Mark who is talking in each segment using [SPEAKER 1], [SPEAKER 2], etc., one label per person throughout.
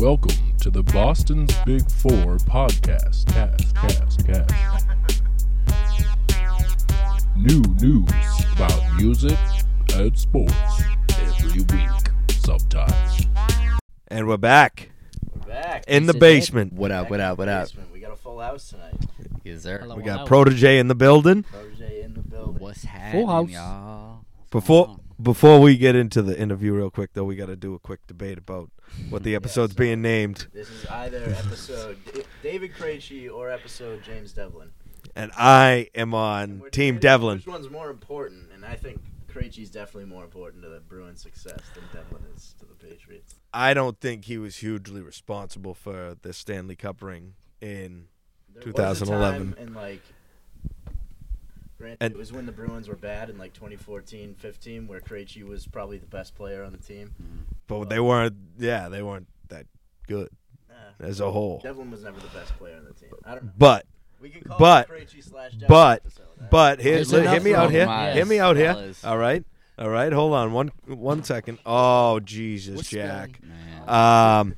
[SPEAKER 1] Welcome to the Boston's Big Four podcast. Cast, cast, cast. New news about music and sports every week, sometimes.
[SPEAKER 2] And we're back
[SPEAKER 3] We're back.
[SPEAKER 2] in the
[SPEAKER 4] This is it.
[SPEAKER 2] basement.
[SPEAKER 5] What up? What
[SPEAKER 3] in
[SPEAKER 5] up? What up?
[SPEAKER 3] We got a full house tonight.
[SPEAKER 5] Is there?
[SPEAKER 4] Hello.
[SPEAKER 2] We
[SPEAKER 4] Wow.
[SPEAKER 2] got Protege in the building.
[SPEAKER 3] Protege in the building.
[SPEAKER 5] What's happening, full
[SPEAKER 4] house.
[SPEAKER 5] y'all?
[SPEAKER 2] Before before we get into the interview real quick though, we got to do a quick debate about what the
[SPEAKER 3] Yeah,
[SPEAKER 2] episode's
[SPEAKER 3] so
[SPEAKER 2] being named.
[SPEAKER 3] This is either episode David Krejci or episode James Develin.
[SPEAKER 2] And I am on Team Develin.
[SPEAKER 3] Which one's more important? And I think Krejci's definitely more important to the Bruins' success than Develin is to the Patriots.
[SPEAKER 2] I don't think he was hugely responsible for the Stanley Cup ring in
[SPEAKER 3] There
[SPEAKER 2] 2011.
[SPEAKER 3] Was a time in like. Granted,
[SPEAKER 2] And-
[SPEAKER 3] it was when the Bruins were bad in like 2014 15, where Krejci was probably the best player on the team.
[SPEAKER 2] but they weren't yeah, they weren't that good
[SPEAKER 3] Nah,
[SPEAKER 2] as a whole.
[SPEAKER 3] Develin was never the best player on the team. I don't know.
[SPEAKER 2] But
[SPEAKER 3] We can call
[SPEAKER 2] But-
[SPEAKER 3] it Krejci slash Develin
[SPEAKER 2] but-
[SPEAKER 3] episode. right?
[SPEAKER 2] but here,
[SPEAKER 4] There's
[SPEAKER 2] li- hear me out here.
[SPEAKER 4] compromise.
[SPEAKER 2] Hear me out here. All right. All right. Hold on. One one second. Oh Jesus,
[SPEAKER 4] What's
[SPEAKER 2] Jack.
[SPEAKER 5] Man.
[SPEAKER 2] Um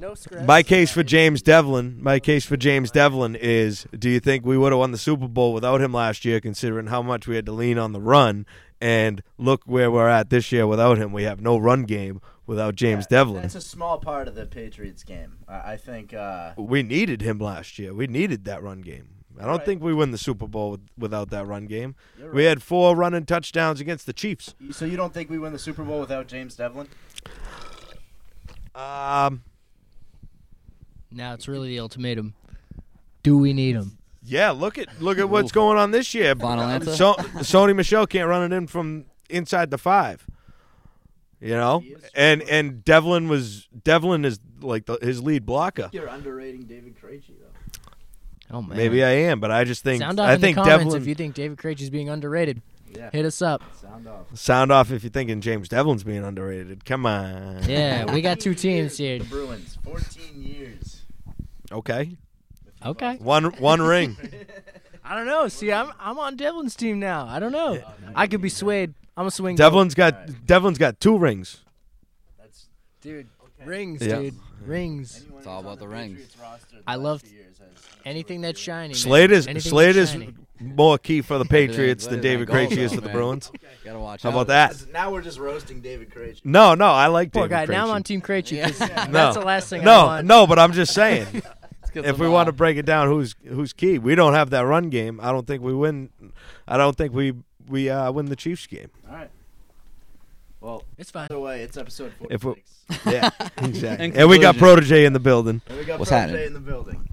[SPEAKER 4] No stress.
[SPEAKER 2] My case for James Develin, my case for James Develin is: Do you think we would have won the Super Bowl without him last year, considering how much we had to lean on the run? And look where we're at this year without him. We have no run game without James
[SPEAKER 3] Yeah,
[SPEAKER 2] Develin.
[SPEAKER 3] That's a small part of the Patriots game. I, I think. Uh,
[SPEAKER 2] We needed him last year. We needed that run game. I don't
[SPEAKER 3] Right.
[SPEAKER 2] think we win the Super Bowl with, without that run game.
[SPEAKER 3] you're
[SPEAKER 2] We had four running touchdowns against the Chiefs.
[SPEAKER 3] So you don't think we win the Super Bowl without James Develin?
[SPEAKER 2] Um,
[SPEAKER 4] Now it's really the ultimatum. Do we need him?
[SPEAKER 2] yeah. Look at look at what's going on this year.
[SPEAKER 5] Final uh, answer?
[SPEAKER 2] So, Sony Michel can't run it in from inside the five. You know, and and Develin was Develin is like the, his lead blocker.
[SPEAKER 3] You're underrating David Krejci though.
[SPEAKER 4] Oh man.
[SPEAKER 2] Maybe I am, but I just think
[SPEAKER 4] Sound off
[SPEAKER 2] I
[SPEAKER 4] in
[SPEAKER 2] think
[SPEAKER 4] the comments
[SPEAKER 2] Develin
[SPEAKER 4] if you think David Krejci is being underrated.
[SPEAKER 3] Yeah.
[SPEAKER 4] Hit us up.
[SPEAKER 3] Sound off.
[SPEAKER 2] sound off if you're thinking James Develin's being underrated. Come on.
[SPEAKER 4] Yeah, we got two teams
[SPEAKER 3] years
[SPEAKER 4] here.
[SPEAKER 3] The Bruins. 14 years.
[SPEAKER 2] Okay.
[SPEAKER 4] Okay.
[SPEAKER 2] One one ring.
[SPEAKER 4] I don't know. See, I'm I'm on Develin's team now. I don't know. I could be swayed. I'm a swing. vote.
[SPEAKER 2] Develin's got
[SPEAKER 3] Alright.
[SPEAKER 2] Develin's got two rings.
[SPEAKER 3] That's
[SPEAKER 4] dude.
[SPEAKER 3] okay.
[SPEAKER 4] Rings,
[SPEAKER 2] Yeah.
[SPEAKER 4] dude. Rings.
[SPEAKER 5] It's all about the rings.
[SPEAKER 3] The
[SPEAKER 4] I love
[SPEAKER 3] few years has- has
[SPEAKER 4] Anything that's shiny. man.
[SPEAKER 2] Slade is
[SPEAKER 4] Anything
[SPEAKER 2] Slade
[SPEAKER 4] that's
[SPEAKER 2] is
[SPEAKER 4] shiny.
[SPEAKER 2] more key for the Patriots than David
[SPEAKER 5] everything
[SPEAKER 2] Krejci is for the
[SPEAKER 5] man.
[SPEAKER 2] Bruins.
[SPEAKER 5] Gotta watch
[SPEAKER 2] How
[SPEAKER 5] out.
[SPEAKER 2] about that?
[SPEAKER 3] Now we're just roasting David Krejci.
[SPEAKER 2] No, no, I like
[SPEAKER 4] Poor
[SPEAKER 2] David
[SPEAKER 4] guy. Now I'm
[SPEAKER 2] Krejci.
[SPEAKER 4] on Team Krejci.
[SPEAKER 5] Yeah.
[SPEAKER 4] 'cause
[SPEAKER 3] Yeah.
[SPEAKER 2] No.
[SPEAKER 4] That's the last thing I
[SPEAKER 2] No,
[SPEAKER 4] want.
[SPEAKER 2] no, but I'm just saying.
[SPEAKER 5] Let's get
[SPEAKER 2] if we want to break it down, who's who's key? We don't have that run game. I don't think we win. I don't think we we uh, win the Chiefs game.
[SPEAKER 3] All right. Well,
[SPEAKER 4] It's fine.
[SPEAKER 3] either way, it's episode
[SPEAKER 2] If we- Yeah, exactly.
[SPEAKER 5] In
[SPEAKER 2] and we got. Protege in the building.
[SPEAKER 3] And we got
[SPEAKER 5] What's
[SPEAKER 3] Protege
[SPEAKER 5] happening?
[SPEAKER 3] in the building.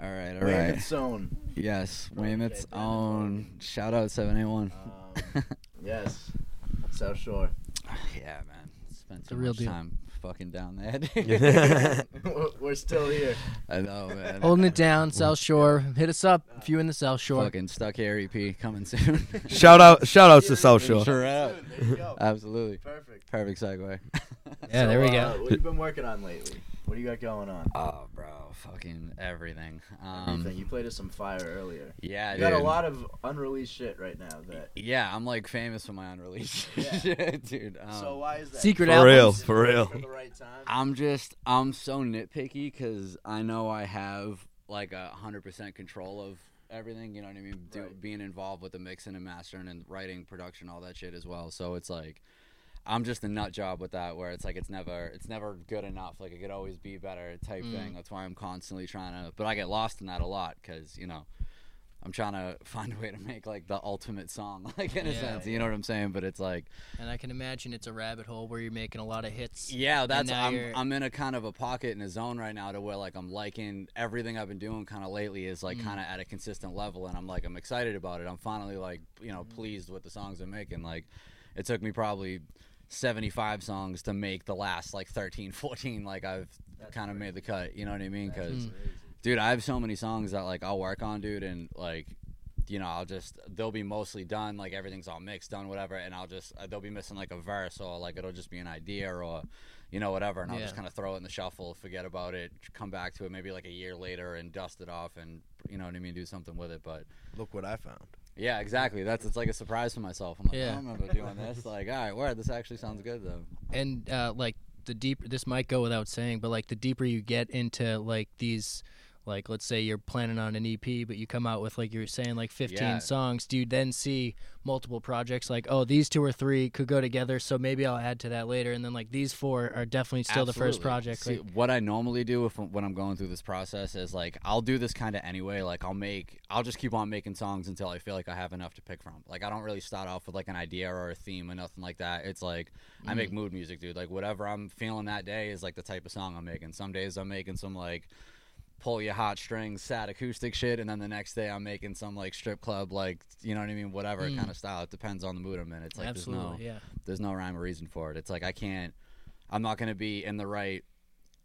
[SPEAKER 5] All right, all
[SPEAKER 3] Weymouth's
[SPEAKER 5] right.
[SPEAKER 3] own.
[SPEAKER 5] Yes, Weymouth's
[SPEAKER 3] Okay,
[SPEAKER 5] own. Shout out 781.
[SPEAKER 3] Um, yes. South Shore.
[SPEAKER 5] yeah, man. Spent
[SPEAKER 4] a
[SPEAKER 5] too
[SPEAKER 4] real deal.
[SPEAKER 5] time fucking down there. dude.
[SPEAKER 3] We're- We're still here.
[SPEAKER 5] I know, man.
[SPEAKER 4] Holding it down, South Shore. Hit us up if you in the South Shore.
[SPEAKER 5] Fucking stuck here, EP coming soon.
[SPEAKER 2] shout out, shout outs to South Shore.
[SPEAKER 5] Sure out.
[SPEAKER 3] There you go.
[SPEAKER 5] Absolutely.
[SPEAKER 3] Perfect.
[SPEAKER 5] Perfect segue.
[SPEAKER 4] Yeah,
[SPEAKER 3] So,
[SPEAKER 4] there we
[SPEAKER 3] uh,
[SPEAKER 4] go.
[SPEAKER 3] What have you been working on lately? What do you got going on?
[SPEAKER 5] Oh, bro, fucking everything. Um,
[SPEAKER 3] Everything. You played us some fire earlier.
[SPEAKER 5] yeah,
[SPEAKER 3] You
[SPEAKER 5] dude.
[SPEAKER 3] got a lot of unreleased shit right now. That.
[SPEAKER 5] Yeah, I'm like famous for my unreleased
[SPEAKER 3] Yeah.
[SPEAKER 5] shit, dude. Um,
[SPEAKER 3] so why is that?
[SPEAKER 4] Secret
[SPEAKER 2] For
[SPEAKER 4] albums.
[SPEAKER 2] real, for real.
[SPEAKER 3] For the right time.
[SPEAKER 5] I'm just I'm so nitpicky because I know I have like a hundred percent control of everything. You know what I mean? Do, Being involved with the mixing and mastering and writing, production, all that shit as well. So it's like I'm just a nut job with that, where it's like it's never it's never good enough. Like it could always be better type
[SPEAKER 4] Mm.
[SPEAKER 5] thing. That's why I'm constantly trying to. But I get lost in that a lot because you know. I'm trying to find a way to make like the ultimate song, like in a
[SPEAKER 4] Yeah.
[SPEAKER 5] sense, you know what I'm saying? But it's like,
[SPEAKER 4] And I can imagine it's a rabbit hole where you're making a lot of hits.
[SPEAKER 5] Yeah, that's I'm,
[SPEAKER 4] you're-
[SPEAKER 5] I'm in a kind of a pocket in a zone right now to where like I'm liking everything I've been doing kind of lately is like
[SPEAKER 4] Mm.
[SPEAKER 5] kind of at a consistent level and I'm like I'm excited about it. I'm finally like you know pleased with the songs I'm making. Like it took me probably 75 songs to make the last like 13, 14 like I've
[SPEAKER 3] That's
[SPEAKER 5] kind of made the cut. You know what I mean? Because dude, I have so many songs that like I'll work on, dude, and like you know I'll just they'll be mostly done, like everything's all mixed, done, whatever, and I'll just uh, they'll be missing like a verse or like it'll just be an idea or you know whatever, and I'll just kind of throw it in the shuffle, forget about it, come back to it maybe like a year later and dust it off and you know what I mean, do something with it, but.
[SPEAKER 2] Look what I found.
[SPEAKER 5] Yeah, exactly. That's it's like a surprise for myself. I'm like,
[SPEAKER 4] Yeah.
[SPEAKER 5] I don't remember doing this. Like, all right, word, this actually sounds good though.
[SPEAKER 4] And uh, like the deeper this might go without saying, but like the deeper you get into like these like let's say you're planning on an EP but you come out with like you were saying like 15
[SPEAKER 5] Yeah.
[SPEAKER 4] songs do you then see multiple projects like oh these two or three could go together so maybe I'll add to that later and then like these four are definitely still the first
[SPEAKER 5] Absolutely.
[SPEAKER 4] project
[SPEAKER 5] See,
[SPEAKER 4] like,
[SPEAKER 5] what I normally do if, when I'm going through this process is like I'll do this kind of anyway. Like I'll make, I'll just keep on making songs until I feel like I have enough to pick from. Like I don't really start off with like an idea or a theme or nothing like that. It's like I make mm. mood music, dude. Like whatever I'm feeling that day is like the type of song I'm making. Some days I'm making some like pull your heartstrings, sad acoustic shit, and then the next day I'm making some like strip club, like you know what I mean, whatever
[SPEAKER 4] Mm.
[SPEAKER 5] kind of style. It depends on the mood I'm in. It's like there's no
[SPEAKER 4] yeah
[SPEAKER 5] there's no rhyme or reason for it. It's like I can't. I'm not gonna be in the right.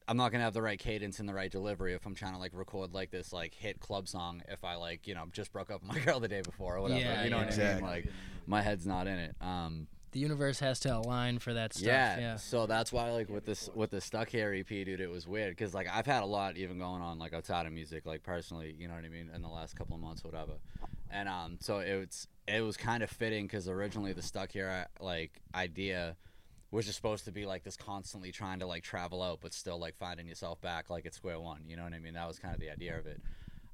[SPEAKER 5] I'm not gonna have the right cadence and the right delivery if I'm trying to like record like this like hit club song. If I like you know just broke up with my girl the day before or whatever.
[SPEAKER 4] Yeah,
[SPEAKER 5] you know
[SPEAKER 4] yeah.
[SPEAKER 5] what I
[SPEAKER 2] Exactly.
[SPEAKER 5] mean? Like my head's not in it. Um,
[SPEAKER 4] the universe has to align for that stuff
[SPEAKER 5] yeah,
[SPEAKER 4] yeah
[SPEAKER 5] So that's why like with this with the stuck here EP, dude, it was weird because like I've had a lot even going on like outside of music, like personally, you know what I mean, in the last couple of months, whatever. And um, so it was it was kind of fitting because originally the stuck here like idea was just supposed to be like this constantly trying to like travel out, but still like finding yourself back like at square one. You know what I mean? That was kind of the idea of it.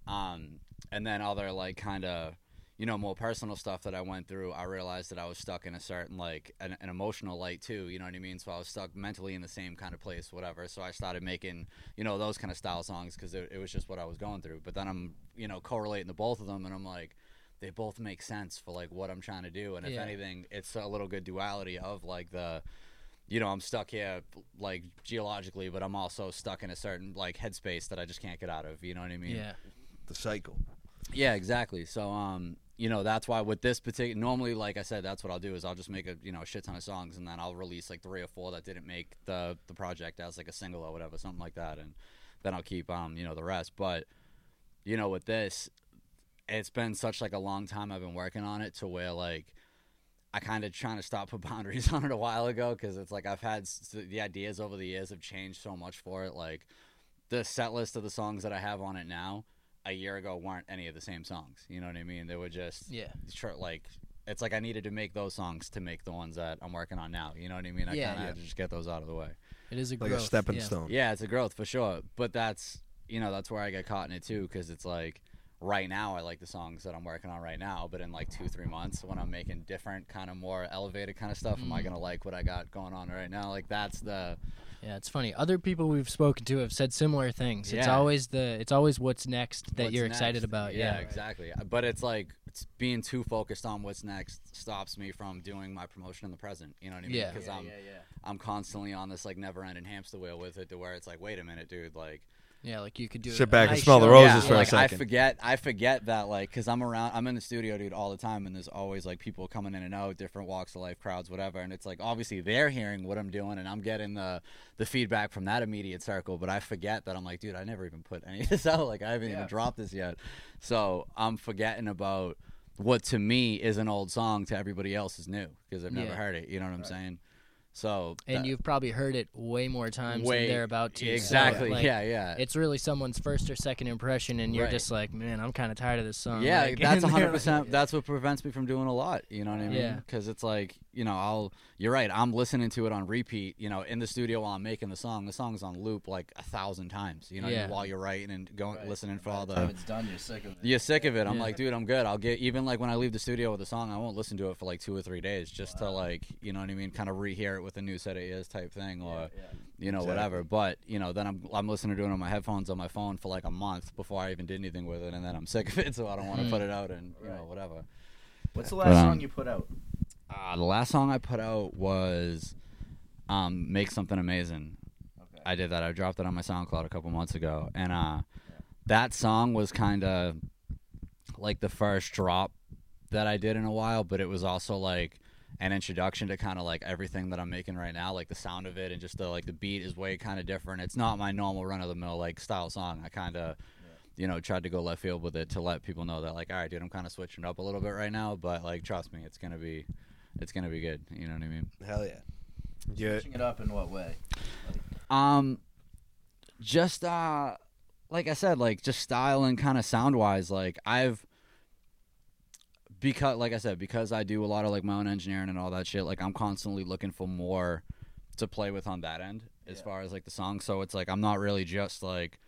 [SPEAKER 5] Um, and then other like kind of you know more personal stuff that I went through, I realized that I was stuck in a certain like an, an emotional light too. You know what I mean? So I was stuck mentally in the same kind of place, whatever. So I started making you know those kind of style songs because it, it was just what I was going through. But then I'm you know correlating the both of them, and I'm like. They both make sense for like what I'm trying to do, and if
[SPEAKER 4] Yeah.
[SPEAKER 5] anything, it's a little good duality of like the, you know, I'm stuck here like geologically, but I'm also stuck in a certain like headspace that I just can't get out of. You know what I mean?
[SPEAKER 4] yeah
[SPEAKER 2] The cycle.
[SPEAKER 5] Yeah, exactly. So, um, you know, that's why with this particular, normally, like I said, that's what I'll do is I'll just make a you know a shit ton of songs and then I'll release like three or four that didn't make the the project as like a single or whatever, something like that, and then I'll keep um you know the rest. But you know, with this, it's been such like a long time I've been working on it to where like. I kind of trying to stop put boundaries on it a while ago because it's like I've had the ideas over the years have changed so much for it. Like the set list of the songs that I have on it now, a year ago weren't any of the same songs. You know what I mean? They were just
[SPEAKER 4] yeah
[SPEAKER 5] tr- like it's like I needed to make those songs to make the ones that I'm working on now. You know what I mean? I
[SPEAKER 4] Yeah,
[SPEAKER 5] kind of
[SPEAKER 4] yeah.
[SPEAKER 5] had to just get those out of the way.
[SPEAKER 4] it is a
[SPEAKER 2] Like
[SPEAKER 4] growth,
[SPEAKER 2] a stepping
[SPEAKER 4] yeah.
[SPEAKER 2] stone.
[SPEAKER 5] Yeah, it's a growth for sure. But that's you know that's where I get caught in it too because it's like right now I like the songs that I'm working on right now, but in like two three months when I'm making different kind of more elevated kind of stuff, am I
[SPEAKER 4] Mm.
[SPEAKER 5] gonna like what I got going on right now? Like that's the
[SPEAKER 4] Yeah, it's funny. Other people we've spoken to have said similar things.
[SPEAKER 5] Yeah.
[SPEAKER 4] It's always the it's always what's next that
[SPEAKER 5] what's
[SPEAKER 4] you're excited about.
[SPEAKER 5] Yeah,
[SPEAKER 4] Yeah.
[SPEAKER 5] exactly. Uh, but it's like it's being too focused on what's next stops me from doing my promotion in the present. You know what I mean?
[SPEAKER 4] Yeah.
[SPEAKER 5] Because
[SPEAKER 3] yeah,
[SPEAKER 5] I'm
[SPEAKER 3] yeah, yeah.
[SPEAKER 5] I'm constantly on this like never-ending hamster wheel with it, to where it's like, wait a minute, dude, like.
[SPEAKER 4] Yeah, like you could do
[SPEAKER 2] Sit back and
[SPEAKER 4] nice
[SPEAKER 2] smell the roses
[SPEAKER 5] yeah,
[SPEAKER 2] for a
[SPEAKER 5] like, I forget, I forget that, like, because I'm around, I'm in the studio, dude, all the time, and there's always like people coming in and out, different walks of life, crowds, whatever, and it's like obviously they're hearing what I'm doing, and I'm getting the the feedback from that immediate circle, but I forget that I'm like, dude, I never even put any of this out, like I haven't
[SPEAKER 3] Yeah.
[SPEAKER 5] even dropped this yet, so I'm forgetting about what to me is an old song to everybody else is new because I've never
[SPEAKER 4] Yeah.
[SPEAKER 5] heard it. You know what I'm
[SPEAKER 3] Right.
[SPEAKER 5] saying? So
[SPEAKER 4] And
[SPEAKER 5] that-
[SPEAKER 4] you've probably heard it way more times
[SPEAKER 5] way
[SPEAKER 4] than they're about to. so,
[SPEAKER 5] exactly,
[SPEAKER 4] like,
[SPEAKER 5] yeah, yeah.
[SPEAKER 4] It's really someone's first or second impression, and you're
[SPEAKER 5] Right.
[SPEAKER 4] just like, man, I'm kind of tired of this song.
[SPEAKER 5] Yeah,
[SPEAKER 4] Like,
[SPEAKER 5] that's hundred
[SPEAKER 4] like-
[SPEAKER 5] percent. That's what prevents me from doing a lot. You know what I mean?
[SPEAKER 4] Yeah.
[SPEAKER 5] Because it's like you know, I'll. You're right. I'm listening to it on repeat. You know, in the studio while I'm making the song. The song's on loop like a thousand times. You know,
[SPEAKER 4] Yeah.
[SPEAKER 5] while you're writing and going
[SPEAKER 3] Right.
[SPEAKER 5] listening for
[SPEAKER 3] By
[SPEAKER 5] all
[SPEAKER 3] the time
[SPEAKER 5] the.
[SPEAKER 3] it's done, you're sick of it.
[SPEAKER 5] You're sick of it. I'm
[SPEAKER 4] Yeah.
[SPEAKER 5] like, dude, I'm good. I'll get even like when I leave the studio with a song, I won't listen to it for like two or three days just to like, you know what I mean, kind of rehear it with a new set of ears type thing, or
[SPEAKER 3] Yeah, yeah.
[SPEAKER 5] you know,
[SPEAKER 2] Exactly.
[SPEAKER 5] whatever. But you know, then I'm I'm listening to it on my headphones on my phone for like a month before I even did anything with it, and then I'm sick of it, so I don't want to put it out and you know whatever.
[SPEAKER 3] What's the
[SPEAKER 5] But,
[SPEAKER 3] last
[SPEAKER 5] um,
[SPEAKER 3] song you put out?
[SPEAKER 5] Uh, the last song I put out was um, "Make Something Amazing."
[SPEAKER 3] Okay.
[SPEAKER 5] I did that. I dropped it on my SoundCloud a couple months ago, and uh, that song was kind of like the first drop that I did in a while, but it was also like an introduction to kind of like everything that I'm making right now, like the sound of it and just the like the beat is way kind of different. It's not my normal run of the mill like style song. I kind of you know tried to go left field with it to let people know that like all right, dude, I'm kind of switching it up a little bit right now, but like trust me, it's gonna be it's gonna be good. You know what I mean?
[SPEAKER 2] Hell yeah. Yeah.
[SPEAKER 3] Switching it up in what way?
[SPEAKER 5] Um, just uh, like I said, like just style and kind of sound wise, like I've because, like I said, because I do a lot of like my own engineering and all that shit. Like I'm constantly looking for more to play with on that end, as
[SPEAKER 3] Yeah.
[SPEAKER 5] far as like the song. So it's like I'm not really just like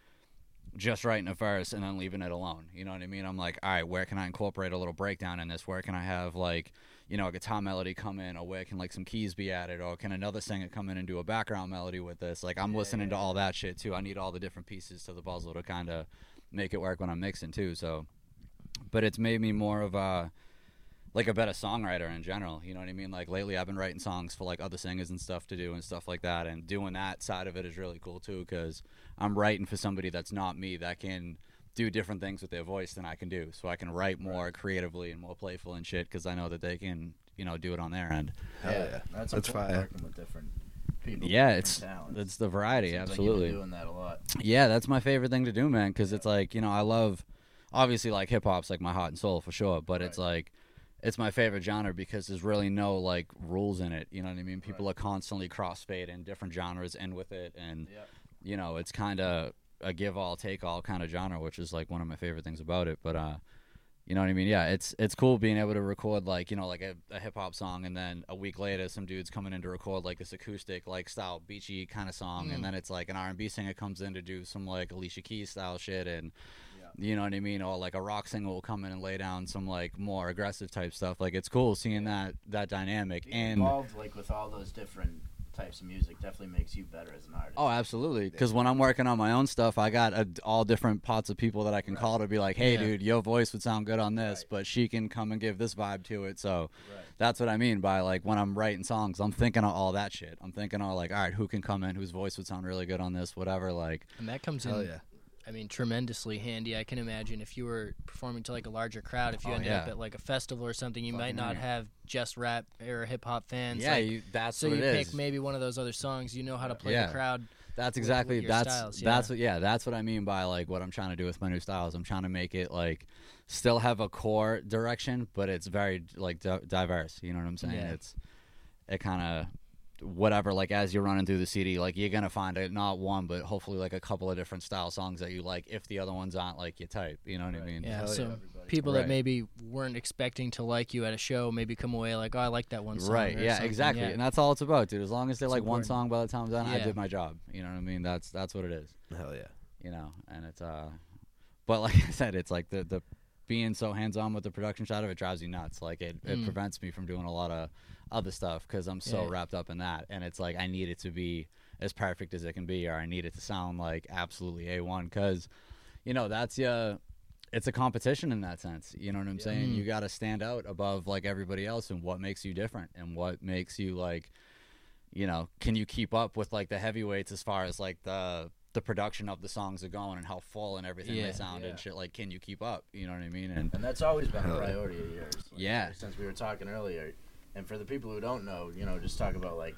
[SPEAKER 5] just writing a verse and then leaving it alone. You know what I mean? I'm like, all right, where can I incorporate a little breakdown in this? Where can I have like, you know, a guitar melody come in, or where can like some keys be added, or can another singer come in and do a background melody with this? Like I'm listening to all that shit too. I need all the different pieces to the puzzle to kind of make it work when I'm mixing too. So, but it's made me more of a like a better songwriter in general. You know what I mean? Like lately, I've been writing songs for like other singers and stuff to do and stuff like that. And doing that side of it is really cool too, because I'm writing for somebody that's not me that can do different things with their voice than I can do. So I can write more creatively and more playful and shit because I know that they can, you know, do it on their end.
[SPEAKER 2] Hell yeah.
[SPEAKER 3] That's,
[SPEAKER 2] That's
[SPEAKER 3] important,
[SPEAKER 2] fire.
[SPEAKER 3] Working with different people.
[SPEAKER 5] Yeah,
[SPEAKER 3] different
[SPEAKER 5] it's
[SPEAKER 3] talents.
[SPEAKER 5] it's the variety,
[SPEAKER 3] Seems like you've
[SPEAKER 5] absolutely.
[SPEAKER 3] been doing that a lot.
[SPEAKER 5] Yeah, that's my favorite thing to do, man. Because it's like you know, I love obviously like hip hop's like my heart and soul for sure, but it's like it's my favorite genre because there's really no like rules in it. You know what I mean? People are constantly crossfading different genres in with it, and
[SPEAKER 3] Yeah.
[SPEAKER 5] you know, it's kind of a give all take all kind of genre, which is like one of my favorite things about it. But uh, you know what I mean? Yeah, it's it's cool being able to record like you know like a, a hip hop song, and then a week later, some dudes coming in to record like this acoustic like style beachy kind of song, and then it's like an R and B singer comes in to do some like Alicia Keys style shit, and you know what I mean, or like a rock singer will come in and lay down some like more aggressive type stuff. Like it's cool seeing that that dynamic
[SPEAKER 3] Being
[SPEAKER 5] and.
[SPEAKER 3] involved like with all those different types of music definitely makes you better as an artist.
[SPEAKER 5] Oh, absolutely. Because when I'm working on my own stuff, I got a, all different pots of people that I can call to be like, "Hey,
[SPEAKER 4] Yeah.
[SPEAKER 5] dude, your voice would sound good on this,
[SPEAKER 3] Right.
[SPEAKER 5] but she can come and give this vibe to it." So
[SPEAKER 3] Right.
[SPEAKER 5] that's what I mean by like when I'm writing songs, I'm thinking of all that shit. I'm thinking of like, all right, who can come in, whose voice would sound really good on this, whatever. Like,
[SPEAKER 4] And that comes in,
[SPEAKER 2] yeah.
[SPEAKER 4] I mean, tremendously handy. I can imagine if you were performing to like a larger crowd, if you
[SPEAKER 5] Oh,
[SPEAKER 4] ended up at like a festival or something, you might not
[SPEAKER 5] right.
[SPEAKER 4] have just rap or hip hop fans.
[SPEAKER 5] yeah,
[SPEAKER 4] like,
[SPEAKER 5] you, that's
[SPEAKER 4] so you pick
[SPEAKER 5] is.
[SPEAKER 4] maybe one of those other songs. You know how to play
[SPEAKER 5] Yeah.
[SPEAKER 4] the crowd.
[SPEAKER 5] That's
[SPEAKER 4] with-
[SPEAKER 5] exactly
[SPEAKER 4] with your
[SPEAKER 5] that's
[SPEAKER 4] styles,
[SPEAKER 5] that's
[SPEAKER 4] yeah.
[SPEAKER 5] what yeah that's what I mean by like what I'm trying to do with my new styles. I'm trying to make it like still have a core direction, but it's very like di- diverse. You know what I'm saying?
[SPEAKER 4] Yeah.
[SPEAKER 5] It's it kind of whatever like as you're running through the CD, like you're gonna find it not one but hopefully like a couple of different style songs that you like if the other ones aren't like your type. You know what I mean?
[SPEAKER 4] Yeah,
[SPEAKER 2] Hell
[SPEAKER 4] so
[SPEAKER 2] yeah.
[SPEAKER 4] people
[SPEAKER 5] Right.
[SPEAKER 4] that maybe weren't expecting to like you at a show maybe come away like, oh, I like that one song.
[SPEAKER 5] Right. Yeah.
[SPEAKER 4] something.
[SPEAKER 5] Exactly.
[SPEAKER 4] Yeah.
[SPEAKER 5] And that's all it's about, dude. As long as they
[SPEAKER 4] It's
[SPEAKER 5] like one song by the time I'm done, I did my job. You know what I mean? That's that's what it is.
[SPEAKER 2] Hell yeah.
[SPEAKER 5] you know and it's uh but like i said it's like the the being so hands-on with the production side of it drives you nuts like it, it
[SPEAKER 4] Mm.
[SPEAKER 5] prevents me from doing a lot of other stuff because i'm so
[SPEAKER 4] Yeah.
[SPEAKER 5] wrapped up in that and it's like i need it to be as perfect as it can be or i need it to sound like absolutely a1 because you know that's uh it's a competition in that sense you know what i'm saying
[SPEAKER 4] Mm.
[SPEAKER 5] you got to stand out above like everybody else and what makes you different and what makes you like you know, can you keep up with like the heavyweights as far as like the the production of the songs are going and how full and everything
[SPEAKER 4] Yeah.
[SPEAKER 5] they sound
[SPEAKER 3] Yeah.
[SPEAKER 5] and shit? Like, can you keep up? You know what I mean? And
[SPEAKER 3] And that's always been a priority of yours. like,
[SPEAKER 5] Yeah.
[SPEAKER 3] Since we were talking earlier, and for the people who don't know, you know, just talk about like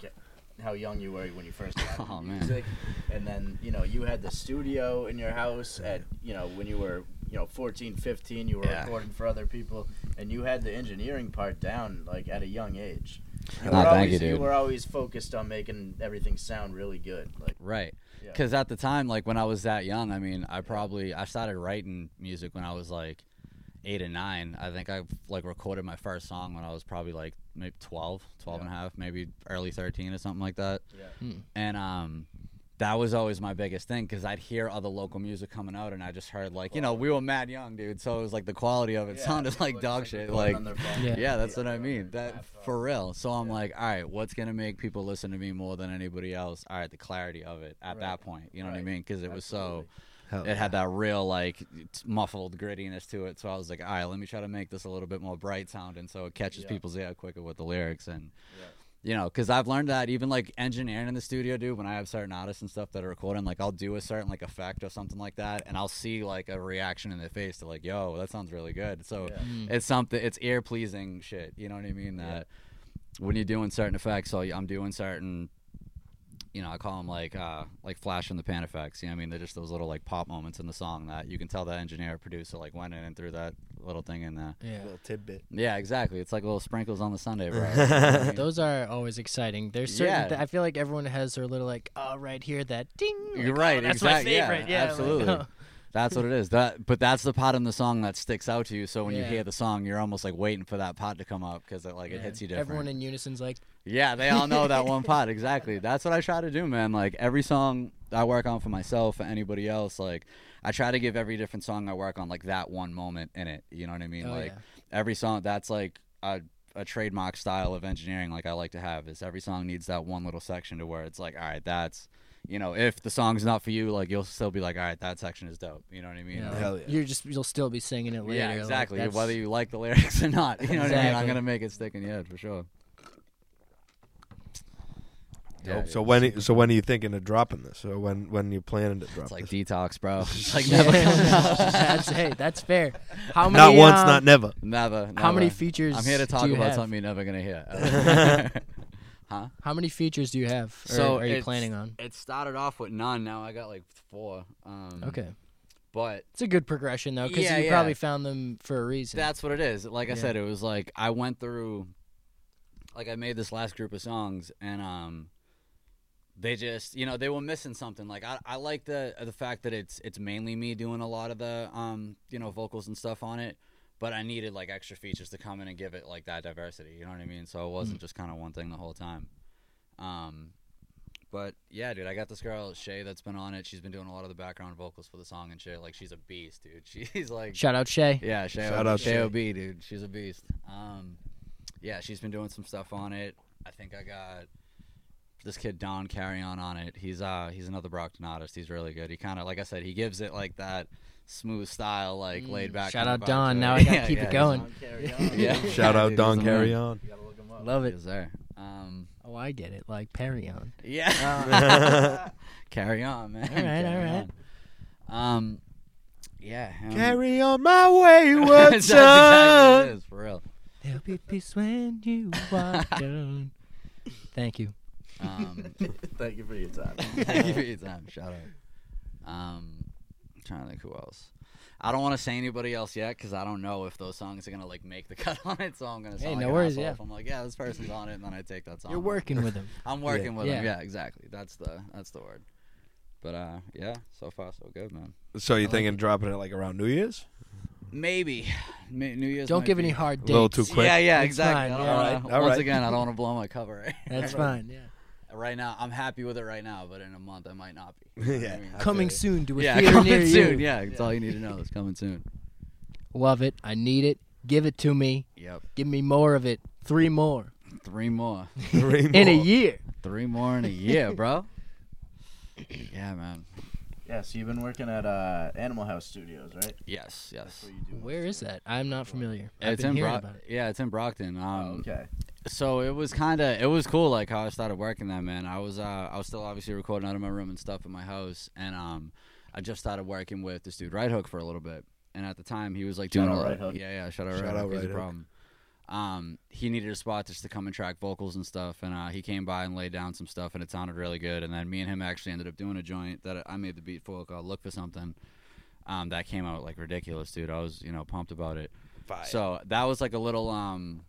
[SPEAKER 3] how young you were when you first got
[SPEAKER 5] Oh, man.
[SPEAKER 3] music, and then you know you had the studio in your house at you know when you were you know 14, 15, you were
[SPEAKER 5] Yeah.
[SPEAKER 3] recording for other people, and you had the engineering part down like at a young age. You,
[SPEAKER 5] Nah,
[SPEAKER 3] were
[SPEAKER 5] thank
[SPEAKER 3] always,
[SPEAKER 5] you, dude.
[SPEAKER 3] you were always focused on making everything sound really good. Like
[SPEAKER 5] right.
[SPEAKER 3] Yeah.
[SPEAKER 5] Because at the time, like when I was that young, I mean, I probably I started writing music when I was like eight and nine. I think I like recorded my first song when I was probably like maybe 12, 12 and a half, maybe early 13 or something like that.
[SPEAKER 3] yeah.
[SPEAKER 5] and um that was always my biggest thing because I'd hear other local music coming out, and I just heard like you know we were mad young, dude. So it was like the quality of it
[SPEAKER 3] Yeah,
[SPEAKER 5] sounded like dog
[SPEAKER 3] just,
[SPEAKER 5] shit.
[SPEAKER 3] recording
[SPEAKER 5] Like
[SPEAKER 3] on their phone.
[SPEAKER 4] Yeah.
[SPEAKER 5] yeah, that's what I mean. That for real. So I'm
[SPEAKER 3] Yeah.
[SPEAKER 5] like, all right, what's gonna make people listen to me more than anybody else? All right, the clarity of it at
[SPEAKER 3] Right.
[SPEAKER 5] that point. You know what I mean? Because it was so.
[SPEAKER 3] Absolutely.
[SPEAKER 2] Hell
[SPEAKER 5] It had that real like t- muffled grittiness to it, so I was like, all right, let me try to make this a little bit more bright sounding, so it catches
[SPEAKER 3] Yeah.
[SPEAKER 5] people's ear quicker with the lyrics and
[SPEAKER 3] Yeah.
[SPEAKER 5] you know, because I've learned that even like engineering in the studio, dude. When I have certain artists and stuff that are recording, like I'll do a certain like effect or something like that, and I'll see like a reaction in their face to like, "Yo, that sounds really good." So
[SPEAKER 3] Yeah.
[SPEAKER 4] Mm.
[SPEAKER 5] it's something, it's ear pleasing shit. You know what I mean? That when you're doing certain effects, so I'm doing certain, you know, I call them like uh like flash in the pan effects. You know what I mean? They're just those little like pop moments in the song that you can tell the engineer or producer like went in and threw that little thing in there.
[SPEAKER 4] Yeah.
[SPEAKER 2] little tidbit.
[SPEAKER 5] Yeah, exactly. It's like little sprinkles on the sundae, bro. You know I mean?
[SPEAKER 4] Those are always exciting. There's certain.
[SPEAKER 5] Yeah.
[SPEAKER 4] th- I feel like everyone has their little like, oh, right here, that ding.
[SPEAKER 5] You're
[SPEAKER 4] like,
[SPEAKER 5] right,
[SPEAKER 4] Oh, that's
[SPEAKER 5] exact-
[SPEAKER 4] my
[SPEAKER 5] yeah,
[SPEAKER 4] favorite. Yeah, like,
[SPEAKER 5] absolutely.
[SPEAKER 4] oh.
[SPEAKER 5] That's what it is. That, but that's the part in the song that sticks out to you. So when you hear the song, you're almost like waiting for that part to come up because it like it hits you different.
[SPEAKER 4] Everyone in unison's like,
[SPEAKER 5] Yeah, they all know that one part exactly. That's what I try to do, man. Like every song I work on for myself or anybody else, like I try to give every different song I work on like that one moment in it. You know what I mean?
[SPEAKER 4] oh
[SPEAKER 5] like
[SPEAKER 4] yeah.
[SPEAKER 5] every song that's like a a trademark style of engineering like I like to have is every song needs that one little section to where it's like, all right, that's you know, if the song's not for you, like you'll still be like, all right, that section is dope. You know what I mean?
[SPEAKER 4] Yeah,
[SPEAKER 5] Like,
[SPEAKER 2] Hell yeah.
[SPEAKER 4] You're just you'll still be singing it later.
[SPEAKER 5] yeah, exactly.
[SPEAKER 4] that's-
[SPEAKER 5] Whether you like the lyrics or not, you know what I mean. I'm gonna make it stick in your head for sure.
[SPEAKER 2] So,
[SPEAKER 5] Yeah,
[SPEAKER 2] so
[SPEAKER 5] yeah.
[SPEAKER 2] when so when are you thinking of dropping this? Or when when you planning to drop
[SPEAKER 5] It's like
[SPEAKER 2] this?
[SPEAKER 5] detox, bro. It's like never comes
[SPEAKER 4] that's hey, that's fair. How many?
[SPEAKER 2] not once,
[SPEAKER 4] um,
[SPEAKER 2] not never.
[SPEAKER 5] Never,
[SPEAKER 4] How many features?
[SPEAKER 5] I'm here to talk about
[SPEAKER 4] have?
[SPEAKER 5] something you're never gonna hear. Huh?
[SPEAKER 4] How many features do you have? Or
[SPEAKER 5] So
[SPEAKER 4] are you planning on?
[SPEAKER 5] It started off with none. Now I got like four. Um,
[SPEAKER 4] Okay,
[SPEAKER 5] But
[SPEAKER 4] it's a good progression though, because
[SPEAKER 5] Yeah,
[SPEAKER 4] you
[SPEAKER 5] yeah.
[SPEAKER 4] probably found them for a reason.
[SPEAKER 5] that's what it is. Like I
[SPEAKER 4] Yeah.
[SPEAKER 5] said, it was like I went through. Like I made this last group of songs, and um, they just you know they were missing something. Like I, I like the the fact that it's it's mainly me doing a lot of the um you know vocals and stuff on it. But I needed like extra features to come in and give it like that diversity. You know what I mean? So it wasn't just kind of one thing the whole time. Um, but yeah, dude, I got this girl Shay that's been on it. She's been doing a lot of the background vocals for the song and shit. Like she's a beast, dude. She's like
[SPEAKER 4] Shout out Shay.
[SPEAKER 5] yeah, Shay,
[SPEAKER 2] Shout out
[SPEAKER 5] Shay
[SPEAKER 2] Shay.
[SPEAKER 5] OB, dude. She's a beast. Um, yeah, she's been doing some stuff on it. I think I got this kid Don Carry On on it. He's uh he's another Brockton artist. He's really good. He kind of like I said, he gives it like that smooth style, like
[SPEAKER 4] Mm,
[SPEAKER 5] laid back.
[SPEAKER 4] shout out Don. Now I gotta
[SPEAKER 5] Yeah,
[SPEAKER 4] keep
[SPEAKER 5] yeah,
[SPEAKER 4] it going.
[SPEAKER 3] On.
[SPEAKER 5] Yeah.
[SPEAKER 2] Shout out Don Carry. On.
[SPEAKER 3] You gotta look him up.
[SPEAKER 4] Love it.
[SPEAKER 5] Yes, sir. Um,
[SPEAKER 4] Oh, I get it. Like Perry on.
[SPEAKER 5] yeah. Carry on, man.
[SPEAKER 4] All right,
[SPEAKER 5] Carry
[SPEAKER 4] all right.
[SPEAKER 5] on. Um, yeah. um,
[SPEAKER 2] Carry on my wayward
[SPEAKER 5] That's exactly what it is, for real.
[SPEAKER 4] There'll be peace when you walk down. Thank you.
[SPEAKER 5] Um,
[SPEAKER 3] Thank you for your time.
[SPEAKER 5] Thank you for your time. Shout out. Um, I'm trying to think who else. I don't want to say anybody else yet because I don't know if those songs are gonna like make the cut on it. So I'm gonna.
[SPEAKER 4] Hey,
[SPEAKER 5] sound like
[SPEAKER 4] no
[SPEAKER 5] an
[SPEAKER 4] worries, yeah.
[SPEAKER 5] If I'm like, yeah, this person's on it, and then I take that song.
[SPEAKER 4] You're working with them.
[SPEAKER 5] I'm working with them.
[SPEAKER 4] Yeah.
[SPEAKER 5] Yeah, exactly. That's the that's the word. But uh, yeah, so far so good, man.
[SPEAKER 2] So you
[SPEAKER 4] like
[SPEAKER 2] thinking
[SPEAKER 4] it.
[SPEAKER 2] dropping it like around New Year's?
[SPEAKER 5] Maybe May- New Year's.
[SPEAKER 4] Don't give
[SPEAKER 5] be-
[SPEAKER 4] any hard dates.
[SPEAKER 2] A little too quick.
[SPEAKER 5] Yeah, yeah,
[SPEAKER 4] It's
[SPEAKER 5] exactly.
[SPEAKER 4] fine, yeah.
[SPEAKER 5] wanna-
[SPEAKER 2] Alright, all
[SPEAKER 5] once
[SPEAKER 2] right.
[SPEAKER 5] again, I don't want to blow my cover. Right?
[SPEAKER 4] That's fine. Yeah.
[SPEAKER 5] Right now, I'm happy with it right now, but in a month I might not be.
[SPEAKER 2] Yeah.
[SPEAKER 5] You know what I mean?
[SPEAKER 4] Coming
[SPEAKER 5] feel
[SPEAKER 4] soon to a
[SPEAKER 5] you. Yeah,
[SPEAKER 4] theater
[SPEAKER 5] coming
[SPEAKER 4] near
[SPEAKER 5] soon.
[SPEAKER 4] you.
[SPEAKER 5] Yeah, that's all you need to know. It's coming soon.
[SPEAKER 4] Love it. I need it. Give it to me.
[SPEAKER 5] Yep.
[SPEAKER 4] Give me more of it. Three more
[SPEAKER 5] Three more.
[SPEAKER 2] Three
[SPEAKER 4] in a year.
[SPEAKER 5] Three more in a year, bro. yeah, man.
[SPEAKER 3] Yeah, so you've been working at uh, Animal House Studios, right?
[SPEAKER 5] Yes, yes.
[SPEAKER 3] what you do.
[SPEAKER 4] Where is that? I'm not familiar. I've been
[SPEAKER 5] in
[SPEAKER 4] hearing about it.
[SPEAKER 5] Yeah, it's in Brockton.
[SPEAKER 3] Oh,
[SPEAKER 5] Um,
[SPEAKER 3] okay.
[SPEAKER 5] So it was kind of it was cool like how I started working there, man. I was uh I was still obviously recording out of my room and stuff in my house, and um I just started working with this dude Right Hook for a little bit, and at the time he was like doing
[SPEAKER 3] out
[SPEAKER 5] a.
[SPEAKER 3] Right Hook.
[SPEAKER 5] Yeah, yeah, shout out
[SPEAKER 2] Shout
[SPEAKER 5] Right
[SPEAKER 2] out
[SPEAKER 5] Hook. He's
[SPEAKER 2] Right
[SPEAKER 5] a problem. Um, he needed a spot just to come and track vocals and stuff, and uh, he came by and laid down some stuff, and it sounded really good. And then me and him actually ended up doing a joint that I made the beat for called "Look for Something." Um, that came out like ridiculous, dude. I was you know pumped about it. So that was like a little um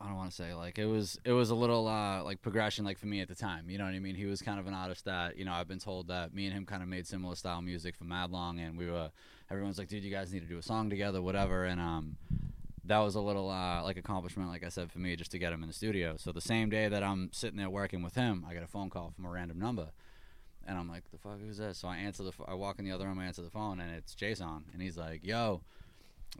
[SPEAKER 5] I don't want to say like it was it was a little uh like progression like for me at the time. You know what I mean? He was kind of an artist that, you know, I've been told that me and him kind of made similar style music for mad long and we were everyone's like, dude, you guys need to do a song together, whatever and um that was a little uh, like accomplishment, like I said, for me just to get him in the studio. So the same day that I'm sitting there working with him, I get a phone call from a random number, and I'm like, "The fuck who's this?" So I answer the, I walk in the other room, I answer the phone, and it's Jason, and he's like, "Yo."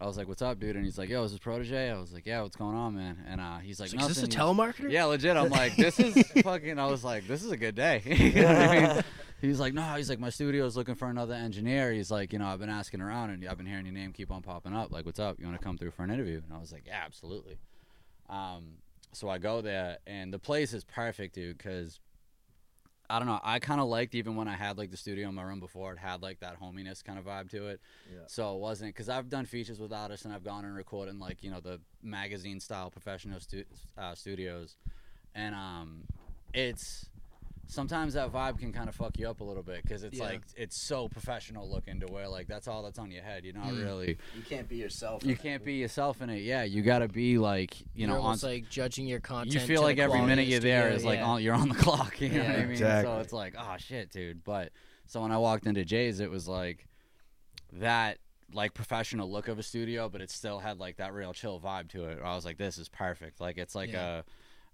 [SPEAKER 5] I was like, "What's up, dude?" And he's like, "Yo, is this Protege?" I was like, "Yeah, what's going on, man?" And uh, he's like,
[SPEAKER 4] Is this a telemarketer?
[SPEAKER 5] yeah, legit. I'm like, this is fucking. I was like, this is a good day. you know what I mean? He's like, no. He's like, my studio's looking for another engineer. He's like, you know, I've been asking around and I've been hearing your name keep on popping up. Like, what's up? You want to come through for an interview? And I was like, yeah, absolutely. Um, so I go there and the place is perfect, dude, because. I don't know. I kind of liked even when I had like the studio in my room before. It had like that hominess kind of vibe to it.
[SPEAKER 3] Yeah.
[SPEAKER 5] So it wasn't because I've done features with artists and I've gone and recorded in like you know the magazine style professional stu- uh, studios, and um, it's sometimes that vibe can kind of fuck you up a little bit because it's
[SPEAKER 4] Yeah.
[SPEAKER 5] like it's so professional looking to where like that's all that's on your head. You're not
[SPEAKER 4] Mm.
[SPEAKER 5] really
[SPEAKER 3] You can't be yourself.
[SPEAKER 5] you can't be yourself in it. Yeah, you got to be like you
[SPEAKER 4] You're
[SPEAKER 5] know on.
[SPEAKER 4] like judging your content.
[SPEAKER 5] You feel like every minute you're
[SPEAKER 4] the
[SPEAKER 5] there
[SPEAKER 4] studio,
[SPEAKER 5] is like
[SPEAKER 4] yeah.
[SPEAKER 5] on, you're on the clock. You know what I mean?
[SPEAKER 2] Exactly.
[SPEAKER 5] So it's like, oh shit, dude. But So when I walked into Jay's, it was like that like professional look of a studio, but it still had like that real chill vibe to it. I was like, this is perfect. Like it's like
[SPEAKER 4] Yeah.
[SPEAKER 5] a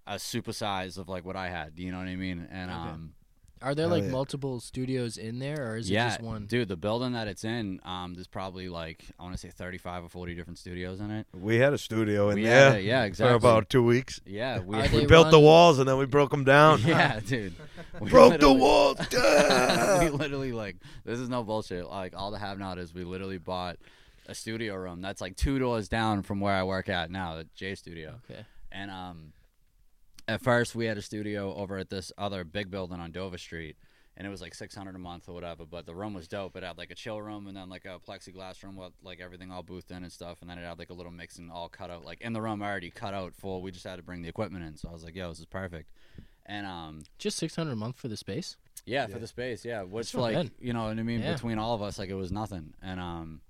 [SPEAKER 5] a super size of like what I had. You know what I mean? And
[SPEAKER 4] Okay.
[SPEAKER 5] um,
[SPEAKER 4] Are there like
[SPEAKER 2] yeah.
[SPEAKER 4] multiple studios in there, or is
[SPEAKER 5] yeah,
[SPEAKER 4] it just one?
[SPEAKER 5] dude, the building that it's in, um, there's probably like I want to say 35 or 40 different studios in it.
[SPEAKER 2] We had a studio in
[SPEAKER 5] We
[SPEAKER 2] there
[SPEAKER 5] had a- yeah, exactly.
[SPEAKER 2] for about two weeks.
[SPEAKER 5] Yeah, we,
[SPEAKER 2] We
[SPEAKER 4] they
[SPEAKER 2] built the walls and then we broke them down.
[SPEAKER 5] yeah, dude. We
[SPEAKER 2] Broke the
[SPEAKER 5] literally-
[SPEAKER 2] walls
[SPEAKER 5] we literally like this is no bullshit. Like all the have not is we literally bought a studio room that's like two doors down from where I work at now, the J Studio.
[SPEAKER 4] Okay.
[SPEAKER 5] And um, at first we had a studio over at this other big building on Dover Street, and it was like six hundred a month or whatever. But the room was dope. It had like a chill room and then like a plexiglass room with like everything all boothed in and stuff. And then it had like a little mixing all cut out, like in the room already cut out full. We just had to bring the equipment in. So I was like, yo, this is perfect. And um,
[SPEAKER 4] Just six hundred a month for the space.
[SPEAKER 5] yeah,
[SPEAKER 2] Yeah.
[SPEAKER 5] for the space, yeah. Which
[SPEAKER 4] not
[SPEAKER 5] like
[SPEAKER 4] bad.
[SPEAKER 5] you know what I mean?
[SPEAKER 4] Yeah.
[SPEAKER 5] Between all of us, like it was nothing. And um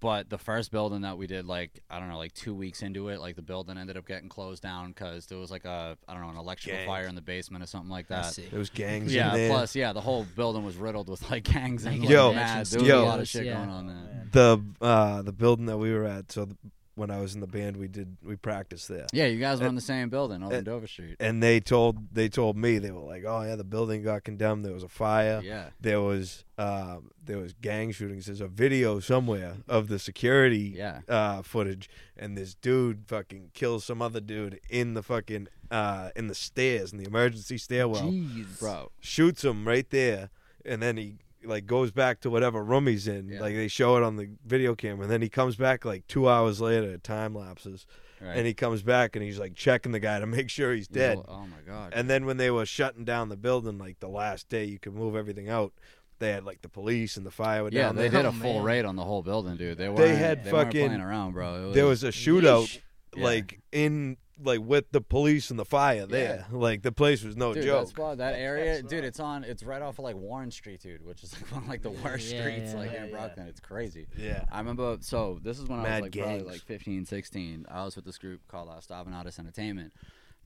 [SPEAKER 5] but the first building that we did like I don't know, like two weeks into it, like the building ended up getting closed down because there was like a I don't know, an electrical
[SPEAKER 2] Gangs.
[SPEAKER 5] fire in the basement or something like that.
[SPEAKER 4] see.
[SPEAKER 2] There was gangs
[SPEAKER 5] Yeah,
[SPEAKER 2] in there.
[SPEAKER 5] plus yeah, the whole building was riddled with like gangs and like,
[SPEAKER 2] Yo.
[SPEAKER 5] mad. There
[SPEAKER 4] Yo.
[SPEAKER 5] was a lot of shit
[SPEAKER 4] yeah.
[SPEAKER 5] going on there.
[SPEAKER 2] the uh, the building that we were at. So th- when I was in the band, we did we practiced there.
[SPEAKER 5] Yeah, you guys were
[SPEAKER 2] Uh,
[SPEAKER 5] on the same building over
[SPEAKER 2] uh,
[SPEAKER 5] in Dover Street.
[SPEAKER 2] And they told they told me they were like, oh yeah, the building got condemned. There was a fire.
[SPEAKER 5] Yeah.
[SPEAKER 2] There was um, there was gang shootings. There's a video somewhere of the security
[SPEAKER 5] Yeah.
[SPEAKER 2] uh, footage, and this dude fucking kills some other dude in the fucking uh, in the stairs in the emergency stairwell.
[SPEAKER 4] Jeez,
[SPEAKER 5] Bro.
[SPEAKER 2] Shoots him right there, and then he like goes back to whatever room he's in.
[SPEAKER 5] Yeah.
[SPEAKER 2] Like they show it on the video camera, and then he comes back like two hours later. Time lapses,
[SPEAKER 5] Right.
[SPEAKER 2] and he comes back and he's like checking the guy to make sure he's dead.
[SPEAKER 5] Oh my god.
[SPEAKER 2] And then when they were shutting down the building, like the last day, you could move everything out. They had like the police and the fire were
[SPEAKER 5] yeah,
[SPEAKER 2] down
[SPEAKER 5] they
[SPEAKER 2] there.
[SPEAKER 5] did a
[SPEAKER 4] Oh,
[SPEAKER 5] full
[SPEAKER 4] man.
[SPEAKER 5] raid on the whole building, dude. They,
[SPEAKER 2] They
[SPEAKER 5] weren't-
[SPEAKER 2] had
[SPEAKER 5] they
[SPEAKER 2] fucking-
[SPEAKER 5] playing around, bro. It
[SPEAKER 2] There was a shootout,
[SPEAKER 4] Yeesh.
[SPEAKER 5] Yeah.
[SPEAKER 2] like in like with the police and the fire there. Like the place was no
[SPEAKER 5] dude,
[SPEAKER 2] joke.
[SPEAKER 5] that spot, that area, dude, it's on, it's right off of like Warren Street, dude, which is like one of like the worst
[SPEAKER 4] Yeah,
[SPEAKER 5] streets
[SPEAKER 4] yeah.
[SPEAKER 5] like
[SPEAKER 3] Yeah,
[SPEAKER 5] in
[SPEAKER 3] yeah.
[SPEAKER 5] Brockton. It's crazy.
[SPEAKER 2] Yeah.
[SPEAKER 5] I remember, so this is when I was
[SPEAKER 2] Mad
[SPEAKER 5] like probably like 15, 16. I was with this group called uh, Stavanatis Entertainment,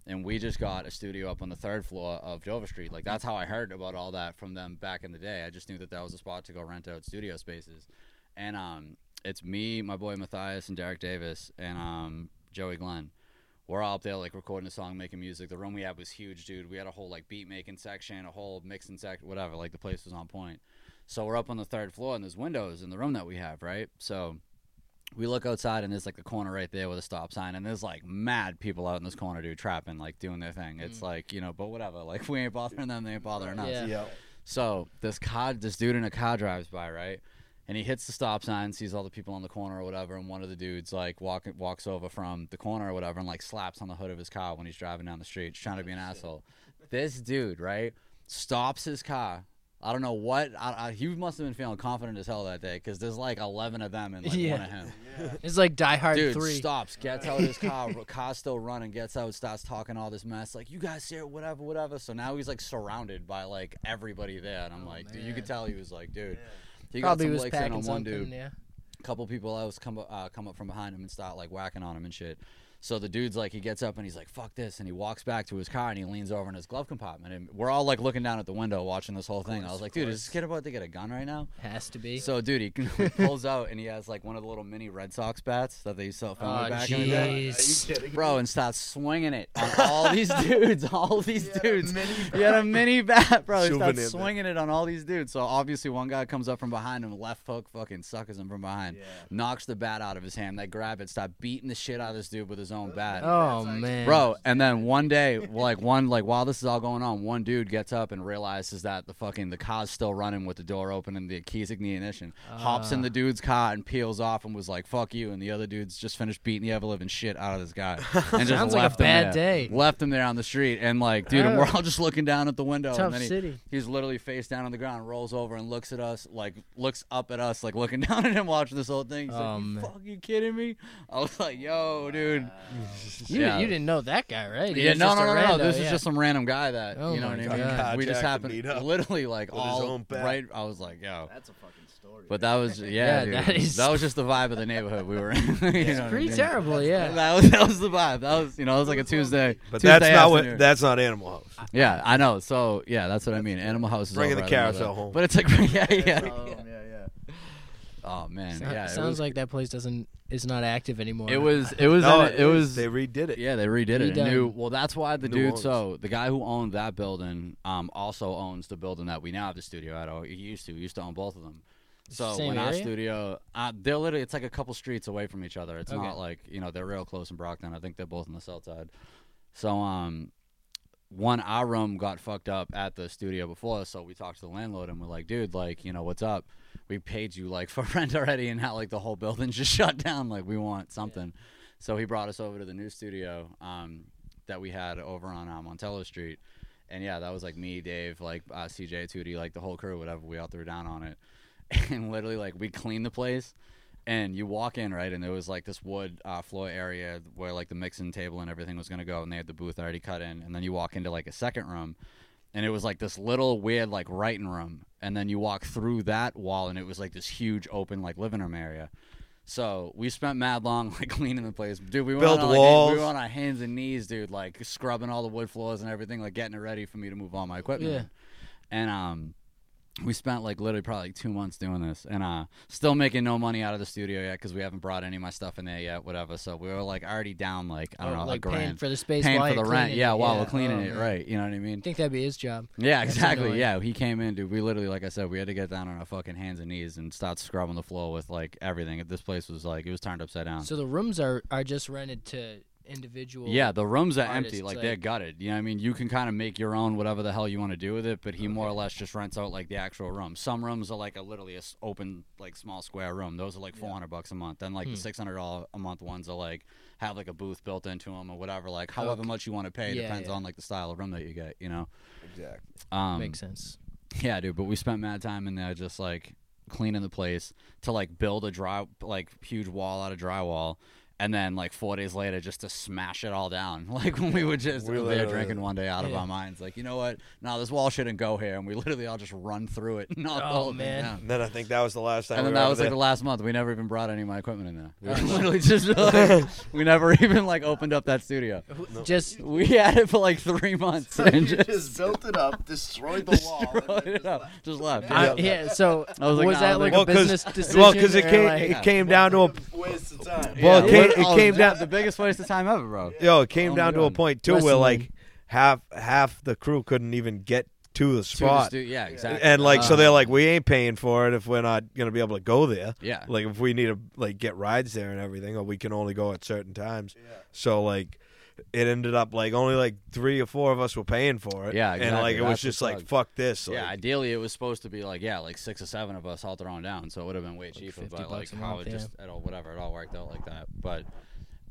[SPEAKER 5] and we just got a studio up on the third floor of Dover Street. Like that's how I heard about all that from them back in the day. I just knew that that was a spot to go rent out studio spaces, and um, it's me, my boy Matthias, and Derek Davis, and um, Joey Glenn. We're all up there like recording a song, making music. The room we had was huge, dude. We had a whole like beat making section, a whole mixing section, whatever. Like the place was on point. So we're up on the third floor, and there's windows in the room that we have, right? So we look outside, and there's like the corner right there with a stop sign, and there's like mad people out in this corner, dude, trapping, like doing their thing. It's mm. like you know, but whatever. Like we ain't bothering them, they ain't bothering us.
[SPEAKER 4] Yeah.
[SPEAKER 2] Yeah.
[SPEAKER 5] So this car, this dude in a car drives by, right? And he hits the stop sign, sees all the people on the corner or whatever, and one of the dudes like walk, walks over from the corner or whatever and like slaps on the hood of his car when he's driving down the street, trying to be an oh, asshole. This dude, right, stops his car. I don't know what. I, I, he must have been feeling confident as hell that day because there's like 11 of them and like
[SPEAKER 4] Yeah.
[SPEAKER 5] one of him.
[SPEAKER 4] It's like Die Hard
[SPEAKER 5] Dude
[SPEAKER 4] three.
[SPEAKER 5] stops, gets out of his car, car's still running, gets out, starts talking all this mess, like you guys here, whatever, whatever. So now he's like surrounded by like everybody there, and I'm oh, like, dude, you
[SPEAKER 4] man.
[SPEAKER 5] could tell he was like, dude, he
[SPEAKER 4] Probably
[SPEAKER 5] got some
[SPEAKER 4] was
[SPEAKER 5] in
[SPEAKER 4] packing
[SPEAKER 5] on one
[SPEAKER 4] something.
[SPEAKER 5] dude.
[SPEAKER 4] Yeah.
[SPEAKER 5] A couple people else come up- uh, come up from behind him and start like whacking on him and shit. So the dude's like, he gets up and he's like, "Fuck this," and he walks back to his car and he leans over in his glove compartment, and we're all like looking down at the window watching this whole thing. I was like, "Dude, is this kid about to get a gun right now?"
[SPEAKER 4] Has to be.
[SPEAKER 5] So, dude, he he pulls out and he has like one of the little mini Red Sox bats that they used to sell film
[SPEAKER 4] oh
[SPEAKER 5] back in the day.
[SPEAKER 4] jeez.
[SPEAKER 5] Bro, and starts swinging it on all these dudes, all these dudes. He had a mini bat, bro. He
[SPEAKER 2] Souvenir
[SPEAKER 5] starts
[SPEAKER 2] bat.
[SPEAKER 5] swinging it on all these dudes. So obviously, one guy comes up from behind him, left hook, fucking suckers him from behind, knocks the bat out of his hand. They grab it, start beating the shit out of this dude with his own bat.
[SPEAKER 4] Oh man.
[SPEAKER 5] Bro, and then one day, like one, like while this is all going on, one dude gets up and realizes that the fucking the car's still running with the door open and the keys in the ignition. hops in
[SPEAKER 4] Ah.
[SPEAKER 5] the dude's car and peels off and was like, "Fuck you!" And the other dude's just finished beating the ever living shit out of this guy and just
[SPEAKER 4] Sounds like a
[SPEAKER 5] left him
[SPEAKER 4] bad
[SPEAKER 5] there.
[SPEAKER 4] day.
[SPEAKER 5] Left him there on the street and like, dude, and we're
[SPEAKER 4] Oh.
[SPEAKER 5] all just looking down at the window.
[SPEAKER 4] Tough
[SPEAKER 5] and then he,
[SPEAKER 4] city.
[SPEAKER 5] He's literally face down on the ground, rolls over and looks at us, like looks up at us, like looking down at him watching this whole thing. He's
[SPEAKER 4] Oh,
[SPEAKER 5] like, "You
[SPEAKER 4] man.
[SPEAKER 5] fucking kidding me?" I was like, "Yo, dude."
[SPEAKER 4] You,
[SPEAKER 5] Yeah.
[SPEAKER 4] you didn't know that guy, right? He
[SPEAKER 5] Yeah,
[SPEAKER 4] was
[SPEAKER 5] no, no,
[SPEAKER 4] a
[SPEAKER 5] no, no.
[SPEAKER 4] rando,
[SPEAKER 5] This is just some random guy that
[SPEAKER 4] Oh
[SPEAKER 5] you know what I mean.
[SPEAKER 4] God.
[SPEAKER 5] We just happened,
[SPEAKER 2] and beat up
[SPEAKER 5] literally like
[SPEAKER 2] with his own
[SPEAKER 5] right. I was like, yo.
[SPEAKER 3] That's a fucking story.
[SPEAKER 5] But that was yeah,
[SPEAKER 4] Yeah, that is-
[SPEAKER 5] that was just the vibe of the neighborhood we were in. you know what I
[SPEAKER 4] Pretty
[SPEAKER 5] mean?
[SPEAKER 4] terrible, yeah.
[SPEAKER 5] That was that was the vibe. That was you know it was like a Tuesday.
[SPEAKER 2] But
[SPEAKER 5] Tuesday
[SPEAKER 2] that's not
[SPEAKER 5] afternoon.
[SPEAKER 2] what. That's not Animal House.
[SPEAKER 5] Yeah, I know. So yeah, that's what I mean. Animal House is
[SPEAKER 2] Bringing the carousel
[SPEAKER 5] that.
[SPEAKER 2] home.
[SPEAKER 5] But it's like yeah, yeah.
[SPEAKER 3] yeah,
[SPEAKER 5] yeah.
[SPEAKER 3] yeah, yeah.
[SPEAKER 5] Oh man,
[SPEAKER 4] So-
[SPEAKER 5] yeah. it
[SPEAKER 4] sounds
[SPEAKER 5] was,
[SPEAKER 4] like that place doesn't is not active anymore.
[SPEAKER 5] it was it was
[SPEAKER 2] No,
[SPEAKER 5] in a- it was
[SPEAKER 2] They redid it.
[SPEAKER 5] Yeah, they redid it.
[SPEAKER 4] Redone.
[SPEAKER 5] New, well, that's why the
[SPEAKER 2] New
[SPEAKER 5] dude.
[SPEAKER 2] owners.
[SPEAKER 5] So the guy who owned that building, um, also owns the building that we now have the studio at. Or he used to. He used to own both of them. So
[SPEAKER 4] Same
[SPEAKER 5] when our
[SPEAKER 4] area?
[SPEAKER 5] studio, uh, they're literally it's like a couple streets away from each other. It's
[SPEAKER 4] Okay.
[SPEAKER 5] not like you know they're real close in Brockton. I think they're both on the south side. So um, one our room got fucked up at the studio before, so we talked to the landlord and we're like, dude, like you know what's up? We paid you like for rent already, and now like the whole building just shut down. Like we want something. So he brought us over to the new studio um, that we had over on uh, Montello Street. And yeah, that was like me, Dave, like uh, CJ, Tootie, like the whole crew, whatever. We all threw down on it. And literally, like, we cleaned the place. And you walk in, right? And there was like this wood uh, floor area where like the mixing table and everything was going to go. And they had the booth already cut in. And then you walk into like a second room. And it was like this little weird, like, writing room. And then you walk through that wall, and it was like this huge open, like, living room area. So we spent mad long like cleaning the place, dude. We went
[SPEAKER 2] Built
[SPEAKER 5] on, like,
[SPEAKER 2] walls.
[SPEAKER 5] we were on our hands and knees, dude, like scrubbing all the wood floors and everything, like getting it ready for me to move all my equipment.
[SPEAKER 4] Yeah.
[SPEAKER 5] And um, we spent like literally probably like two months doing this, and uh, still making no money out of the studio yet because we haven't brought any of my stuff in there yet, whatever. So we were like already down like I don't
[SPEAKER 4] Oh,
[SPEAKER 5] know,
[SPEAKER 4] like
[SPEAKER 5] a
[SPEAKER 4] paying
[SPEAKER 5] grand.
[SPEAKER 4] for the space,
[SPEAKER 5] paying for the rent, yeah,
[SPEAKER 4] it.
[SPEAKER 5] while
[SPEAKER 4] yeah.
[SPEAKER 5] we're cleaning
[SPEAKER 4] Oh,
[SPEAKER 5] it,
[SPEAKER 4] man.
[SPEAKER 5] right? You know what I mean?
[SPEAKER 4] I think that'd be his job.
[SPEAKER 5] Yeah, exactly. Yeah, he came in, dude. We literally, like I said, we had to get down on our fucking hands and knees and start scrubbing the floor with like everything. This place was like it was turned upside down.
[SPEAKER 4] So the rooms are are just rented to individual.
[SPEAKER 5] yeah, the rooms are empty, like,
[SPEAKER 4] like-
[SPEAKER 5] they're gutted. You know what I mean? You can kind of make your own whatever the hell you want to do with it, but he more or less just rents out like the actual room. Some rooms are like a literally a s- open like small square room. Those are like 400 bucks a month. Then like
[SPEAKER 4] Hmm.
[SPEAKER 5] the 600 dollar a month ones are like have like a booth built into them or whatever. Like however much you want to pay
[SPEAKER 4] Yeah,
[SPEAKER 5] depends
[SPEAKER 4] yeah.
[SPEAKER 5] on like the style of room that you get. You know?
[SPEAKER 2] Exactly.
[SPEAKER 5] Um,
[SPEAKER 4] makes sense.
[SPEAKER 5] Yeah, dude, but we spent mad time in there just like cleaning the place to like build a dry like huge wall out of drywall and then like four days later just to smash it all down. Like when we were just
[SPEAKER 2] We
[SPEAKER 5] there drinking one day out of
[SPEAKER 4] Yeah.
[SPEAKER 5] our minds, like, you know what? No, this wall shouldn't go here and we literally all just run through it and knock the
[SPEAKER 4] Oh, man.
[SPEAKER 2] And then I think that was the last time.
[SPEAKER 5] And then
[SPEAKER 2] were
[SPEAKER 5] that was like
[SPEAKER 2] there.
[SPEAKER 5] the last month. We never even brought any of my equipment in there. We literally just like, we never even like opened up that studio.
[SPEAKER 4] Just
[SPEAKER 5] We had it for like three months
[SPEAKER 3] So
[SPEAKER 5] and just,
[SPEAKER 3] just built it up, destroyed the wall,
[SPEAKER 5] destroyed it
[SPEAKER 3] just
[SPEAKER 5] up.
[SPEAKER 3] left.
[SPEAKER 5] Just left.
[SPEAKER 4] I, yeah. So
[SPEAKER 5] I was like, nah,
[SPEAKER 4] that like
[SPEAKER 5] well,
[SPEAKER 4] a
[SPEAKER 2] 'cause-
[SPEAKER 4] business decision?
[SPEAKER 2] well, because it came
[SPEAKER 4] like-
[SPEAKER 2] it came down to a
[SPEAKER 3] Waste of time.
[SPEAKER 2] Well, it came- it
[SPEAKER 5] Oh,
[SPEAKER 2] came down-
[SPEAKER 5] the biggest waste of time ever, bro.
[SPEAKER 2] yo. It came
[SPEAKER 5] Oh my
[SPEAKER 2] down to a
[SPEAKER 5] God.
[SPEAKER 2] point too
[SPEAKER 4] Less
[SPEAKER 2] where
[SPEAKER 4] than
[SPEAKER 2] like half half the crew couldn't even get to the
[SPEAKER 5] To the
[SPEAKER 2] spot.
[SPEAKER 5] stu- yeah, exactly.
[SPEAKER 2] and like so they're uh-huh. like we ain't paying for it if we're not gonna be able to go there
[SPEAKER 5] yeah,
[SPEAKER 2] like if we need to like get rides there and everything or we can only go at certain times so like it ended up like only like three or four of us were paying for it
[SPEAKER 5] Yeah,
[SPEAKER 2] and like it was just like
[SPEAKER 5] up.
[SPEAKER 2] fuck this
[SPEAKER 5] yeah. Ideally, it was supposed to be like yeah, like six or seven of us all thrown down, so it would have been way cheaper. But like
[SPEAKER 4] bucks a
[SPEAKER 5] how
[SPEAKER 4] month,
[SPEAKER 5] it
[SPEAKER 4] yeah.
[SPEAKER 5] just it all whatever it all worked out like that. But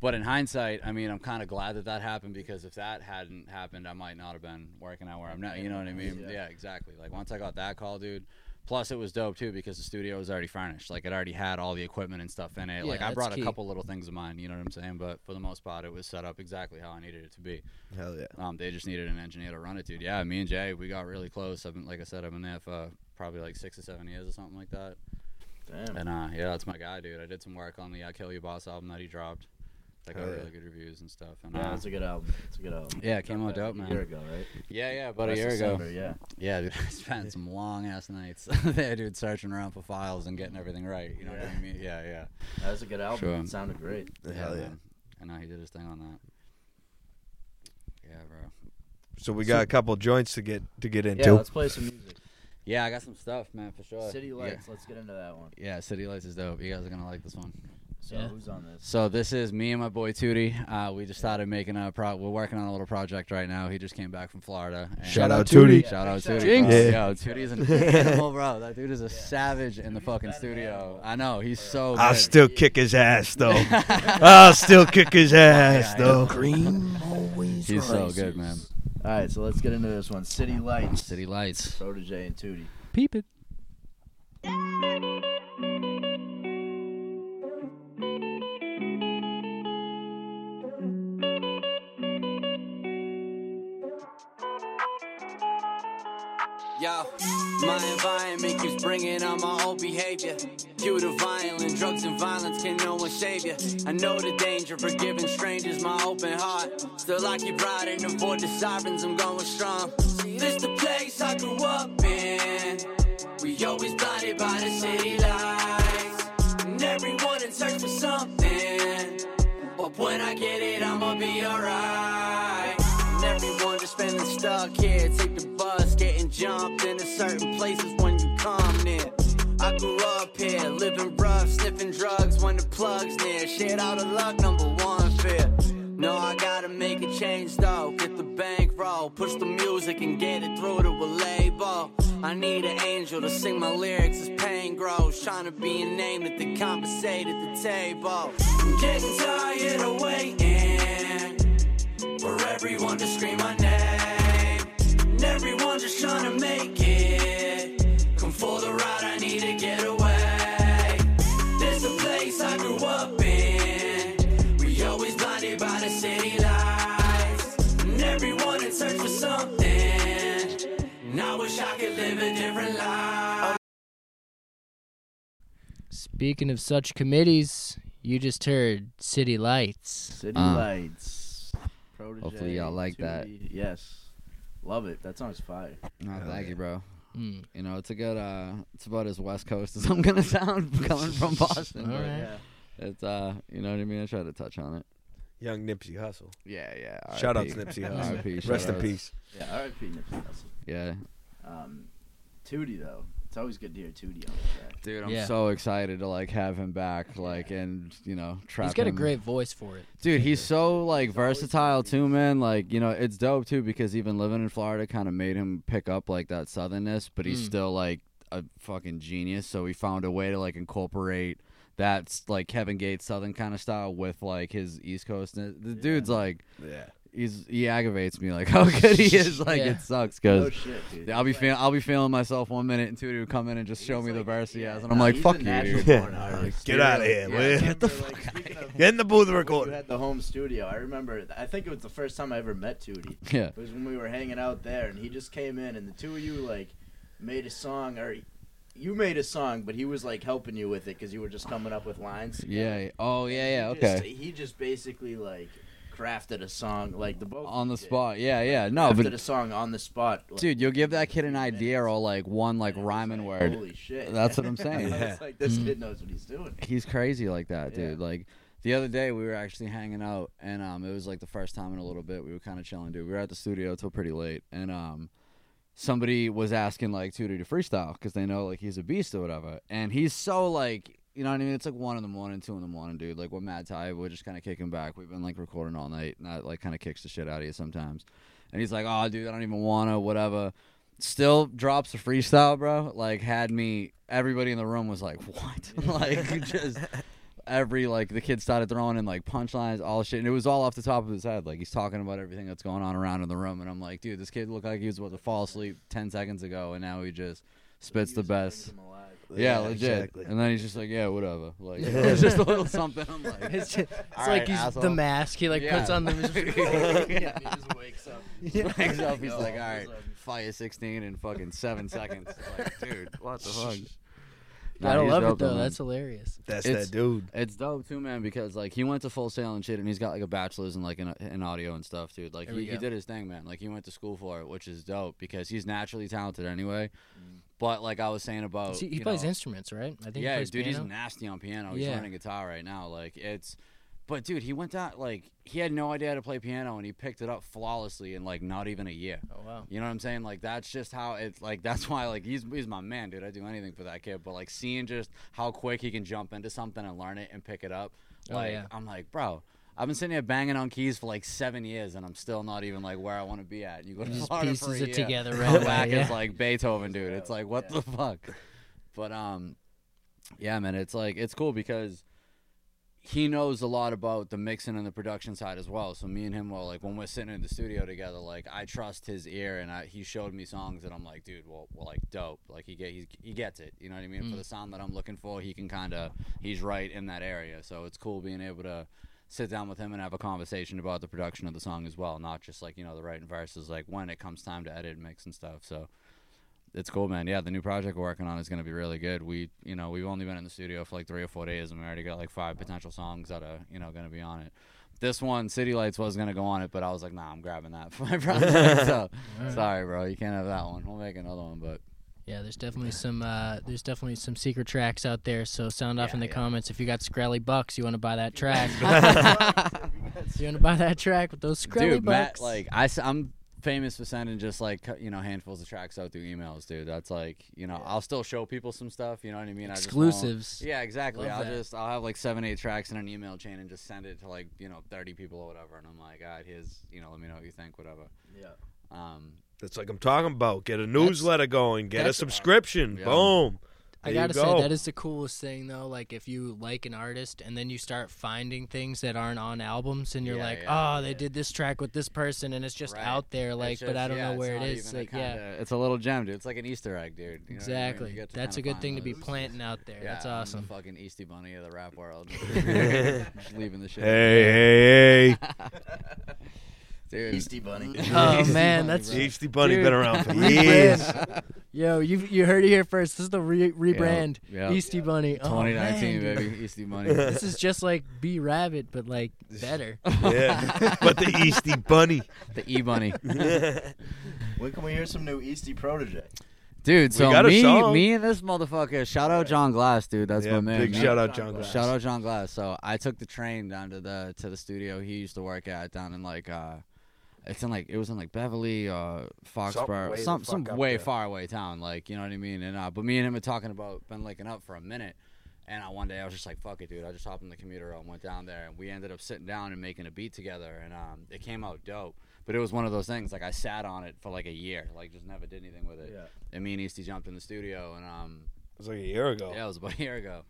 [SPEAKER 5] but in hindsight, I mean, I'm kind of glad that that happened because if that hadn't happened, I might not have been working out where I'm now. You know what I mean?
[SPEAKER 3] Yeah.
[SPEAKER 5] Yeah, exactly. Like once I got that call, dude. Plus, it was dope too because the studio was already furnished. Like it already had all the equipment and stuff in it.
[SPEAKER 4] Yeah,
[SPEAKER 5] like I brought
[SPEAKER 4] key.
[SPEAKER 5] a couple little things of mine. You know what I'm saying? But for the most part, it was set up exactly how I needed it to be.
[SPEAKER 2] hell yeah
[SPEAKER 5] Um, they just needed an engineer to run it, dude. Yeah, me and Jay, we got really close. I've been, like I said, I've been there for probably like six or seven years or something like that.
[SPEAKER 3] Damn.
[SPEAKER 5] And uh, yeah, that's my guy, dude. I did some work on the "I Kill You Boss" album that he dropped. That got
[SPEAKER 2] Hell yeah.
[SPEAKER 5] really good reviews and stuff. And
[SPEAKER 3] Yeah,
[SPEAKER 5] uh,
[SPEAKER 3] it's a good album. It's a good album.
[SPEAKER 5] yeah, it came out
[SPEAKER 3] that
[SPEAKER 5] dope,
[SPEAKER 3] A
[SPEAKER 5] man.
[SPEAKER 3] year ago, right?
[SPEAKER 5] yeah, yeah, about a
[SPEAKER 3] Last
[SPEAKER 5] year
[SPEAKER 3] December,
[SPEAKER 5] ago.
[SPEAKER 3] Yeah.
[SPEAKER 5] Yeah, dude, I spent some long ass nights there, dude, searching around for files and getting everything right. You know what I mean? Yeah, yeah.
[SPEAKER 3] That was a good album.
[SPEAKER 5] Sure.
[SPEAKER 3] It sounded great.
[SPEAKER 2] hell yeah
[SPEAKER 5] man. And uh, he did his thing on that. Yeah, bro.
[SPEAKER 2] so we got a couple joints to get to get into.
[SPEAKER 3] Yeah, let's play some music.
[SPEAKER 5] Yeah, I got some stuff, man, for sure.
[SPEAKER 3] City
[SPEAKER 5] Yeah.
[SPEAKER 3] Lights. Let's get into that one.
[SPEAKER 5] Yeah, City Lights is dope. You guys are gonna like this one.
[SPEAKER 3] So
[SPEAKER 4] Yeah.
[SPEAKER 3] who's on this?
[SPEAKER 5] So this is me and my boy Tootie. Uh, we just started making a pro. We're working on a little project right now. He just came back from Florida. and-
[SPEAKER 2] Shout out Tootie.
[SPEAKER 5] Shout out
[SPEAKER 3] Shout out
[SPEAKER 5] Tootie.
[SPEAKER 2] Jinx. Yeah.
[SPEAKER 5] Yo, Tootie's an animal, bro. That dude is a savage in the fucking studio. I know. He's so
[SPEAKER 2] I'll
[SPEAKER 5] good.
[SPEAKER 2] still kick his ass though I'll still kick his ass
[SPEAKER 5] Yeah, I know.
[SPEAKER 2] though
[SPEAKER 5] He's so good, man.
[SPEAKER 3] All right, so let's get into this one. City Lights.
[SPEAKER 5] City Lights.
[SPEAKER 3] Protege and Tootie.
[SPEAKER 4] Peep it.
[SPEAKER 6] Yo, my environment keeps bringing on my old behavior. Due to violence, drugs and violence, can no one save you? I know the danger for giving strangers my open heart. Still, I keep riding, avoid the sirens, I'm going strong. This the place I grew up in. We always blinded by the city lights. And everyone in search for something. But when I get it, I'ma be alright. And everyone just feeling stuck here. Take the bus, jumped into certain places when you come near. I grew up here, living rough, sniffing drugs when the plug's near. Shit out of luck, number one fear. No, I gotta make a change though. Get the bankroll, push the music and get it through to a label. I need an angel to sing my lyrics as pain grows. Trying to be a name that they compensate at the table. I'm getting tired of waiting for everyone to scream my name. And everyone just trying to make it. Come for the ride, I need to get away. There's a place I grew up in. We always blinded by the city lights. And everyone in search for something. And I wish I could live a different life.
[SPEAKER 4] Speaking of such committees, you just heard City Lights.
[SPEAKER 3] City
[SPEAKER 5] Uh.
[SPEAKER 3] Lights. Protege,
[SPEAKER 5] Hopefully y'all like that.
[SPEAKER 3] Yes. Love it. That song's fire.
[SPEAKER 5] No, thank you, bro.
[SPEAKER 4] Mm.
[SPEAKER 5] You know, it's a good. uh It's about as West Coast as I'm gonna sound coming from Boston.
[SPEAKER 4] All
[SPEAKER 5] but
[SPEAKER 4] right.
[SPEAKER 3] Yeah.
[SPEAKER 5] It's uh, you know what I mean. I try to touch on it.
[SPEAKER 2] Young Nipsey Hussle.
[SPEAKER 5] Yeah, yeah.
[SPEAKER 2] Shout out
[SPEAKER 5] RIP.
[SPEAKER 2] to Nipsey Hussle.
[SPEAKER 5] RIP,
[SPEAKER 2] Rest in peace.
[SPEAKER 3] Yeah. R.I.P. Nipsey Hussle.
[SPEAKER 5] Yeah,
[SPEAKER 3] Um, Tootie though. It's always good to hear Tootie on the track.
[SPEAKER 5] dude, I'm
[SPEAKER 4] Yeah.
[SPEAKER 5] so excited to like have him back, like, and you know, trap.
[SPEAKER 4] He's got a
[SPEAKER 5] him.
[SPEAKER 4] great voice for it.
[SPEAKER 5] Dude, he's so like versatile too, man. Like, you know, it's dope too because even living in Florida kind of made him pick up like that southernness, but he's
[SPEAKER 4] Mm.
[SPEAKER 5] still like a fucking genius. So he found a way to like incorporate that like Kevin Gates southern kind of style with like his East Coast. The dude's like
[SPEAKER 2] Yeah.
[SPEAKER 5] He's he aggravates me like how good he is. Like
[SPEAKER 4] Yeah.
[SPEAKER 5] it sucks
[SPEAKER 3] No
[SPEAKER 5] because.
[SPEAKER 3] shit, dude.
[SPEAKER 5] I'll be feeling I'll be feeling myself one minute and two to come in and just show
[SPEAKER 3] he's
[SPEAKER 5] me the
[SPEAKER 3] like-
[SPEAKER 5] verse he has and I'm
[SPEAKER 3] nah,
[SPEAKER 5] like fuck you
[SPEAKER 3] natural
[SPEAKER 5] dude.
[SPEAKER 3] born
[SPEAKER 2] Yeah.
[SPEAKER 3] artist.
[SPEAKER 2] Get outta here,
[SPEAKER 3] Yeah,
[SPEAKER 2] will
[SPEAKER 3] I
[SPEAKER 2] ya?
[SPEAKER 3] remember, like, speaking of-
[SPEAKER 2] Get in the booth
[SPEAKER 3] You
[SPEAKER 2] recording.
[SPEAKER 3] had the home studio. I remember. I think it was the first time I ever met Tootie.
[SPEAKER 5] Yeah.
[SPEAKER 3] It was when we were hanging out there, and he just came in, and the two of you like made a song, or you made a song, but he was like helping you with it because you were just coming up with lines.
[SPEAKER 5] Yeah. Oh yeah, yeah,
[SPEAKER 3] He just-
[SPEAKER 5] okay.
[SPEAKER 3] he just basically like crafted a song, like the both
[SPEAKER 5] On the
[SPEAKER 3] did.
[SPEAKER 5] spot. Yeah, yeah. No,
[SPEAKER 3] crafted
[SPEAKER 5] but
[SPEAKER 3] a song on the spot. like,
[SPEAKER 5] Dude, you'll give that kid an idea or like one like rhyming
[SPEAKER 3] like,
[SPEAKER 5] word.
[SPEAKER 3] Holy shit!
[SPEAKER 5] That's what I'm saying.
[SPEAKER 2] Yeah.
[SPEAKER 3] like, this kid knows what he's doing.
[SPEAKER 5] He's crazy like that,
[SPEAKER 3] Yeah.
[SPEAKER 5] dude. Like the other day we were actually hanging out and um it was like the first time in a little bit. We were kind of chilling, dude. We were at the studio till pretty late and um somebody was asking like Tootie to freestyle because they know like he's a beast or whatever. And he's so like you know what I mean? It's like one in the morning, two in the morning, dude. Like we're mad tired. We're just kind of kicking back. We've been like recording all night, and that like kind of kicks the shit out of you sometimes. And he's like, "Oh, dude, I don't even wanna, whatever." Still drops a freestyle, bro. Like had me. Everybody in the room was like, "What?" like just every like the kid started throwing in like punchlines, all shit, and it was all off the top of his head. Like he's talking about everything that's going on around in the room, and I'm like, dude, this kid looked like he was about to fall asleep ten seconds ago, and now he just spits the best.
[SPEAKER 3] Him.
[SPEAKER 5] Yeah, legit.
[SPEAKER 2] exactly.
[SPEAKER 5] And then he's just like, yeah, whatever. Like it's just a little something. I'm like,
[SPEAKER 4] It's, just, it's
[SPEAKER 5] All
[SPEAKER 4] like
[SPEAKER 5] right,
[SPEAKER 4] he's
[SPEAKER 5] asshole.
[SPEAKER 4] the mask. He like puts on the.
[SPEAKER 3] Yeah, he just wakes up.
[SPEAKER 5] wakes up, he's like, all
[SPEAKER 3] all of a
[SPEAKER 5] right,
[SPEAKER 3] sudden.
[SPEAKER 5] fire 16 in fucking seven seconds. Like, dude, what the fuck?
[SPEAKER 4] I
[SPEAKER 5] Nah, he's
[SPEAKER 4] love it though.
[SPEAKER 5] man.
[SPEAKER 4] That's hilarious.
[SPEAKER 2] That's
[SPEAKER 5] It's-
[SPEAKER 2] that dude.
[SPEAKER 5] It's dope too, man, because like he went to Full Sail and shit, and he's got like a bachelor's in like in, uh, in audio and stuff, dude. Like
[SPEAKER 4] There
[SPEAKER 5] he,
[SPEAKER 4] we
[SPEAKER 5] he
[SPEAKER 4] go.
[SPEAKER 5] did his thing, man. Like he went to school for it, which is dope because he's naturally talented anyway. Mm. But like I was saying about,
[SPEAKER 4] he he plays
[SPEAKER 5] know-
[SPEAKER 4] instruments, right? I think
[SPEAKER 5] yeah,
[SPEAKER 4] he plays
[SPEAKER 5] dude,
[SPEAKER 4] piano.
[SPEAKER 5] he's nasty on piano. He's
[SPEAKER 4] Yeah.
[SPEAKER 5] learning guitar right now. Like it's, but dude, he went down like he had no idea how to play piano, and he picked it up flawlessly in like not even a year.
[SPEAKER 4] oh wow.
[SPEAKER 5] You know what I'm saying? Like that's just how it's like. That's why like he's he's my man, dude. I do anything for that kid. But like seeing just how quick he can jump into something and learn it and pick it up,
[SPEAKER 4] Oh,
[SPEAKER 5] like
[SPEAKER 4] yeah.
[SPEAKER 5] I'm like, bro. I've been sitting here banging on keys for like seven years, and I'm still not even like where I want to be at. You go to
[SPEAKER 4] He just
[SPEAKER 5] Florida for a
[SPEAKER 4] pieces it
[SPEAKER 5] year,
[SPEAKER 4] together
[SPEAKER 5] come
[SPEAKER 4] right
[SPEAKER 5] back
[SPEAKER 4] away,
[SPEAKER 5] as
[SPEAKER 4] yeah.
[SPEAKER 5] like Beethoven, dude. It's like what
[SPEAKER 3] Yeah.
[SPEAKER 5] the fuck. But um, yeah, man, it's like it's cool because he knows a lot about the mixing and the production side as well. So me and him, well, like when we're sitting in the studio together, like I trust his ear, and I, he showed me songs that I'm like, dude, well, well like dope. Like he get he, he gets it. You know what I mean? For
[SPEAKER 4] Mm.
[SPEAKER 5] the sound that I'm looking for, he can kind of he's right in that area. So it's cool being able to sit down with him and have a conversation about the production of the song as well, not just like you know the writing verses. Like when it comes time to edit and mix and stuff. So it's cool, man. Yeah, the new project we're working on is gonna be really good. We, you know, we've only been in the studio for like three or four days, and we already got like five potential songs that are, you know, gonna be on it. This one, City Lights, was gonna go on it, but I was like, nah, I'm grabbing that for my project. so, sorry, bro, you can't have that one. We'll make another one, but
[SPEAKER 4] Yeah, there's definitely some uh, there's definitely some secret tracks out there. So sound off
[SPEAKER 5] Yeah,
[SPEAKER 4] in the
[SPEAKER 5] yeah.
[SPEAKER 4] comments if you got Screlly bucks, you want to buy that track. you want to buy that track with those Screlly
[SPEAKER 5] dude, Matt,
[SPEAKER 4] bucks?
[SPEAKER 5] like I, am famous for sending just like you know handfuls of tracks out through emails, dude. That's like you know I'll still show people some stuff. You know what I mean? I just
[SPEAKER 4] Exclusives.
[SPEAKER 5] yeah, exactly.
[SPEAKER 4] Love
[SPEAKER 5] I'll
[SPEAKER 4] that.
[SPEAKER 5] just I'll have like seven, eight tracks in an email chain and just send it to like you know thirty people or whatever, and I'm like, all right, here's you know let me know what you think, whatever.
[SPEAKER 3] Yeah.
[SPEAKER 5] Um,
[SPEAKER 2] That's like I'm talking about. Get a newsletter going. Get a
[SPEAKER 4] that's- uh,
[SPEAKER 2] subscription.
[SPEAKER 5] Yeah.
[SPEAKER 2] Boom.
[SPEAKER 4] I
[SPEAKER 2] There you
[SPEAKER 4] gotta
[SPEAKER 2] go.
[SPEAKER 4] say that is the coolest thing though. Like if you like an artist and then you start finding things that aren't on albums, and you're
[SPEAKER 5] Yeah,
[SPEAKER 4] like,
[SPEAKER 5] yeah,
[SPEAKER 4] oh, they did this track with this person, and it's just
[SPEAKER 5] Right.
[SPEAKER 4] out there, like,
[SPEAKER 5] it's
[SPEAKER 4] but I
[SPEAKER 5] just-
[SPEAKER 4] don't
[SPEAKER 5] yeah,
[SPEAKER 4] know
[SPEAKER 5] it's
[SPEAKER 4] where it
[SPEAKER 5] not
[SPEAKER 4] is.
[SPEAKER 5] even a
[SPEAKER 4] Like, yeah,
[SPEAKER 5] kinda- it's a little gem, dude. It's like an Easter egg, dude. You know what I mean? You
[SPEAKER 4] exactly.
[SPEAKER 5] get to
[SPEAKER 4] That's a
[SPEAKER 5] kinda
[SPEAKER 4] good thing to be
[SPEAKER 5] those.
[SPEAKER 4] planting out there.
[SPEAKER 5] Yeah,
[SPEAKER 4] That's
[SPEAKER 5] I'm
[SPEAKER 4] awesome.
[SPEAKER 5] the fucking Easty Bunny of the rap world. Just leaving the shit.
[SPEAKER 2] Hey, Hey, hey,
[SPEAKER 5] dude.
[SPEAKER 3] Easty Bunny.
[SPEAKER 4] Oh man, that's
[SPEAKER 2] hey. Easty Bunny
[SPEAKER 4] Dude.
[SPEAKER 2] been around for years.
[SPEAKER 4] Yo, you you heard it here first. This is the re- rebrand.
[SPEAKER 5] yeah.
[SPEAKER 4] Easty Bunny. Oh,
[SPEAKER 5] 2019,
[SPEAKER 4] man,
[SPEAKER 5] baby. Easty Bunny.
[SPEAKER 4] This is just like B Rabbit, but like better.
[SPEAKER 2] yeah. But the Easty Bunny.
[SPEAKER 5] the E Bunny.
[SPEAKER 3] when can we hear some new Easty protege?
[SPEAKER 5] Dude, so me,
[SPEAKER 2] song.
[SPEAKER 5] me and this motherfucker. Shout out John Glass, dude. That's
[SPEAKER 2] yeah,
[SPEAKER 5] my man.
[SPEAKER 2] big
[SPEAKER 5] man.
[SPEAKER 2] shout out
[SPEAKER 3] John
[SPEAKER 2] John Glass.
[SPEAKER 5] Shout out John Glass. So I took the train down to the to the studio he used to work at down in like uh it's in like it was in like Beverly uh Foxborough some some way
[SPEAKER 2] there.
[SPEAKER 5] far away town like you know what I mean and uh but me and him were talking about been linking up for a minute and uh, one day I was just like fuck it dude I just hopped in the commuter and went down there and we ended up sitting down and making a beat together and um it came out dope but it was one of those things like I sat on it for like a year like just never did anything with it
[SPEAKER 3] Yeah.
[SPEAKER 5] and me and Easty jumped in the studio and um
[SPEAKER 2] It was like a year ago.
[SPEAKER 5] yeah, it was about a year ago.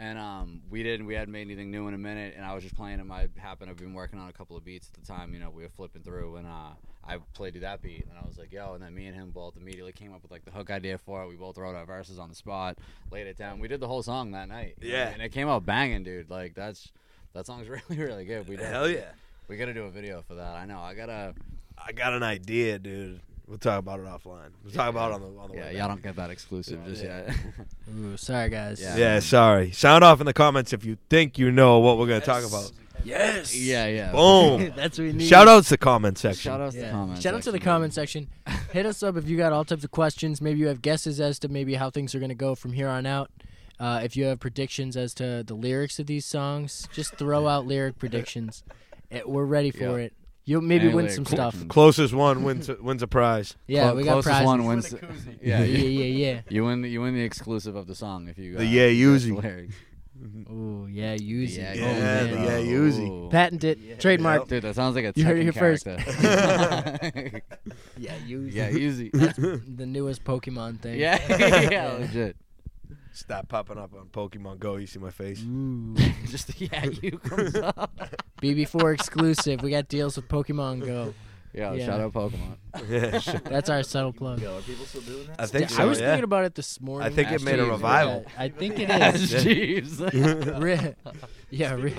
[SPEAKER 5] And um, we didn't, we hadn't made anything new in a minute, and I was just playing them. I happened to have been working on a couple of beats at the time. You know, we were flipping through, and uh, I played you that beat, and I was like, "Yo!" And then me and him both immediately came up with like the hook idea for it. We both wrote our verses on the spot, laid it down. We did the whole song that night. know,
[SPEAKER 2] Yeah.
[SPEAKER 5] and it came out banging, dude. Like that's that song's really, really good. We
[SPEAKER 2] Hell yeah.
[SPEAKER 5] we gotta do a video for that. I know. I gotta.
[SPEAKER 2] I got an idea, dude. We'll talk about it offline. We'll talk about it on the on the
[SPEAKER 5] Yeah,
[SPEAKER 2] way.
[SPEAKER 5] y'all
[SPEAKER 2] back.
[SPEAKER 5] don't get that exclusive just
[SPEAKER 2] Yeah.
[SPEAKER 5] yet.
[SPEAKER 4] Ooh, sorry guys.
[SPEAKER 5] Yeah.
[SPEAKER 2] Yeah, sorry. Sound off in the comments if you think you know what we're gonna talk about.
[SPEAKER 4] Yes.
[SPEAKER 5] yeah, yeah.
[SPEAKER 2] Boom.
[SPEAKER 4] That's what we need.
[SPEAKER 2] Shout outs to the comment section.
[SPEAKER 5] Shout out to
[SPEAKER 4] Yeah.
[SPEAKER 5] the comments.
[SPEAKER 4] Shout out to the
[SPEAKER 5] section,
[SPEAKER 4] comment section. Hit us up if you got all types of questions. Maybe you have guesses as to maybe how things are going to go from here on out. Uh, if you have predictions as to the lyrics of these songs, just throw out lyric predictions. Eh, we're ready for
[SPEAKER 5] Yeah.
[SPEAKER 4] it. You'll maybe
[SPEAKER 5] Any
[SPEAKER 4] win
[SPEAKER 5] lyric
[SPEAKER 4] some stuff.
[SPEAKER 2] Closest one wins wins a prize.
[SPEAKER 4] Yeah,
[SPEAKER 5] Clo-
[SPEAKER 4] we got
[SPEAKER 5] closest
[SPEAKER 4] prizes.
[SPEAKER 5] one wins.
[SPEAKER 3] Win a koozie.
[SPEAKER 5] Yeah,
[SPEAKER 4] yeah,
[SPEAKER 5] yeah.
[SPEAKER 4] yeah, yeah.
[SPEAKER 5] You win. You win the exclusive of the song if you.
[SPEAKER 2] The
[SPEAKER 5] uh,
[SPEAKER 2] Yeah Uzi.
[SPEAKER 5] lyrics.
[SPEAKER 4] Ooh, yeah, use
[SPEAKER 5] Yeah,
[SPEAKER 4] it.
[SPEAKER 2] yeah,
[SPEAKER 4] oh, man.
[SPEAKER 2] the yeah,
[SPEAKER 5] bro.
[SPEAKER 2] Uzi.
[SPEAKER 5] Ooh.
[SPEAKER 4] Patent it. Trademark.
[SPEAKER 5] Dude, that sounds like a
[SPEAKER 4] You heard it here first.
[SPEAKER 5] character.
[SPEAKER 4] Yeah, use
[SPEAKER 5] yeah,
[SPEAKER 4] it.
[SPEAKER 5] Uzi.
[SPEAKER 4] The newest Pokemon thing.
[SPEAKER 5] yeah, yeah, legit.
[SPEAKER 2] Stop popping up on Pokemon Go. You see my face?
[SPEAKER 4] Ooh.
[SPEAKER 5] Just yeah, you comes up.
[SPEAKER 4] BB4 exclusive. We got deals with Pokemon Go.
[SPEAKER 5] Yeah,
[SPEAKER 4] Yeah.
[SPEAKER 5] shout out Pokemon.
[SPEAKER 2] yeah, sure.
[SPEAKER 4] That's our subtle plug.
[SPEAKER 3] Yo, are people still doing that?
[SPEAKER 2] I think so.
[SPEAKER 4] I was
[SPEAKER 2] yeah.
[SPEAKER 4] thinking about it this morning.
[SPEAKER 2] I think it
[SPEAKER 5] Ask
[SPEAKER 2] made a
[SPEAKER 5] Jeeves,
[SPEAKER 2] revival.
[SPEAKER 4] Yeah, I think it is. Ask.
[SPEAKER 5] Jeeves.
[SPEAKER 4] Re- yeah, re-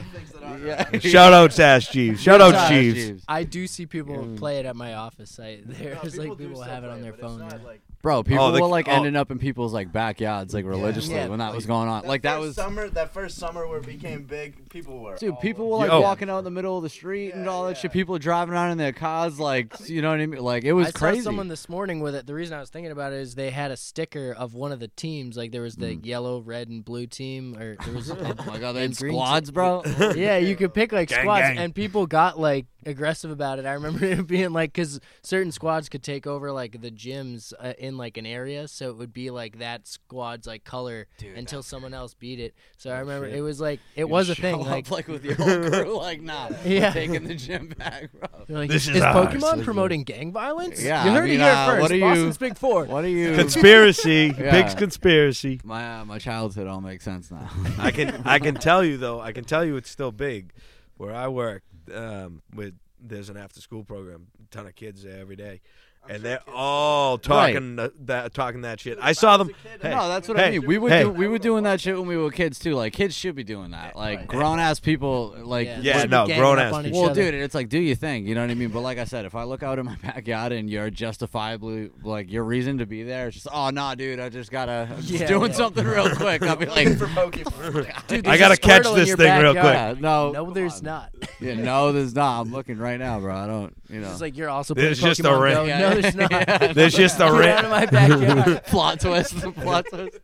[SPEAKER 5] yeah.
[SPEAKER 2] Shout out to Ask Jeeves. Shout out
[SPEAKER 4] Shout out
[SPEAKER 2] Jeeves.
[SPEAKER 4] I do see people
[SPEAKER 5] Yeah.
[SPEAKER 4] play it at my office. I, there's
[SPEAKER 3] No,
[SPEAKER 4] like people have it on their
[SPEAKER 3] but it's
[SPEAKER 4] phone.
[SPEAKER 3] not
[SPEAKER 4] yeah.
[SPEAKER 3] like-
[SPEAKER 5] Bro, oh, people
[SPEAKER 2] the-
[SPEAKER 5] were like
[SPEAKER 2] oh.
[SPEAKER 5] ending up in people's like backyards like religiously
[SPEAKER 4] Yeah.
[SPEAKER 5] when that was going on. Like that was.
[SPEAKER 3] summer. That first summer where it became big, people were.
[SPEAKER 5] Dude, people were like
[SPEAKER 2] Yo.
[SPEAKER 5] walking out in the middle of the street and all that
[SPEAKER 3] yeah.
[SPEAKER 5] shit. People were driving around in their cars, like you know what I mean. Like it was
[SPEAKER 4] I
[SPEAKER 5] crazy.
[SPEAKER 4] saw someone this morning with it. The reason I was thinking about it is they had a sticker of one of the teams. Like there was the mm. yellow, red, and blue team, or there was.
[SPEAKER 5] oh my god, they had
[SPEAKER 4] and green
[SPEAKER 5] squads, bro.
[SPEAKER 4] yeah, you could pick like
[SPEAKER 2] Gang,
[SPEAKER 4] squads,
[SPEAKER 2] gang.
[SPEAKER 4] and people got like aggressive about it. I remember it being like because certain squads could take over like the gyms uh, in like an area, so it would be like that squad's like color until someone else beat it. So I remember it was like it was a thing. Like,
[SPEAKER 5] like with your whole crew, like nah,
[SPEAKER 4] Yeah.
[SPEAKER 5] taking the gym back, bro.
[SPEAKER 4] like,
[SPEAKER 2] This
[SPEAKER 4] is,
[SPEAKER 2] is ours.
[SPEAKER 4] Pokemon promoting gang violence?
[SPEAKER 5] Yeah,
[SPEAKER 4] you
[SPEAKER 5] I
[SPEAKER 4] heard
[SPEAKER 5] mean,
[SPEAKER 4] it here
[SPEAKER 5] uh,
[SPEAKER 4] first.
[SPEAKER 5] what are you-
[SPEAKER 4] Boston's Big Four.
[SPEAKER 5] What are you?
[SPEAKER 2] Conspiracy.
[SPEAKER 5] Yeah.
[SPEAKER 2] Big conspiracy.
[SPEAKER 5] my uh, my childhood all makes sense now.
[SPEAKER 2] I can I can tell you though. I can tell you it's still big. Where I work, um, with there's an after school program, a ton of kids there every day, and they're all talking th- that talking that shit. I saw them. Hey,
[SPEAKER 5] no, that's what
[SPEAKER 2] hey,
[SPEAKER 5] I mean. We were
[SPEAKER 2] hey.
[SPEAKER 5] do, we were doing that shit when we were kids too. Like kids should be doing that. Like grown ass people. Like
[SPEAKER 4] Yeah,
[SPEAKER 2] Yeah, no, grown ass. people.
[SPEAKER 5] Well, dude, it's like do your thing. You know what I mean? But like I said, if I look out in my backyard and you're justifiably like your reason to be there, it's just oh nah, dude, I just gotta I'm just
[SPEAKER 4] Yeah,
[SPEAKER 5] doing
[SPEAKER 4] yeah.
[SPEAKER 5] something real quick. I'll be like.
[SPEAKER 4] Dude,
[SPEAKER 2] I gotta catch this
[SPEAKER 4] your
[SPEAKER 2] thing real
[SPEAKER 5] quick. no,
[SPEAKER 4] No, there's not.
[SPEAKER 5] Yeah, no, there's not. I'm looking right now, bro. I don't, you know.
[SPEAKER 4] It's like you're also
[SPEAKER 2] There's
[SPEAKER 4] playing
[SPEAKER 2] just a
[SPEAKER 4] Pokemon
[SPEAKER 2] ring.
[SPEAKER 4] Go.
[SPEAKER 5] Yeah,
[SPEAKER 4] No,
[SPEAKER 5] yeah.
[SPEAKER 4] there's not.
[SPEAKER 5] Yeah.
[SPEAKER 2] There's just a
[SPEAKER 4] Get
[SPEAKER 2] ring.
[SPEAKER 4] out of my backyard.
[SPEAKER 5] plot twist, plot twist.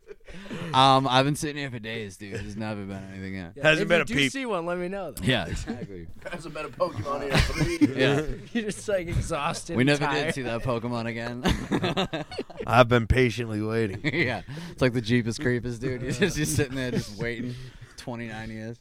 [SPEAKER 5] Um, I've been sitting here for days, dude. There's never been anything yet.
[SPEAKER 2] Hasn't
[SPEAKER 4] if
[SPEAKER 2] been
[SPEAKER 4] you
[SPEAKER 2] a
[SPEAKER 4] do
[SPEAKER 2] peep.
[SPEAKER 4] see one, let me know. Though.
[SPEAKER 5] Yeah, exactly.
[SPEAKER 3] Hasn't been a Pokemon in three years.
[SPEAKER 5] Yeah,
[SPEAKER 4] You're just like exhausted.
[SPEAKER 5] we
[SPEAKER 4] and
[SPEAKER 5] never
[SPEAKER 4] tired.
[SPEAKER 5] did see that Pokemon again.
[SPEAKER 2] I've been patiently waiting.
[SPEAKER 5] yeah, it's like the Jeepers Creepers, dude. He's just, just sitting there, just waiting. 29 years.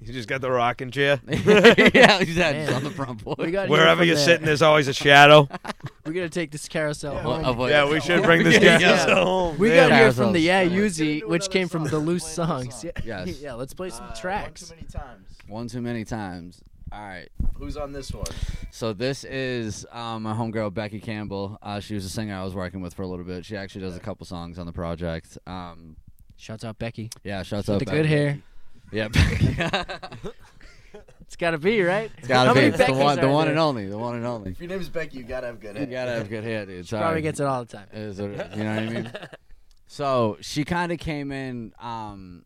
[SPEAKER 2] You just got the rocking chair.
[SPEAKER 5] yeah, he's had
[SPEAKER 4] Man.
[SPEAKER 5] on the front porch.
[SPEAKER 4] We got
[SPEAKER 2] Wherever you're sitting, there's always a shadow.
[SPEAKER 4] We're gonna take this carousel
[SPEAKER 5] Of-
[SPEAKER 4] home.
[SPEAKER 5] of
[SPEAKER 2] Yeah, we should bring this
[SPEAKER 5] Yeah,
[SPEAKER 2] guy
[SPEAKER 5] yeah.
[SPEAKER 2] home.
[SPEAKER 4] we
[SPEAKER 2] man.
[SPEAKER 4] got here from the
[SPEAKER 5] Carousels.
[SPEAKER 4] Yeah
[SPEAKER 3] Let's
[SPEAKER 4] Uzi, which came from the loose songs.
[SPEAKER 3] song.
[SPEAKER 4] Yeah,
[SPEAKER 5] Yes.
[SPEAKER 4] yeah. Let's play some
[SPEAKER 3] Uh,
[SPEAKER 4] tracks.
[SPEAKER 3] One too many times.
[SPEAKER 5] One too many times. All right.
[SPEAKER 3] Who's on this one?
[SPEAKER 5] So this is um, my homegirl Becky Campbell. Uh, she was a singer I was working with for a little bit. She actually does a couple songs on the project. Um,
[SPEAKER 4] Shouts out Becky.
[SPEAKER 5] yeah, shouts out
[SPEAKER 4] the
[SPEAKER 5] Becky.
[SPEAKER 4] good hair.
[SPEAKER 5] Yeah,
[SPEAKER 4] It's gotta be right.
[SPEAKER 5] it's gotta
[SPEAKER 4] How
[SPEAKER 5] be it's the one, the one
[SPEAKER 4] there?
[SPEAKER 5] and only, the one and only.
[SPEAKER 3] If your name's Becky, you gotta have good
[SPEAKER 5] You
[SPEAKER 3] hair.
[SPEAKER 5] gotta have good hair, dude. Sorry.
[SPEAKER 4] Probably gets it all the time.
[SPEAKER 5] Is it, you know what I mean? So she kind of came in, um,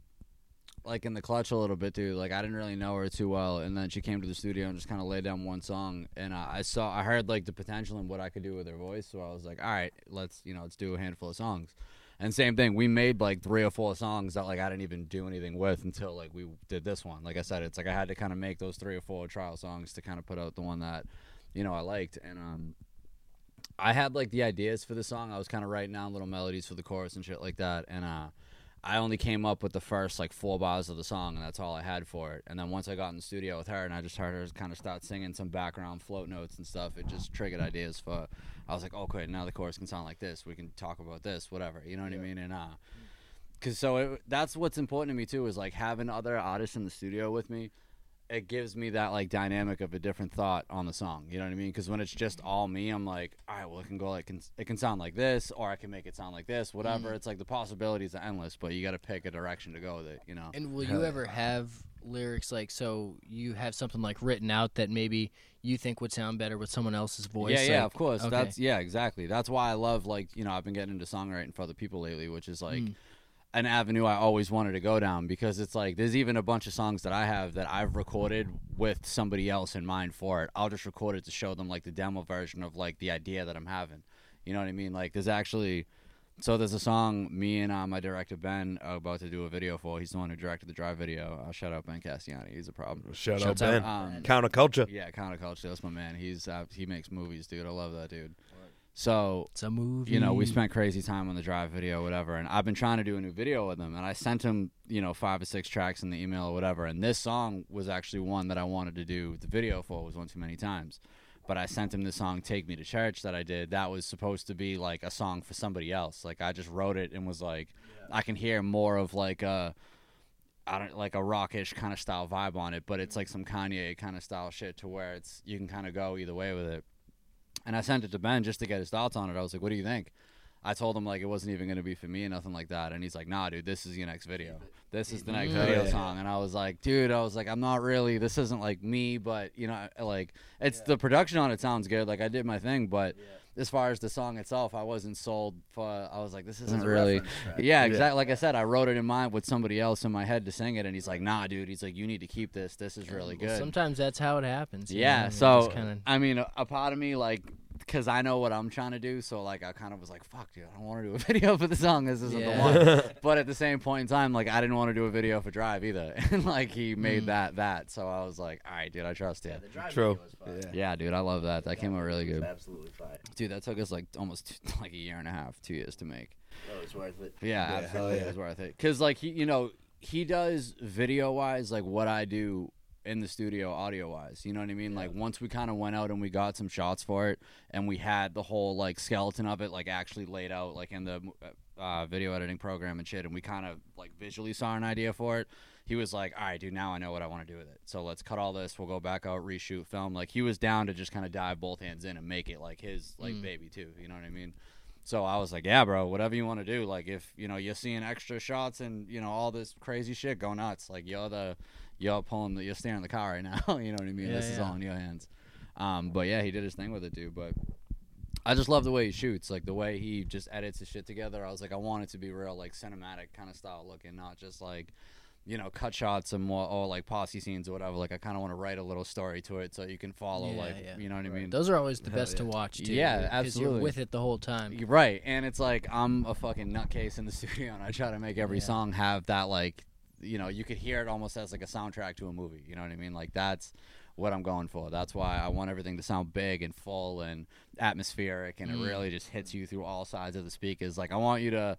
[SPEAKER 5] like in the clutch a little bit, dude. Like I didn't really know her too well, and then she came to the studio and just kind of laid down one song, and uh, I saw, I heard like the potential in what I could do with her voice, so I was like, all right, let's, you know, let's do a handful of songs. And same thing, we made like three or four songs that like I didn't even do anything with until like we did this one. Like I said, it's like I had to kind of make those three or four trial songs to kind of put out the one that, you know, I liked, and um. I had like the ideas for the song. I was kind of writing down little melodies for the chorus and shit like that. And uh, I only came up with the first like four bars of the song, and that's all I had for it. And then once I got in the studio with her, and I just heard her kind of start singing some background float notes and stuff, it just triggered ideas for. I was like, okay, now the chorus can sound like this. We can talk about this, whatever. You know what I mean? And uh, cause so it, that's what's important to me too is like having other artists in the studio with me it gives me that like dynamic of a different thought on the song. You know what I mean? Because when it's just all me, I'm like, all right, well, it can go like can, it can sound like this, or I can make it sound like this, whatever. It's like the possibilities are endless, but you got to pick a direction to go with it. You know?
[SPEAKER 4] And will you ever have lyrics like so you have something like written out that maybe you think would sound better with someone else's voice?
[SPEAKER 5] yeah, yeah, of course.
[SPEAKER 4] okay.
[SPEAKER 5] That's yeah, exactly. That's why I love like you know I've been getting into songwriting for other people lately, which is like.
[SPEAKER 4] Mm.
[SPEAKER 5] An avenue I always wanted to go down because it's like there's even a bunch of songs that I have that I've recorded with somebody else in mind for it. I'll just record it to show them like the demo version of like the idea that I'm having. You know what I mean? Like there's actually so there's a song me and uh, my director Ben are about to do a video for. He's the one who directed the drive video. I'll uh, shout out Ben Cassiani. He's a problem.
[SPEAKER 2] Shout out
[SPEAKER 4] Shouts out.
[SPEAKER 2] Ben.
[SPEAKER 5] Um,
[SPEAKER 2] Counterculture.
[SPEAKER 5] yeah, counterculture. That's my man. He's uh, he makes movies, dude. I love that dude. So
[SPEAKER 4] It's a movie.
[SPEAKER 5] you know, we spent crazy time on the drive video, or whatever. And I've been trying to do a new video with him, and I sent him, you know, five or six tracks in the email or whatever. And this song was actually one that I wanted to do the video for. Was one too many times, but I sent him the song "Take Me to Church" that I did. That was supposed to be like a song for somebody else. Like I just wrote it and was like, I can hear more of like a. I don't like a rockish kind of style vibe on it, but it's like some Kanye kind of style shit to where it's you can kind of go either way with it. And I sent it to Ben just to get his thoughts on it. I was like, "What do you think?" I told him like it wasn't even gonna be for me and nothing like that. And he's like, "Nah, dude, this is your next video. This is the next
[SPEAKER 4] Mm.
[SPEAKER 5] video
[SPEAKER 2] Yeah.
[SPEAKER 5] song." And I was like, "Dude, I was like, I'm not really. This isn't like me, but you know, like it's the production on it sounds good. Like I did my thing, but as far as the song itself, I wasn't sold for. I was like, this isn't really.
[SPEAKER 3] reference track.
[SPEAKER 5] Yeah, exactly. Like I said, I wrote it in mind with somebody else in my head to sing it, and he's like, "Nah, dude." He's like, "You need to keep this. This is really
[SPEAKER 4] Well,
[SPEAKER 5] good."
[SPEAKER 4] Sometimes that's how it happens. you know,
[SPEAKER 5] Yeah, so
[SPEAKER 4] just kinda-
[SPEAKER 5] I mean, a, a part of me like because I know what I'm trying to do, so like I kind of was like, "Fuck, dude, I don't want to do a video for the song. This isn't
[SPEAKER 4] Yeah.
[SPEAKER 5] the one." but at the same point in time, like I didn't want to do a video for Drive either, and like he made
[SPEAKER 4] Mm.
[SPEAKER 5] that that, so I was like, "All right, dude, I trust you."
[SPEAKER 3] Yeah, the drive
[SPEAKER 2] True.
[SPEAKER 3] video was.
[SPEAKER 5] Yeah, dude, I love that. That came out really good,
[SPEAKER 3] Absolutely fire.
[SPEAKER 5] dude. That took us like almost like a year and a half, two years to make.
[SPEAKER 3] Oh, it's worth it.
[SPEAKER 5] Yeah,
[SPEAKER 2] Yeah, hell
[SPEAKER 5] absolutely,
[SPEAKER 2] yeah.
[SPEAKER 5] it was worth it. Cause like he, you know, he does video wise like what I do in the studio audio wise. You know what I mean? Like once we kind of went out and we got some shots for it, and we had the whole like skeleton of it like actually laid out like in the uh, video editing program and shit, and we kind of like visually saw an idea for it. he was like, all right, dude, now I know what I want to do with it. So let's cut all this. We'll go back out, reshoot, film. Like he was down to just kind of dive both hands in and make it like his like
[SPEAKER 4] Mm.
[SPEAKER 5] baby too. You know what I mean? So I was like, yeah, bro, whatever you want to do. Like if you know you're seeing extra shots and you know all this crazy shit, go nuts. Like you're the you're pulling the you're steering the car right now. you know what I mean?
[SPEAKER 4] Yeah,
[SPEAKER 5] this is all in your hands. Um, but yeah, he did his thing with it, dude. But I just love the way he shoots, like the way he just edits his shit together. I was like, I want it to be real, like cinematic kind of style looking, not just like, you know, cut shots and more, or like posse scenes or whatever. Like I kind of want to write a little story to it so you can follow,
[SPEAKER 4] Yeah,
[SPEAKER 5] like,
[SPEAKER 4] yeah.
[SPEAKER 5] you know what I mean?
[SPEAKER 4] Those are always the
[SPEAKER 2] Hell
[SPEAKER 4] best to watch too.
[SPEAKER 5] Yeah, absolutely.
[SPEAKER 4] you're with it the whole time.
[SPEAKER 5] You're Right, and it's like I'm a fucking nutcase in the studio, and I try to make every
[SPEAKER 4] Yeah.
[SPEAKER 5] song have that like, you know, you could hear it almost as like a soundtrack to a movie. You know what I mean? Like that's what I'm going for. That's why I want everything to sound big and full and atmospheric, and
[SPEAKER 4] Mm.
[SPEAKER 5] it really just hits you through all sides of the speakers. Like I want you to,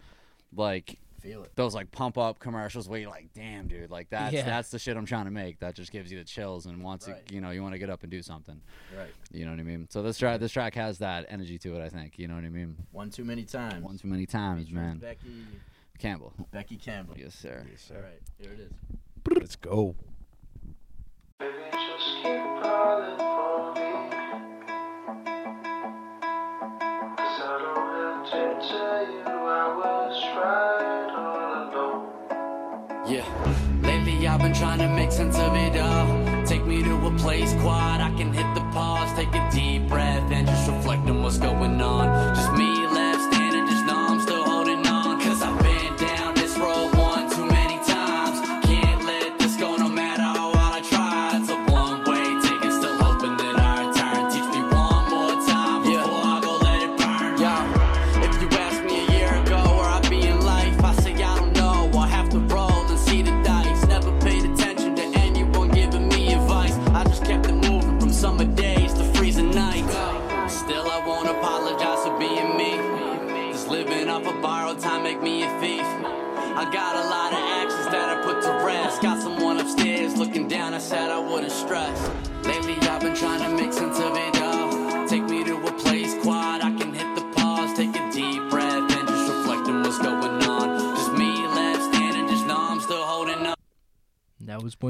[SPEAKER 5] like
[SPEAKER 3] Feel it.
[SPEAKER 5] those like pump up commercials where you're like, damn, dude, like that's
[SPEAKER 4] Yeah.
[SPEAKER 5] that's the shit I'm trying to make. That just gives you the chills and wants
[SPEAKER 3] Right.
[SPEAKER 5] it, you know, you want to get up and do something.
[SPEAKER 3] Right.
[SPEAKER 5] You know what I mean? So this track, this track has that energy to it. I think. You know what I mean?
[SPEAKER 3] One too many times.
[SPEAKER 5] One too many times, man.
[SPEAKER 3] Becky,
[SPEAKER 5] Campbell.
[SPEAKER 3] Becky Campbell.
[SPEAKER 5] Yes, sir.
[SPEAKER 2] Yes, sir.
[SPEAKER 3] right, here it is.
[SPEAKER 2] Let's go.
[SPEAKER 7] Baby, just keep calling for me. 'Cause I don't have to tell you I was right all along.
[SPEAKER 6] Yeah. Lately I've been trying to make sense of it all. Take me to a place quiet. I can hit the pause, take a deep breath, and just reflect on what's going on. Just me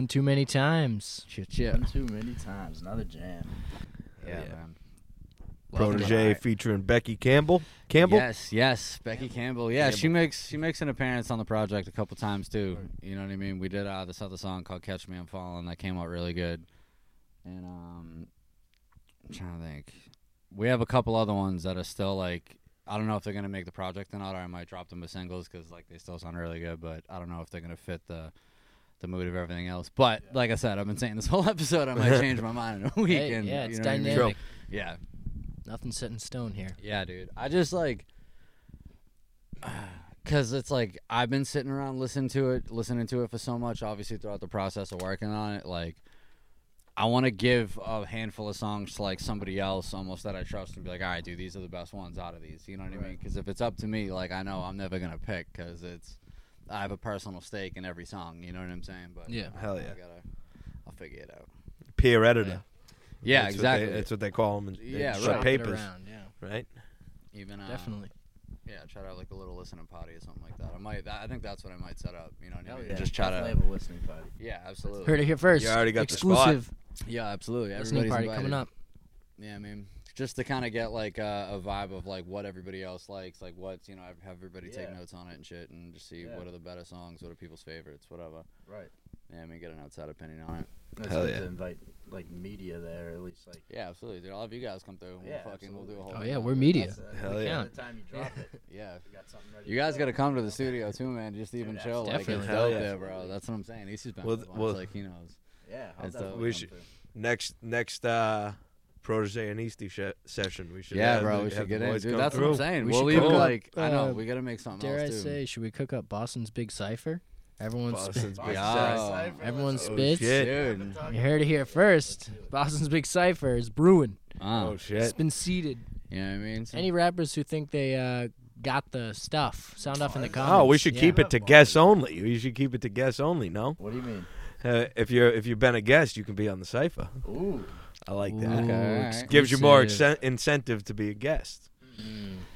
[SPEAKER 6] too many times.
[SPEAKER 5] Shit, yeah.
[SPEAKER 3] One too many times. Another jam.
[SPEAKER 5] Yeah,
[SPEAKER 2] Yeah.
[SPEAKER 5] man.
[SPEAKER 2] Protege featuring Becky Campbell. Campbell.
[SPEAKER 5] Yes, yes, Becky Campbell. Yeah, she makes she makes an appearance on the project a couple times too. You know what I mean? We did uh, this other song called "Catch Me I'm Falling" that came out really good, and um, I'm trying to think. We have a couple other ones that are still like I don't know if they're gonna make the project or not, or I might drop them as singles because like they still sound really good, but I don't know if they're gonna fit the the mood of everything else. But like I said, I've been saying this whole episode I might change my mind in a week.
[SPEAKER 4] Hey,
[SPEAKER 5] and,
[SPEAKER 4] yeah,
[SPEAKER 5] you
[SPEAKER 4] it's
[SPEAKER 5] know what I mean?
[SPEAKER 4] dynamic.
[SPEAKER 5] Yeah,
[SPEAKER 4] Nothing set in stone here.
[SPEAKER 5] yeah, dude. I just like cuz it's like I've been sitting around listening to it, listening to it for so much obviously throughout the process of working on it like I want to give a handful of songs to like somebody else almost that I trust and be like, "All right, dude, these are the best ones out of these." You know what I mean? Cuz if it's up to me, like I know I'm never going to pick cuz it's I have a personal stake in every song, you know what I'm saying? But
[SPEAKER 4] Yeah.
[SPEAKER 5] uh,
[SPEAKER 2] Hell
[SPEAKER 5] I
[SPEAKER 2] yeah.
[SPEAKER 5] gotta I'll figure it out.
[SPEAKER 2] Peer editor.
[SPEAKER 5] Yeah,
[SPEAKER 2] That's what
[SPEAKER 5] exactly.
[SPEAKER 2] they- that's what they call them.
[SPEAKER 5] Yeah,
[SPEAKER 2] shut
[SPEAKER 5] right.
[SPEAKER 4] Shop
[SPEAKER 2] papers,
[SPEAKER 4] around, yeah,
[SPEAKER 2] right?
[SPEAKER 5] Even uh,
[SPEAKER 4] definitely.
[SPEAKER 5] Yeah, try to have like a little listening party or something like that. I might. I think that's what I might set up. You know what I mean?
[SPEAKER 3] yeah.
[SPEAKER 5] Just try
[SPEAKER 3] Definitely
[SPEAKER 5] to.
[SPEAKER 3] have a listening party.
[SPEAKER 5] Yeah, absolutely.
[SPEAKER 4] Heard it here first.
[SPEAKER 2] You already got the spot.
[SPEAKER 4] exclusive
[SPEAKER 5] Yeah, absolutely.
[SPEAKER 4] listening
[SPEAKER 5] Everybody's
[SPEAKER 4] party
[SPEAKER 5] invited.
[SPEAKER 4] coming up.
[SPEAKER 5] Yeah, I mean, just to kind of get like a, a vibe of like what everybody else likes, like what's you know, have everybody take notes on it and shit, and just see
[SPEAKER 3] Yeah.
[SPEAKER 5] what are the better songs, what are people's favorites, whatever.
[SPEAKER 3] Right.
[SPEAKER 5] Yeah, I mean, get an outside opinion on it.
[SPEAKER 3] That's
[SPEAKER 2] Hell yeah.
[SPEAKER 3] to invite like media there, at least like.
[SPEAKER 5] Yeah, absolutely. Dude, I'll have you guys come through.
[SPEAKER 3] Yeah,
[SPEAKER 5] we'll fucking we'll do a whole.
[SPEAKER 4] Oh yeah, we're media.
[SPEAKER 3] That's, uh,
[SPEAKER 2] Hell yeah.
[SPEAKER 3] the time you drop it,
[SPEAKER 5] Yeah.
[SPEAKER 3] we got something ready.
[SPEAKER 5] You guys got to come to the studio too, man. Just even
[SPEAKER 3] Dude,
[SPEAKER 5] chill, like it's
[SPEAKER 4] Definitely.
[SPEAKER 2] Hell
[SPEAKER 5] dope
[SPEAKER 2] yeah.
[SPEAKER 5] there, bro. That's what I'm saying. He's just been
[SPEAKER 2] Well,
[SPEAKER 5] well, like he knows.
[SPEAKER 3] Yeah, I'll
[SPEAKER 5] That's dope.
[SPEAKER 3] definitely
[SPEAKER 2] We
[SPEAKER 3] come
[SPEAKER 2] should- Next next uh protege and Easty sh- session. We should.
[SPEAKER 5] Yeah, bro, we should get in, dude.
[SPEAKER 2] come
[SPEAKER 5] That's what. I'm saying.
[SPEAKER 4] We
[SPEAKER 5] we'll
[SPEAKER 4] should
[SPEAKER 5] even
[SPEAKER 4] cook up,
[SPEAKER 5] like, I know
[SPEAKER 4] uh,
[SPEAKER 5] we gotta make something
[SPEAKER 4] Dare I
[SPEAKER 5] too.
[SPEAKER 4] say, should we cook up Boston's Big Cipher? Everyone's
[SPEAKER 2] Boston's big
[SPEAKER 5] Yeah.
[SPEAKER 2] cipher.
[SPEAKER 4] everyone
[SPEAKER 2] Oh,
[SPEAKER 4] spits.
[SPEAKER 2] shit.
[SPEAKER 5] dude.
[SPEAKER 4] You heard it here first. Boston's Big Cipher is brewing.
[SPEAKER 5] Oh,
[SPEAKER 2] Oh
[SPEAKER 4] It's
[SPEAKER 2] shit!
[SPEAKER 4] been seeded.
[SPEAKER 5] you know I mean? So-
[SPEAKER 4] Any rappers who think they uh, got the stuff, sound off in the comments.
[SPEAKER 2] Oh, we should
[SPEAKER 4] Yeah.
[SPEAKER 2] keep it to guests only. We should keep it to guests only. No,
[SPEAKER 3] What do you mean?
[SPEAKER 2] uh, if you're if you've been a guest, you can be on the cipher.
[SPEAKER 3] Ooh,
[SPEAKER 2] I like
[SPEAKER 4] Ooh,
[SPEAKER 2] that.
[SPEAKER 5] Okay, alright.
[SPEAKER 2] Gives you more
[SPEAKER 4] exclusive.
[SPEAKER 2] incen- incentive to be a guest.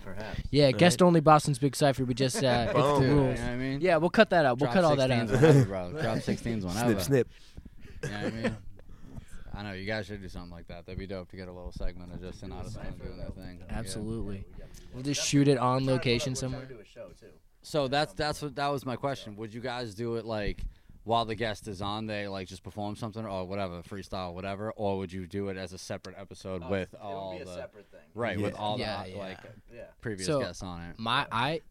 [SPEAKER 3] Perhaps.
[SPEAKER 4] Yeah, guest only Boston's Big Cipher. We just uh, it's
[SPEAKER 2] Boom.
[SPEAKER 4] the
[SPEAKER 5] You know
[SPEAKER 4] rules.
[SPEAKER 5] I mean?
[SPEAKER 4] Yeah, we'll cut that out. We'll
[SPEAKER 5] Drop
[SPEAKER 4] cut all that out.
[SPEAKER 5] whenever, bro. Drop 16s whenever.
[SPEAKER 2] Snip, snip.
[SPEAKER 5] You know I mean? I know you guys should do something like that. That'd be dope to get a little segment of just an artist doing their thing. Yeah.
[SPEAKER 4] Absolutely. We'll just shoot it on location
[SPEAKER 3] We're
[SPEAKER 4] somewhere.
[SPEAKER 3] do a show too.
[SPEAKER 5] So that's that's what that was my question. Would you guys do it like while the guest is on, they like just perform something or whatever, freestyle, whatever, or would you do it as a separate episode
[SPEAKER 3] Oh,
[SPEAKER 5] with
[SPEAKER 3] it
[SPEAKER 5] all
[SPEAKER 3] would be a
[SPEAKER 5] the
[SPEAKER 3] separate thing.
[SPEAKER 5] right with
[SPEAKER 2] Yeah.
[SPEAKER 5] all
[SPEAKER 4] Yeah,
[SPEAKER 5] the
[SPEAKER 4] yeah.
[SPEAKER 5] like
[SPEAKER 3] Yeah.
[SPEAKER 5] previous
[SPEAKER 4] So,
[SPEAKER 5] guests on it?
[SPEAKER 4] My I,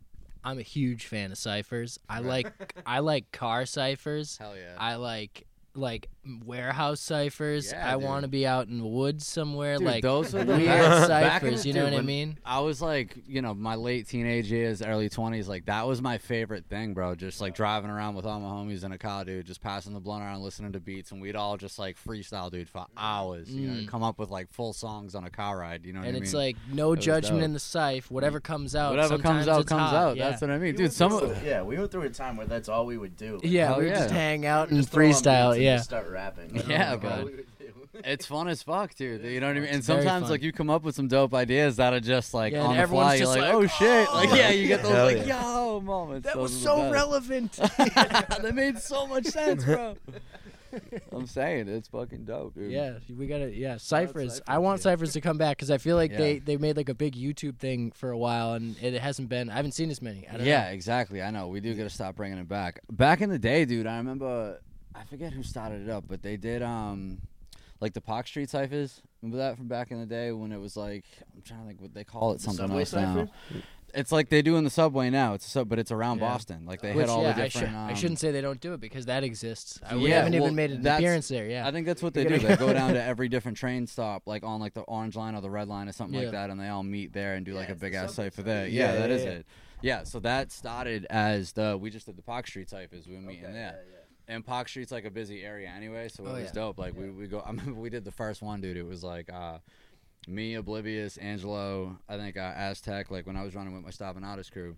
[SPEAKER 4] I'm a huge fan of ciphers. I like I like car ciphers.
[SPEAKER 5] Hell yeah.
[SPEAKER 4] I like like warehouse ciphers.
[SPEAKER 5] Yeah,
[SPEAKER 4] I want to be out in the woods somewhere,
[SPEAKER 5] Dude,
[SPEAKER 4] like
[SPEAKER 5] those are the
[SPEAKER 4] weird
[SPEAKER 5] best.
[SPEAKER 4] Ciphers. You know
[SPEAKER 5] dude,
[SPEAKER 4] what I mean?
[SPEAKER 5] I was like, you know, my late teenage years, early 20s, like that was my favorite thing, bro. Just like driving around with all my homies in a car, dude, just passing the blunt around, listening to beats, and we'd all just like freestyle, dude, for hours. You know,
[SPEAKER 4] Mm.
[SPEAKER 5] come up with like full songs on a car ride. You know what
[SPEAKER 4] And
[SPEAKER 5] I
[SPEAKER 4] it's
[SPEAKER 5] mean?
[SPEAKER 4] like no
[SPEAKER 5] was
[SPEAKER 4] judgment in the cipher. Whatever comes out,
[SPEAKER 5] whatever comes out comes
[SPEAKER 4] hot,
[SPEAKER 5] out.
[SPEAKER 4] Yeah.
[SPEAKER 5] That's what I mean,
[SPEAKER 3] We
[SPEAKER 5] dude. Some
[SPEAKER 3] through-
[SPEAKER 5] of-
[SPEAKER 3] yeah, we went through a time where that's all we would do. Like,
[SPEAKER 4] yeah, we would just hang out and
[SPEAKER 3] just
[SPEAKER 4] freestyle.
[SPEAKER 3] Beats and
[SPEAKER 4] Yeah,
[SPEAKER 3] just start rapping.
[SPEAKER 5] Yeah,
[SPEAKER 3] Oh,
[SPEAKER 5] bro.
[SPEAKER 3] God. We would do.
[SPEAKER 5] it's fun as fuck, dude. You know what I mean? And
[SPEAKER 4] It's very
[SPEAKER 5] sometimes
[SPEAKER 4] fun.
[SPEAKER 5] like you come up with some dope ideas that are just like
[SPEAKER 4] Yeah, and
[SPEAKER 5] on the
[SPEAKER 4] everyone's
[SPEAKER 5] fly. You're
[SPEAKER 4] just
[SPEAKER 5] like,
[SPEAKER 4] like,
[SPEAKER 5] oh shit! Oh, like
[SPEAKER 4] "Oh."
[SPEAKER 5] yeah, you get those
[SPEAKER 2] Hell
[SPEAKER 5] like
[SPEAKER 2] yeah.
[SPEAKER 5] yo moments.
[SPEAKER 4] that
[SPEAKER 5] Those
[SPEAKER 4] was
[SPEAKER 5] are the
[SPEAKER 4] so
[SPEAKER 5] best.
[SPEAKER 4] relevant.
[SPEAKER 5] that made so much sense, bro. I'm saying it's fucking dope, dude.
[SPEAKER 4] Yeah, we gotta. Yeah, ciphers. I want
[SPEAKER 3] yeah.
[SPEAKER 4] ciphers to come back because I feel like
[SPEAKER 5] Yeah.
[SPEAKER 4] they they made like a big YouTube thing for a while and it hasn't been. I haven't seen as many. I don't
[SPEAKER 5] Yeah,
[SPEAKER 4] know.
[SPEAKER 5] exactly. I know. We do got to stop bringing it back. Back in the day, dude, I remember. I forget who started it up, but they did um, like the Park Street ciphers. Remember that from back in the day when it was like I'm trying to think what they call it something
[SPEAKER 3] Subway
[SPEAKER 5] else now.
[SPEAKER 3] cipher?
[SPEAKER 5] It's like they do in the subway now. It's a sub, but it's around
[SPEAKER 3] Yeah.
[SPEAKER 5] Boston. Like they
[SPEAKER 4] Which
[SPEAKER 5] hit all
[SPEAKER 4] yeah,
[SPEAKER 5] the
[SPEAKER 4] I, should,
[SPEAKER 5] different.
[SPEAKER 4] I
[SPEAKER 5] um,
[SPEAKER 4] shouldn't say they don't do it because that exists. I, we
[SPEAKER 5] Yeah,
[SPEAKER 4] haven't
[SPEAKER 5] well,
[SPEAKER 4] even made an
[SPEAKER 5] that's-
[SPEAKER 4] appearance there. Yeah,
[SPEAKER 5] I think that's what they do. They go down to every different train stop, like on like the orange line or the red line or something
[SPEAKER 4] Yeah.
[SPEAKER 5] like that, and they all meet there and do
[SPEAKER 3] Yeah,
[SPEAKER 5] like a big ass
[SPEAKER 3] subway
[SPEAKER 5] cipher there. Yeah,
[SPEAKER 2] Yeah,
[SPEAKER 5] that
[SPEAKER 2] yeah,
[SPEAKER 5] is
[SPEAKER 2] yeah.
[SPEAKER 5] it. Yeah, so that started as the we just did the Park Street ciphers. We were meeting
[SPEAKER 3] Okay,
[SPEAKER 5] there.
[SPEAKER 3] Yeah,
[SPEAKER 5] And Park Street's like a busy area anyway, so it
[SPEAKER 4] Oh,
[SPEAKER 5] was
[SPEAKER 4] yeah.
[SPEAKER 5] dope. Like we, we go. I remember we did the first one, dude. It was like uh, me, Oblivious, Angelo, I think uh, Aztec. Like when I was running with my Stop and Artist crew,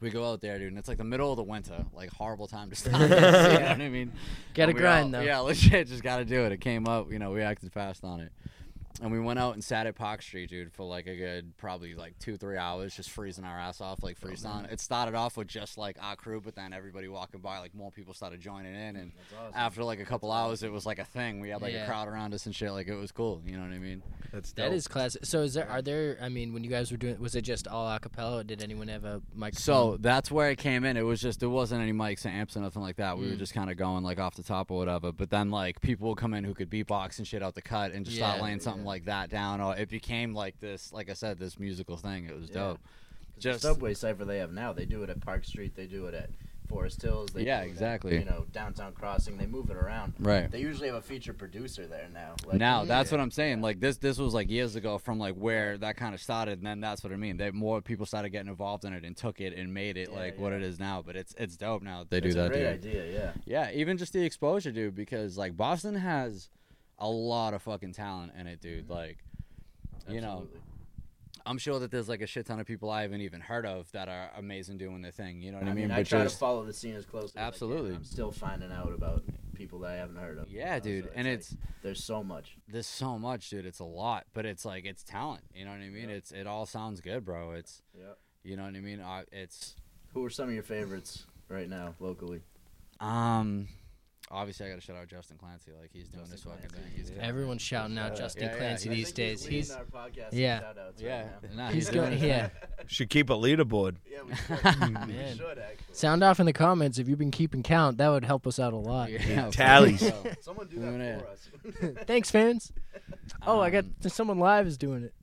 [SPEAKER 5] we go out there, dude, and it's like the middle of the winter, like horrible time to stop. you know what I mean?
[SPEAKER 4] Gotta grind,
[SPEAKER 5] all-
[SPEAKER 4] though.
[SPEAKER 5] Yeah, legit, just gotta do it. It came up, you know, we acted fast on it. And we went out and sat at Park Street, dude, for like a good probably like two, three hours, just freezing our ass off, like freestyling. it started off with just like our crew, but then everybody walking by, like more people started joining in, and after like a couple hours, it was like a thing. We had like
[SPEAKER 4] Yeah.
[SPEAKER 5] a crowd around us and shit. Like it was cool. You know what I mean?
[SPEAKER 2] That's
[SPEAKER 4] that
[SPEAKER 2] dope.
[SPEAKER 4] is classic. So is there? Are there? I mean, when you guys were doing, was it just all acapella? Or did anyone have a
[SPEAKER 5] So that's where it came in. It was just there wasn't any mics and amps or nothing like that. We were
[SPEAKER 4] Mm.
[SPEAKER 5] just kind of going like off the top or whatever. But then like people would come in who could beatbox and shit out the cut and just start laying something like that down. Or it became like this, like I said, this musical thing. It was
[SPEAKER 3] Yeah.
[SPEAKER 5] dope.
[SPEAKER 3] Just
[SPEAKER 5] Just
[SPEAKER 3] subway cipher they have now. They do it at Park Street. They do it at Forest Hills. They
[SPEAKER 5] Yeah,
[SPEAKER 3] it at,
[SPEAKER 5] exactly.
[SPEAKER 3] you know, downtown Crossing. They move it around.
[SPEAKER 5] right.
[SPEAKER 3] They usually have a feature producer there now. Like,
[SPEAKER 5] now that's what I'm saying. Like this, this was like years ago from like where that kind of started, and then that's what I mean. They more people started getting involved in it and took it and made it
[SPEAKER 3] Yeah,
[SPEAKER 5] like what it is now. But it's it's dope now they do that.
[SPEAKER 3] great
[SPEAKER 5] dude.
[SPEAKER 3] idea. Yeah.
[SPEAKER 5] Yeah, even just the exposure, dude, because like Boston has a lot of fucking talent in it, dude. Like, you know, I'm sure that there's like a shit ton of people I haven't even heard of that are amazing doing their thing. You know what I,
[SPEAKER 3] I mean, I try
[SPEAKER 5] just-
[SPEAKER 3] to follow the scene as close. as I can.
[SPEAKER 5] Absolutely.
[SPEAKER 3] I'm still finding out about people that I haven't heard of. you
[SPEAKER 5] yeah,
[SPEAKER 3] know,
[SPEAKER 5] dude,
[SPEAKER 3] so
[SPEAKER 5] and
[SPEAKER 3] like,
[SPEAKER 5] it's
[SPEAKER 3] there's so much.
[SPEAKER 5] there's so much, dude. It's a lot, but it's like it's talent. You know what I mean?
[SPEAKER 3] Yeah.
[SPEAKER 5] It's it all sounds good, bro. It's
[SPEAKER 3] yeah.
[SPEAKER 5] you know what I mean. I, it's
[SPEAKER 3] Who are some of your favorites right now locally?
[SPEAKER 5] um. Obviously, I got to shout out Justin Clancy. Like he's doing
[SPEAKER 3] Justin
[SPEAKER 5] this fucking
[SPEAKER 3] Clancy,
[SPEAKER 5] thing. He's
[SPEAKER 3] yeah.
[SPEAKER 4] Everyone's shouting out Justin
[SPEAKER 5] Yeah, yeah,
[SPEAKER 4] Clancy
[SPEAKER 5] yeah.
[SPEAKER 4] these days.
[SPEAKER 3] leading
[SPEAKER 4] He's
[SPEAKER 3] our podcast
[SPEAKER 4] yeah.
[SPEAKER 5] Yeah,
[SPEAKER 3] Right
[SPEAKER 5] nah,
[SPEAKER 4] he's
[SPEAKER 5] doing
[SPEAKER 4] going.
[SPEAKER 5] it.
[SPEAKER 4] Yeah.
[SPEAKER 2] Should keep a leaderboard.
[SPEAKER 3] yeah, we should. we should actually.
[SPEAKER 4] Sound off in the comments if you've been keeping count. That would help us out a lot.
[SPEAKER 5] Yeah,
[SPEAKER 2] Tallies.
[SPEAKER 3] Someone do that for us.
[SPEAKER 4] Thanks, fans. Oh, I got
[SPEAKER 5] Um,
[SPEAKER 4] someone live is doing it.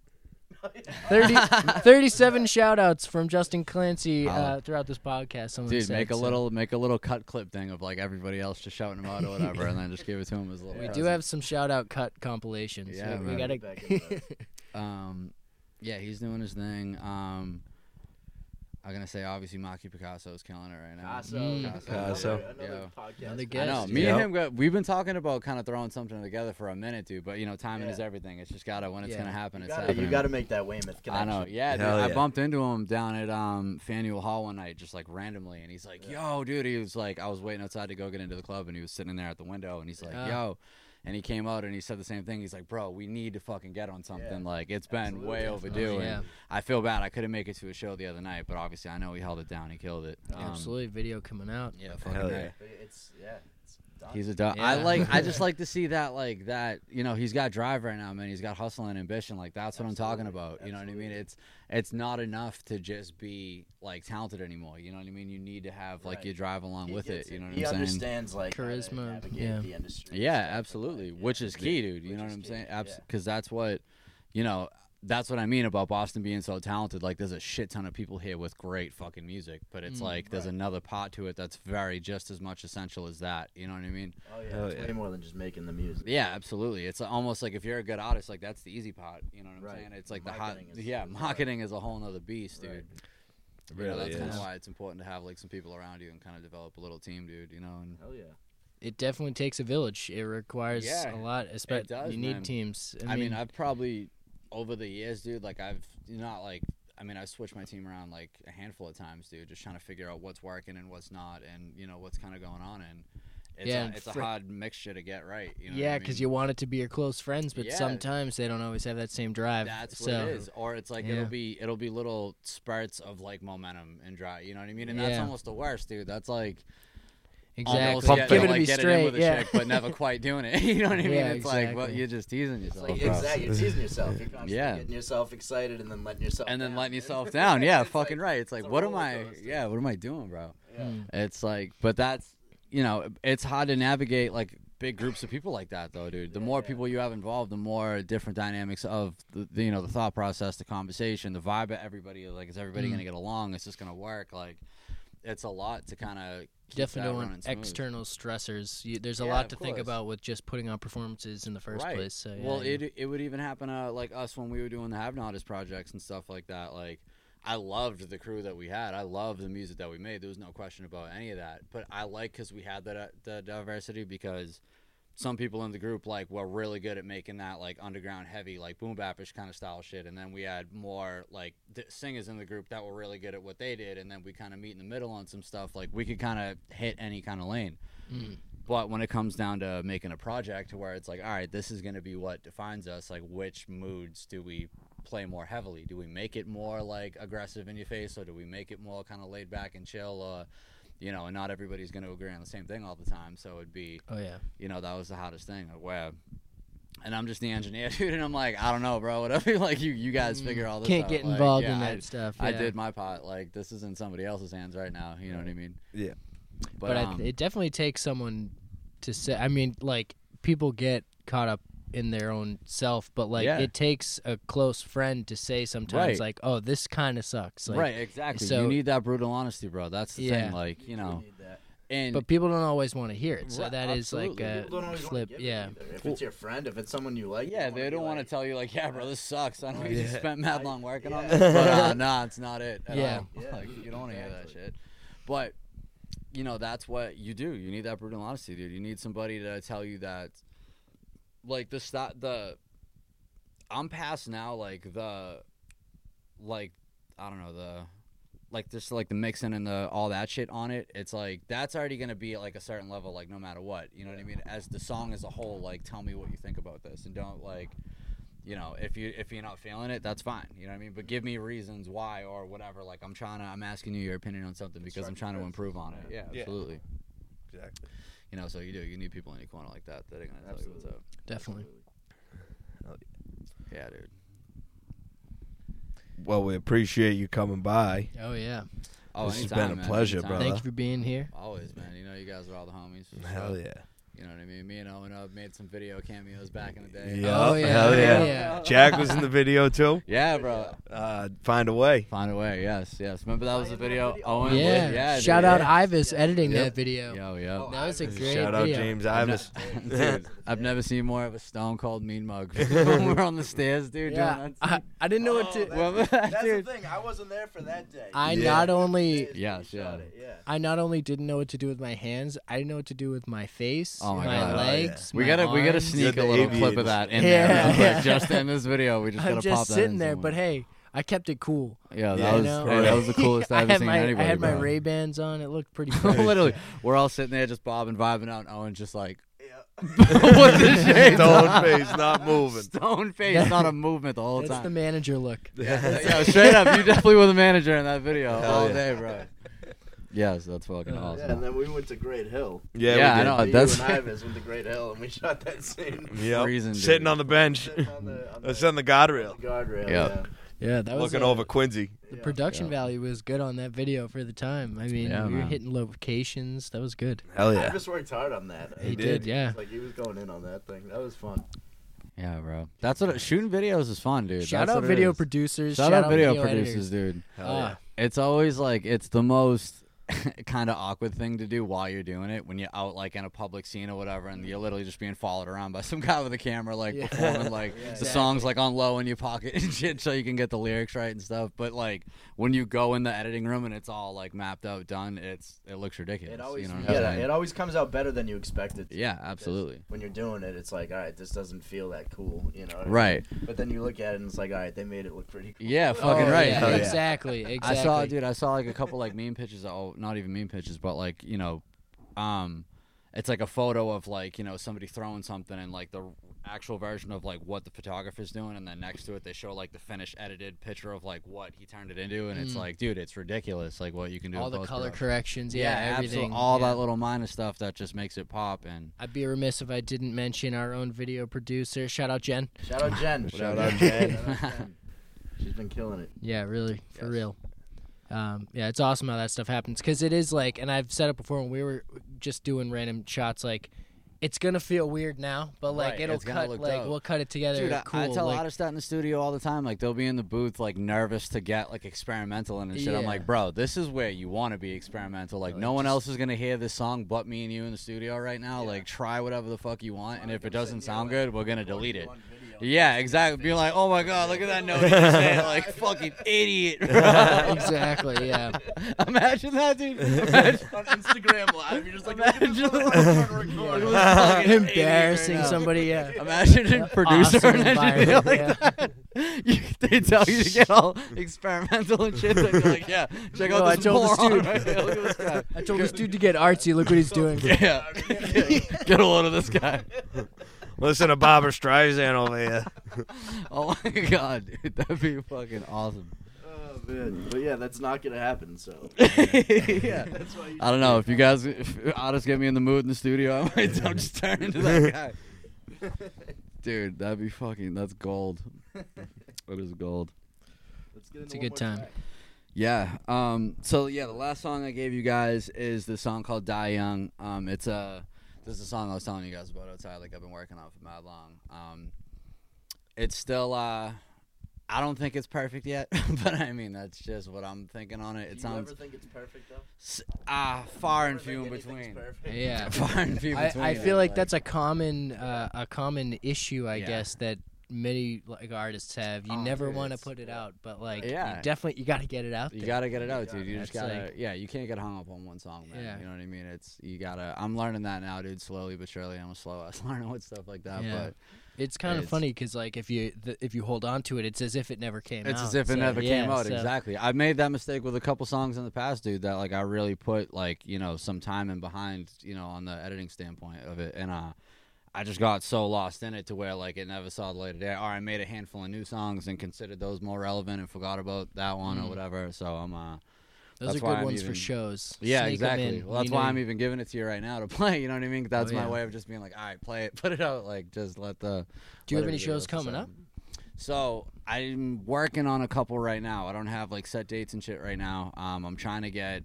[SPEAKER 4] 30, 37 shout outs from Justin Clancy uh, throughout this podcast. Someone
[SPEAKER 5] Dude,
[SPEAKER 4] said,
[SPEAKER 5] make a
[SPEAKER 4] so.
[SPEAKER 5] little make a little cut clip thing of like everybody else just shouting him out or whatever, and then just give it to him as a little.
[SPEAKER 4] We do have some shout out cut compilations.
[SPEAKER 5] Yeah,
[SPEAKER 4] we, we gotta.
[SPEAKER 5] Um, yeah, he's doing his thing. Um, I'm gonna say obviously Maki Picasso is killing it right now.
[SPEAKER 3] Picasso.
[SPEAKER 4] Mm.
[SPEAKER 2] Picasso.
[SPEAKER 3] Another, another
[SPEAKER 5] Yo.
[SPEAKER 3] podcast.
[SPEAKER 4] Another
[SPEAKER 5] I know. Me
[SPEAKER 2] Yep.
[SPEAKER 5] and him, got, we've been talking about kind of throwing something together for a minute, dude. But you know, timing
[SPEAKER 3] Yeah.
[SPEAKER 5] is everything. It's just gotta when it's
[SPEAKER 4] Yeah.
[SPEAKER 5] gonna happen.
[SPEAKER 3] You
[SPEAKER 5] it's
[SPEAKER 3] gotta,
[SPEAKER 5] happening.
[SPEAKER 3] you gotta make that Weymouth
[SPEAKER 5] I know, yeah, dude.
[SPEAKER 2] Hell
[SPEAKER 5] I bumped into him down at um, Faneuil Hall one night, just like randomly, and he's like, "Yo, dude," he was like, I was waiting outside to go get into the club, and he was sitting there at the window, and he's like,
[SPEAKER 4] Ah.
[SPEAKER 5] "Yo," and he came out and he said the same thing. He's like, "Bro, we need to fucking get on something.
[SPEAKER 3] Yeah.
[SPEAKER 5] Like it's been way overdue."
[SPEAKER 4] Oh, yeah.
[SPEAKER 5] And I feel bad. I couldn't make it to a show the other night, but obviously I know he held it down. He killed it. Um,
[SPEAKER 4] Absolutely, video coming out.
[SPEAKER 5] Yeah, fucking
[SPEAKER 2] Hell
[SPEAKER 5] right.
[SPEAKER 2] yeah.
[SPEAKER 3] But it's yeah. It's done.
[SPEAKER 5] He's a dog. I like. I just like to see that, like that. You know, he's got drive right now, man. He's got hustle and ambition. Like that's what I'm talking about. You know what I mean? It's it's not enough to just be like talented anymore. You know what I mean? You need to have like
[SPEAKER 3] Right.
[SPEAKER 5] your drive along
[SPEAKER 3] He
[SPEAKER 5] with
[SPEAKER 3] gets
[SPEAKER 5] it. You know what
[SPEAKER 3] he
[SPEAKER 5] I'm saying?
[SPEAKER 3] He understands like
[SPEAKER 4] Charisma, yeah.
[SPEAKER 3] the industry.
[SPEAKER 5] Yeah, absolutely.
[SPEAKER 3] like,
[SPEAKER 5] Which is key, dude. You
[SPEAKER 3] which
[SPEAKER 5] know what I'm
[SPEAKER 3] key,
[SPEAKER 5] saying?
[SPEAKER 3] yeah.
[SPEAKER 5] Because that's what, you know, that's what I mean about Boston being so talented. Like, there's a shit ton of people here with great fucking music, but it's
[SPEAKER 4] Mm,
[SPEAKER 5] like there's
[SPEAKER 3] right.
[SPEAKER 5] another part to it that's very just as much essential as that. You know what I mean?
[SPEAKER 3] Oh yeah,
[SPEAKER 2] Hell
[SPEAKER 3] it's
[SPEAKER 2] yeah.
[SPEAKER 3] way more than just making the music.
[SPEAKER 5] Yeah, absolutely. It's almost like if you're a good artist, like that's the easy part. You know what I'm
[SPEAKER 3] Right.
[SPEAKER 5] saying? It's like the hot,
[SPEAKER 3] is-
[SPEAKER 5] yeah,
[SPEAKER 3] is,
[SPEAKER 5] marketing is a whole nother beast, dude.
[SPEAKER 3] Right.
[SPEAKER 2] It
[SPEAKER 5] You know,
[SPEAKER 2] really
[SPEAKER 5] that's kind
[SPEAKER 2] is.
[SPEAKER 5] of why it's important to have like some people around you and kind of develop a little team, dude. You know, and
[SPEAKER 3] Hell yeah.
[SPEAKER 4] It definitely takes a village. It requires
[SPEAKER 5] Yeah,
[SPEAKER 4] a lot. Especially
[SPEAKER 5] does,
[SPEAKER 4] you need
[SPEAKER 5] man.
[SPEAKER 4] teams.
[SPEAKER 5] I mean, I've probably over the years, dude. Like I've not like. I mean, I've switched my team around like a handful of times, dude. Just trying to figure out what's working and what's not, and you know what's kind of going on. And it's
[SPEAKER 4] Yeah,
[SPEAKER 5] a, it's a hard mixture to get right. You know
[SPEAKER 4] yeah,
[SPEAKER 5] because
[SPEAKER 4] because you want it to be your close friends, but
[SPEAKER 5] Yeah.
[SPEAKER 4] sometimes they don't always have that same drive.
[SPEAKER 5] That's
[SPEAKER 4] so,
[SPEAKER 5] what it is. Or it's like
[SPEAKER 4] Yeah.
[SPEAKER 5] it'll be it'll be little spurts of like momentum and drive. You know what I mean? And that's almost the worst, dude. That's like
[SPEAKER 4] Exactly.
[SPEAKER 5] almost
[SPEAKER 2] Pump
[SPEAKER 5] getting,
[SPEAKER 2] it.
[SPEAKER 4] Give it to
[SPEAKER 5] like
[SPEAKER 4] me
[SPEAKER 5] getting in
[SPEAKER 4] straight.
[SPEAKER 5] with a
[SPEAKER 4] yeah.
[SPEAKER 5] chick, but never quite doing it. you know what I mean?
[SPEAKER 4] Yeah,
[SPEAKER 5] it's like, well, you're just teasing yourself,
[SPEAKER 3] like exactly, you're teasing yourself. You're constantly
[SPEAKER 5] Yeah.
[SPEAKER 3] getting yourself excited and then letting yourself
[SPEAKER 5] And then
[SPEAKER 3] down.
[SPEAKER 5] letting yourself down. Yeah, fucking
[SPEAKER 3] like-
[SPEAKER 5] right. It's like,
[SPEAKER 3] it's
[SPEAKER 5] what am I?
[SPEAKER 3] coaster.
[SPEAKER 5] Yeah, what am I doing, bro?
[SPEAKER 3] Yeah.
[SPEAKER 4] Mm.
[SPEAKER 5] It's like, but that's, you know, it's hard to navigate like big groups of people like that, though, dude. The
[SPEAKER 3] Yeah,
[SPEAKER 5] more
[SPEAKER 3] yeah.
[SPEAKER 5] people you have involved, the more different dynamics of the, the, you know, the thought process, the conversation, the vibe of everybody. Like, is everybody
[SPEAKER 4] Mm.
[SPEAKER 5] gonna get along? Is this gonna work? Like, it's a lot to kind of
[SPEAKER 4] Definitely don't want external stressors. You, there's a
[SPEAKER 5] Yeah,
[SPEAKER 4] lot to think about with just putting on performances in the first
[SPEAKER 5] right.
[SPEAKER 4] place. So, yeah,
[SPEAKER 5] well,
[SPEAKER 4] yeah.
[SPEAKER 5] it it would even happen uh, like us when we were doing the Have Notice projects and stuff like that. Like, I loved the crew that we had. I loved the music that we made. There was no question about any of that. But I like because we had that the diversity because some people in the group like were really good at making that like underground heavy like boom bapish kind of style shit. And then we had more like d- singers in the group that were really good at what they did. And then we kind of meet in the middle on some stuff. Like we could kind of hit any kind of lane.
[SPEAKER 4] Mm.
[SPEAKER 5] but when it comes down to making a project where it's like all right this is going to be what defines us like which moods do we play more heavily? Do we make it more like aggressive in your face or do we make it more kind of laid back and chill or you know and not everybody's going to agree on the same thing all the time so it'd be
[SPEAKER 4] oh yeah.
[SPEAKER 5] you know, that was the hottest thing. Like, wow. And I'm just the engineer, dude, and I'm like, I don't know, bro. Whatever, like you, you guys figure all this
[SPEAKER 4] Mm. Can't
[SPEAKER 5] out.
[SPEAKER 4] get
[SPEAKER 5] Like,
[SPEAKER 4] involved
[SPEAKER 5] yeah,
[SPEAKER 4] in
[SPEAKER 5] I-
[SPEAKER 4] that stuff.
[SPEAKER 5] I did my part. Like this is in somebody else's hands right now. You know what I mean?
[SPEAKER 2] Yeah.
[SPEAKER 5] But,
[SPEAKER 4] but I,
[SPEAKER 5] um,
[SPEAKER 4] it definitely takes someone to say. I mean, like people get caught up in their own self, but like
[SPEAKER 5] Yeah.
[SPEAKER 4] it takes a close friend to say sometimes,
[SPEAKER 5] Right.
[SPEAKER 4] like, "Oh, this kind of sucks." Like,
[SPEAKER 5] right, exactly.
[SPEAKER 4] so-
[SPEAKER 5] you need that brutal honesty, bro. That's the
[SPEAKER 4] Yeah.
[SPEAKER 5] thing. Like you know, and
[SPEAKER 4] But people don't always want to hear it, so
[SPEAKER 5] Right,
[SPEAKER 4] that is like
[SPEAKER 5] absolutely.
[SPEAKER 4] a
[SPEAKER 3] People don't always
[SPEAKER 4] flip.
[SPEAKER 3] want to
[SPEAKER 4] Yeah,
[SPEAKER 3] If it's your friend, if it's someone you like,
[SPEAKER 5] yeah,
[SPEAKER 3] you
[SPEAKER 5] they don't want to tell you like, yeah, bro, this sucks. I know you just spent mad
[SPEAKER 3] I-
[SPEAKER 5] long working on
[SPEAKER 3] yeah.
[SPEAKER 5] this, but uh, nah, it's not it. At
[SPEAKER 4] Yeah.
[SPEAKER 5] all.
[SPEAKER 3] Yeah,
[SPEAKER 5] like you don't want to hear that shit. But you know, that's what you do. You need that brutal honesty, dude. You need somebody to tell you that, like the stop the. I'm past now, like the, like I don't know the, like just like the mixing and the all that shit on it. It's like that's already gonna be at like a certain level, like no matter what. You know what I mean? As the song as a whole, like tell me what you think about this, and don't like you know, if you if you're not feeling it, that's fine. You know what I mean? But give me reasons why or whatever. Like I'm trying to, I'm asking you your opinion on something because I'm trying to improve on it. Yeah,
[SPEAKER 2] Yeah.
[SPEAKER 5] absolutely.
[SPEAKER 2] Exactly.
[SPEAKER 5] You know, so you do. You need people in your corner like that that are gonna tell you what's up.
[SPEAKER 4] definitely.
[SPEAKER 5] Yeah, dude.
[SPEAKER 2] Well, we appreciate you coming by.
[SPEAKER 4] Oh yeah.
[SPEAKER 5] Oh,
[SPEAKER 2] This has been a
[SPEAKER 5] man,
[SPEAKER 2] pleasure,
[SPEAKER 5] anytime.
[SPEAKER 2] brother.
[SPEAKER 4] Thank you for being here.
[SPEAKER 5] Always, man. You know, you guys are all the homies.
[SPEAKER 2] Hell yeah.
[SPEAKER 5] You know what I mean? Me and Owen have made some video cameos back in the day.
[SPEAKER 2] Yeah.
[SPEAKER 4] Oh, yeah,
[SPEAKER 2] Hell yeah.
[SPEAKER 4] yeah.
[SPEAKER 2] Jack was in the video too.
[SPEAKER 5] Yeah, bro.
[SPEAKER 2] Uh, find a way.
[SPEAKER 5] Find a way. Yes, yes. Remember that was the video.
[SPEAKER 3] video.
[SPEAKER 5] Owen. was-
[SPEAKER 4] Yeah.
[SPEAKER 5] yeah. dude,
[SPEAKER 4] Shout out
[SPEAKER 5] yeah.
[SPEAKER 4] Ivis editing
[SPEAKER 2] Yep.
[SPEAKER 4] that video.
[SPEAKER 5] Yo, yo.
[SPEAKER 4] That was a great video.
[SPEAKER 2] Shout out
[SPEAKER 4] video.
[SPEAKER 2] James
[SPEAKER 5] I've,
[SPEAKER 2] Ivis.
[SPEAKER 5] ne- dude, I've never seen more of a stone cold mean mug. when we're on the stairs, dude.
[SPEAKER 4] Yeah,
[SPEAKER 5] doing
[SPEAKER 4] I,
[SPEAKER 5] that.
[SPEAKER 4] I didn't know what to.
[SPEAKER 3] Oh,
[SPEAKER 5] Well,
[SPEAKER 3] that's, that's
[SPEAKER 5] dude.
[SPEAKER 3] the thing. I wasn't there for that day.
[SPEAKER 4] I
[SPEAKER 2] Yeah.
[SPEAKER 4] not only
[SPEAKER 5] Yes, yeah.
[SPEAKER 3] shot it, yeah.
[SPEAKER 4] I not only didn't know what to do with my hands, I didn't know what to do with my face,
[SPEAKER 5] Oh Oh my
[SPEAKER 4] my,
[SPEAKER 5] God. Oh,
[SPEAKER 2] yeah.
[SPEAKER 4] legs.
[SPEAKER 5] we
[SPEAKER 4] my
[SPEAKER 5] gotta we gotta
[SPEAKER 4] arms.
[SPEAKER 5] sneak a
[SPEAKER 2] the
[SPEAKER 5] little clip of that in
[SPEAKER 4] Yeah,
[SPEAKER 5] there real quick,
[SPEAKER 4] yeah.
[SPEAKER 5] just in this video. We just
[SPEAKER 4] I'm
[SPEAKER 5] gotta pop
[SPEAKER 4] just
[SPEAKER 5] that
[SPEAKER 4] sitting
[SPEAKER 5] in
[SPEAKER 4] there,
[SPEAKER 5] somewhere.
[SPEAKER 4] but hey, I kept it cool.
[SPEAKER 5] yeah, that
[SPEAKER 2] Yeah,
[SPEAKER 5] was
[SPEAKER 4] you
[SPEAKER 5] hey, that was the coolest
[SPEAKER 4] I
[SPEAKER 5] I've ever
[SPEAKER 4] had
[SPEAKER 5] seen
[SPEAKER 4] my
[SPEAKER 5] anybody.
[SPEAKER 4] I had my
[SPEAKER 5] bro.
[SPEAKER 4] Ray Bans on. It looked pretty. fresh.
[SPEAKER 5] Literally, we're all sitting there just bobbing, vibing out, and Owen's just like, With the shades
[SPEAKER 2] Stone face, not moving.
[SPEAKER 5] Stone face, not a movement the whole
[SPEAKER 4] That's
[SPEAKER 5] time.
[SPEAKER 4] the manager look.
[SPEAKER 5] yeah, straight up, you definitely were the manager in that video
[SPEAKER 2] Hell
[SPEAKER 5] all
[SPEAKER 2] yeah.
[SPEAKER 5] day, bro. Yes, that's fucking
[SPEAKER 3] Yeah,
[SPEAKER 5] awesome.
[SPEAKER 3] and then we went to Great Hill.
[SPEAKER 2] Yeah,
[SPEAKER 5] Yeah,
[SPEAKER 2] we
[SPEAKER 5] I
[SPEAKER 2] did.
[SPEAKER 5] know.
[SPEAKER 3] Me,
[SPEAKER 5] that's-
[SPEAKER 3] you and Ives went to Great Hill, and we shot that scene.
[SPEAKER 2] Yep.
[SPEAKER 5] freezing, dude.
[SPEAKER 2] Sitting on the bench.
[SPEAKER 3] Sitting on the, on
[SPEAKER 2] It's
[SPEAKER 3] the
[SPEAKER 2] on the guardrail,
[SPEAKER 3] guardrail.
[SPEAKER 5] Yep.
[SPEAKER 4] Yeah, that was
[SPEAKER 2] looking
[SPEAKER 4] uh,
[SPEAKER 2] over Quincy.
[SPEAKER 4] The
[SPEAKER 3] Yeah.
[SPEAKER 4] production
[SPEAKER 5] Yeah.
[SPEAKER 4] value was good on that video for the time. I mean,
[SPEAKER 5] Yeah,
[SPEAKER 4] we were
[SPEAKER 5] man.
[SPEAKER 4] hitting locations. That was good.
[SPEAKER 2] Hell yeah.
[SPEAKER 3] I just worked hard on that.
[SPEAKER 4] He,
[SPEAKER 2] did.
[SPEAKER 4] did, yeah.
[SPEAKER 3] Like he was going in on that thing. That was fun.
[SPEAKER 5] Yeah, bro. That's what it, shooting videos is fun, dude.
[SPEAKER 4] Shout
[SPEAKER 5] That's
[SPEAKER 4] out
[SPEAKER 5] what it
[SPEAKER 4] video
[SPEAKER 5] is.
[SPEAKER 4] producers.
[SPEAKER 5] Shout, out video,
[SPEAKER 4] editors.
[SPEAKER 5] producers, dude.
[SPEAKER 4] Hell Ah,
[SPEAKER 5] It's always like it's the most kind of awkward thing to do while you're doing it when you're out like in a public scene or whatever, and you're literally just being followed around by some guy with a camera, like
[SPEAKER 4] Yeah.
[SPEAKER 5] performing like
[SPEAKER 3] Yeah,
[SPEAKER 5] the
[SPEAKER 3] exactly.
[SPEAKER 5] songs like on low in your pocket and shit, so you can get the lyrics right and stuff. But like when you go in the editing room and it's all like mapped out, done, it's it looks ridiculous.
[SPEAKER 3] It always
[SPEAKER 5] you know what I'm
[SPEAKER 3] yeah, it always comes out better than you expect it. to.
[SPEAKER 5] yeah, absolutely.
[SPEAKER 3] When you're doing it, it's like, all right, this doesn't feel that cool, you know. what I mean?
[SPEAKER 5] Right.
[SPEAKER 3] But then you look at it and it's like, all right, they made it look pretty cool.
[SPEAKER 5] Yeah, fucking
[SPEAKER 4] oh,
[SPEAKER 5] right.
[SPEAKER 4] yeah,
[SPEAKER 2] yeah.
[SPEAKER 4] Exactly. Exactly.
[SPEAKER 5] I saw, dude. I saw like a couple like meme pictures. Oh, not even meme pictures, but like you know, um, it's like a photo of like you know somebody throwing something and like the actual version of like what the photographer's doing, and then next to it they show like the finished edited picture of like what he turned it into, and it's
[SPEAKER 4] Mm.
[SPEAKER 5] like, dude, it's ridiculous. Like what you can do.
[SPEAKER 4] all
[SPEAKER 5] with
[SPEAKER 4] the color
[SPEAKER 5] post-production.
[SPEAKER 4] corrections. Yeah,
[SPEAKER 5] absolute-
[SPEAKER 4] everything.
[SPEAKER 5] all
[SPEAKER 4] yeah.
[SPEAKER 5] that little minor stuff that just makes it pop. And
[SPEAKER 4] I'd be remiss if I didn't mention our own video producer. Shout out Jen.
[SPEAKER 3] Shout out Jen.
[SPEAKER 2] Shout out Jen.
[SPEAKER 3] Shout out Jen. She's been killing it.
[SPEAKER 4] Yeah, really, for
[SPEAKER 3] Yes.
[SPEAKER 4] real. Um, yeah, it's awesome how that stuff happens because it is like, and I've said it before when we were just doing random shots. Like, it's gonna feel weird now, but like
[SPEAKER 5] Right,
[SPEAKER 4] it'll cut.
[SPEAKER 5] look
[SPEAKER 4] Like
[SPEAKER 5] dope.
[SPEAKER 4] we'll cut it together.
[SPEAKER 5] Dude, I,
[SPEAKER 4] cool.
[SPEAKER 5] I tell
[SPEAKER 4] like,
[SPEAKER 5] artists that in the studio all the time. Like they'll be in the booth, like nervous to get like experimental and shit. I'm like, bro, this is where you want to be experimental. Like,
[SPEAKER 4] Like,
[SPEAKER 5] no one
[SPEAKER 4] just-
[SPEAKER 5] else is gonna hear this song but me and you in the studio right now. Like, try whatever the fuck you want, and if it doesn't sound good, we're gonna delete it. Yeah, exactly. Be like, oh my god, look at that note. he just said, like, fucking idiot.
[SPEAKER 4] exactly. Yeah.
[SPEAKER 5] Imagine that, dude. Imagine,
[SPEAKER 3] on Instagram Live, you're just like,
[SPEAKER 5] Imagine-
[SPEAKER 4] Embarrassing somebody. Yeah.
[SPEAKER 5] Imagine a producer
[SPEAKER 4] Awesome
[SPEAKER 5] and engineer like
[SPEAKER 4] environment,
[SPEAKER 5] that. You, they tell you to get all experimental and shit. Then you're like, yeah, check out
[SPEAKER 4] No, I
[SPEAKER 5] this
[SPEAKER 4] told this
[SPEAKER 5] moron
[SPEAKER 4] dude-
[SPEAKER 5] right here. Look at this guy.
[SPEAKER 4] I told this dude to get artsy. Look what he's doing.
[SPEAKER 5] Yeah, get a load of this guy.
[SPEAKER 2] Listen to Barbra Streisand over here.
[SPEAKER 5] Oh my god, dude, that'd be fucking awesome.
[SPEAKER 3] Oh man, but yeah, that's not gonna happen. So
[SPEAKER 5] yeah.
[SPEAKER 3] that's why you
[SPEAKER 5] I don't know if you guys, if artists get me in the mood in the studio, I might I'm just turn into that guy. Dude, that'd be fucking. That's gold. That is gold.
[SPEAKER 4] It's a good time.
[SPEAKER 3] track.
[SPEAKER 5] Yeah. Um. So yeah, the last song I gave you guys is the song called "Die Young." Um. It's a. This is a song I was telling you guys about outside. Like I've been working on for mad long. Um. It's still. Uh. I don't think it's perfect yet, but I mean that's just what I'm thinking on it. It
[SPEAKER 3] Do you
[SPEAKER 5] sounds
[SPEAKER 3] ever think it's perfect though?
[SPEAKER 5] s- ah far and few in between.
[SPEAKER 3] perfect?
[SPEAKER 4] Yeah.
[SPEAKER 5] Far and few
[SPEAKER 4] I,
[SPEAKER 5] between.
[SPEAKER 4] I feel
[SPEAKER 5] it,
[SPEAKER 4] like that's a common uh, a common issue I
[SPEAKER 5] Yeah.
[SPEAKER 4] guess that many like artists have. You
[SPEAKER 5] Oh,
[SPEAKER 4] never
[SPEAKER 5] dude,
[SPEAKER 4] want to put it out, but like
[SPEAKER 5] Yeah.
[SPEAKER 4] you definitely you got to get it out
[SPEAKER 5] You gotta get it out, dude. You just gotta,
[SPEAKER 4] like-
[SPEAKER 5] yeah. You can't get hung up on one song, man.
[SPEAKER 4] Yeah.
[SPEAKER 5] You know what I mean? It's you gotta. I'm learning that now, dude. Slowly but surely. I'm a slow ass learning with stuff like that,
[SPEAKER 4] Yeah.
[SPEAKER 5] but
[SPEAKER 4] It's kind of funny because like if you th- if you hold on to it, it's as if it never came
[SPEAKER 5] it's
[SPEAKER 4] out.
[SPEAKER 5] as if it
[SPEAKER 4] So,
[SPEAKER 5] never
[SPEAKER 4] yeah,
[SPEAKER 5] came out.
[SPEAKER 4] so-
[SPEAKER 5] Exactly. I've made that mistake with a couple songs in the past, dude. That like I really put like you know some time in behind, you know, on the editing standpoint of it, and uh. I just got so lost in it to where like it never saw the light of day. Or I made a handful of new songs and considered those more relevant and forgot about that one or
[SPEAKER 4] Mm.
[SPEAKER 5] whatever. So I'm uh
[SPEAKER 4] Those
[SPEAKER 5] That's
[SPEAKER 4] are good ones for shows.
[SPEAKER 5] Yeah,
[SPEAKER 4] 'em
[SPEAKER 5] exactly. well, that's
[SPEAKER 4] you
[SPEAKER 5] why
[SPEAKER 4] know,
[SPEAKER 5] I'm even giving it to you right now to play. You know what I mean? That's
[SPEAKER 4] Oh,
[SPEAKER 5] my
[SPEAKER 4] yeah.
[SPEAKER 5] way of just being like, all right, play it, put it out. Like, just let the.
[SPEAKER 4] Do you have any shows coming up?
[SPEAKER 5] So I'm working on a couple right now. I don't have like set dates and shit right now. Um, I'm trying to get.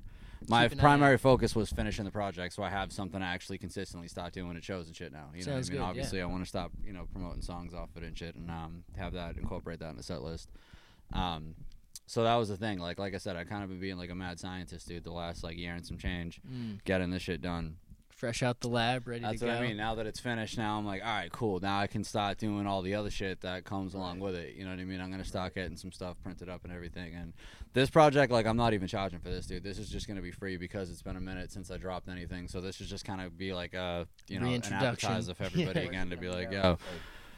[SPEAKER 5] My
[SPEAKER 4] Keep an eye
[SPEAKER 5] primary focus was finishing the project, so I have something I actually consistently start doing at shows and shit now. You know, what I mean,
[SPEAKER 4] good, yeah.
[SPEAKER 5] obviously, I want to stop, you know, promoting songs off it and shit, and um, have that incorporate that in the set list. Um, so that was the thing. Like, like I said, I kind of been being like a mad scientist, dude, the last like year and some change,
[SPEAKER 4] Mm.
[SPEAKER 5] getting this shit done.
[SPEAKER 4] Fresh out the lab, ready
[SPEAKER 5] That's
[SPEAKER 4] to
[SPEAKER 5] what. I mean. Now that it's finished, now I'm like, all right, cool. Now I can start doing all the other shit that comes along with it. You know what I mean? I'm gonna start getting some stuff printed up and everything. And this project, like, I'm not even charging for this, dude. This is just gonna be free because it's been a minute since I dropped anything. So this is just kind of be like a, you know, an
[SPEAKER 4] Reintroduction.
[SPEAKER 5] appetizer for everybody
[SPEAKER 4] Yeah.
[SPEAKER 5] again to be like,
[SPEAKER 3] Yeah,
[SPEAKER 5] yo.
[SPEAKER 3] like,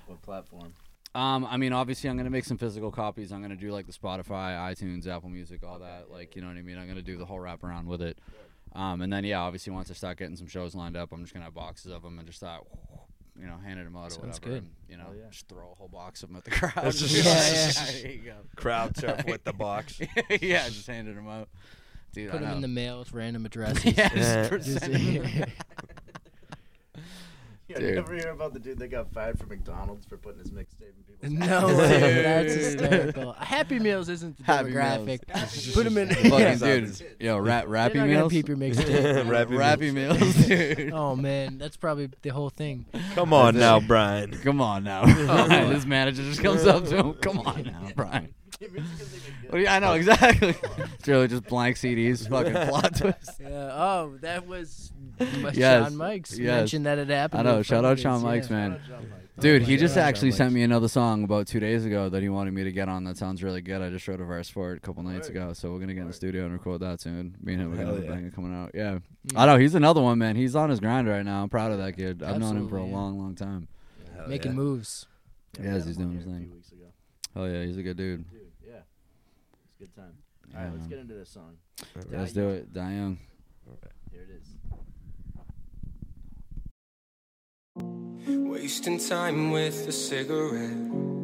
[SPEAKER 3] what platform?
[SPEAKER 5] Um, I mean, obviously, I'm gonna make some physical copies. I'm gonna do like the Spotify, iTunes, Apple Music, all that. Like, you know what I mean? I'm gonna do the whole wraparound with it. Um, and then yeah, obviously, once I start getting some shows lined up, I'm just gonna have boxes of them and just start
[SPEAKER 3] you know, handed them out or
[SPEAKER 4] Sounds
[SPEAKER 3] whatever.
[SPEAKER 4] good.
[SPEAKER 3] and, you know,
[SPEAKER 8] Hell yeah.
[SPEAKER 3] just throw a whole box of them at the crowd.
[SPEAKER 2] That's just-
[SPEAKER 4] Yeah, yeah.
[SPEAKER 3] there you go.
[SPEAKER 2] Crowd surf with the box.
[SPEAKER 3] yeah, just handed them out. Dude,
[SPEAKER 4] Put
[SPEAKER 3] I
[SPEAKER 4] them in the mail with random addresses.
[SPEAKER 3] yeah,
[SPEAKER 2] Yeah.
[SPEAKER 3] Just
[SPEAKER 4] Just-
[SPEAKER 8] Yeah,
[SPEAKER 3] Dude.
[SPEAKER 8] you ever hear about the dude that got fired from McDonald's for putting his mixtape in people's
[SPEAKER 4] No
[SPEAKER 8] houses?
[SPEAKER 4] way, that's
[SPEAKER 3] Dude.
[SPEAKER 4] hysterical. Happy Meals isn't the
[SPEAKER 3] Happy
[SPEAKER 4] demographic.
[SPEAKER 3] Meals.
[SPEAKER 4] Put them in.
[SPEAKER 3] Fucking
[SPEAKER 4] yeah.
[SPEAKER 3] dude, yo, rap,
[SPEAKER 4] They're
[SPEAKER 3] rappy
[SPEAKER 4] not gonna
[SPEAKER 3] meals.
[SPEAKER 4] peep your mixtape.
[SPEAKER 2] Rappy
[SPEAKER 3] rappy
[SPEAKER 2] meals.
[SPEAKER 3] meals, dude.
[SPEAKER 4] oh man, that's probably the whole thing.
[SPEAKER 2] Come on now. Brian.
[SPEAKER 3] Come on now. His manager just comes up to him. Come on now, Brian. Well, yeah, I know exactly. it's really just blank CDs, fucking plot twist.
[SPEAKER 4] Yeah. Oh, that was my
[SPEAKER 3] Yes,
[SPEAKER 4] Sean Mikes
[SPEAKER 3] yes.
[SPEAKER 4] mentioned that it happened.
[SPEAKER 3] I know.
[SPEAKER 4] with
[SPEAKER 3] Shout out
[SPEAKER 4] Focus,
[SPEAKER 3] Sean
[SPEAKER 4] yeah.
[SPEAKER 3] Mikes, man.
[SPEAKER 8] Shout out John Mike.
[SPEAKER 3] Dude, he just actually sent me another song about two days ago that he wanted me to get on. That sounds really good. I just wrote a verse for it a couple nights
[SPEAKER 8] Word.
[SPEAKER 3] ago, so we're gonna get in the studio and record that soon. Me and him are
[SPEAKER 2] Hell
[SPEAKER 3] gonna have a
[SPEAKER 2] yeah.
[SPEAKER 3] banger coming out. Yeah. I know he's another one, man. He's on his grind right now. I'm proud of that kid. I've known him for a
[SPEAKER 4] Absolutely, yeah.
[SPEAKER 3] long, long time.
[SPEAKER 2] Hell
[SPEAKER 4] Making
[SPEAKER 2] yeah.
[SPEAKER 4] moves.
[SPEAKER 8] Yeah,
[SPEAKER 3] Yes, he's doing his
[SPEAKER 8] here a
[SPEAKER 3] thing.
[SPEAKER 8] few weeks ago.
[SPEAKER 3] Oh yeah, he's a good dude.
[SPEAKER 8] Dude, yeah. It's a good time.
[SPEAKER 3] Yeah,
[SPEAKER 8] All right, let's get into this song.
[SPEAKER 3] Let's
[SPEAKER 8] Die
[SPEAKER 3] do
[SPEAKER 8] Young.
[SPEAKER 3] it. Die young.
[SPEAKER 8] Here it is.
[SPEAKER 9] Wasting time with a cigarette.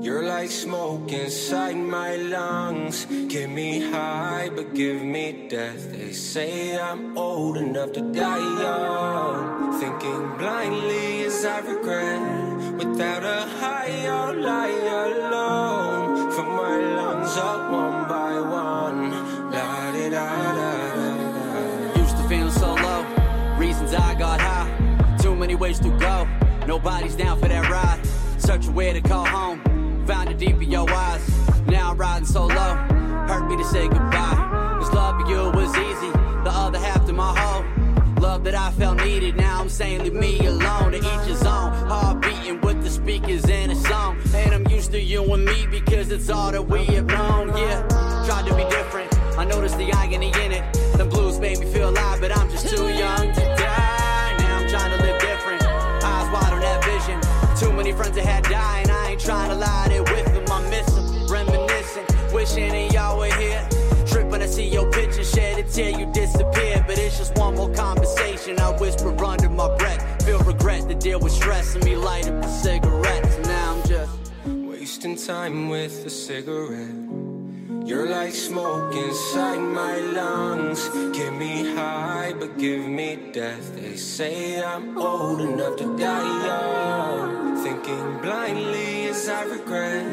[SPEAKER 9] You're like smoke inside my lungs. Get me high, but give me death. They say I'm old enough to die young. Thinking blindly as I regret. Without a high, I'll lie alone. From my lungs up one by one. La di da da.
[SPEAKER 5] Used to feeling so low. Reasons I got high. Too many ways to go. Nobody's down for that ride. Searching where to call home. Found it deep in your eyes. Now I'm riding so low. Hurt me to say goodbye. Cause love for you was easy. The other half to my whole. Love that I felt needed. Now I'm saying leave me alone. To each his own. Heart beating with the speakers in a song. And I'm used to you and me because it's all that we have known. Yeah. Tried to be different. I noticed the agony trying to lie there with them. I miss them, reminiscing, wishing that y'all were here. Tripping, I see your picture, shed a tear, you disappear. But it's just one more conversation. I whisper under my breath. Feel regret to deal with stress, and me light up the cigarettes. Now I'm just.
[SPEAKER 9] Wasting time with a cigarette. You're like smoke inside my lungs. Get me high, but give me death. They say I'm old enough to die young. Thinking blindly as I regret.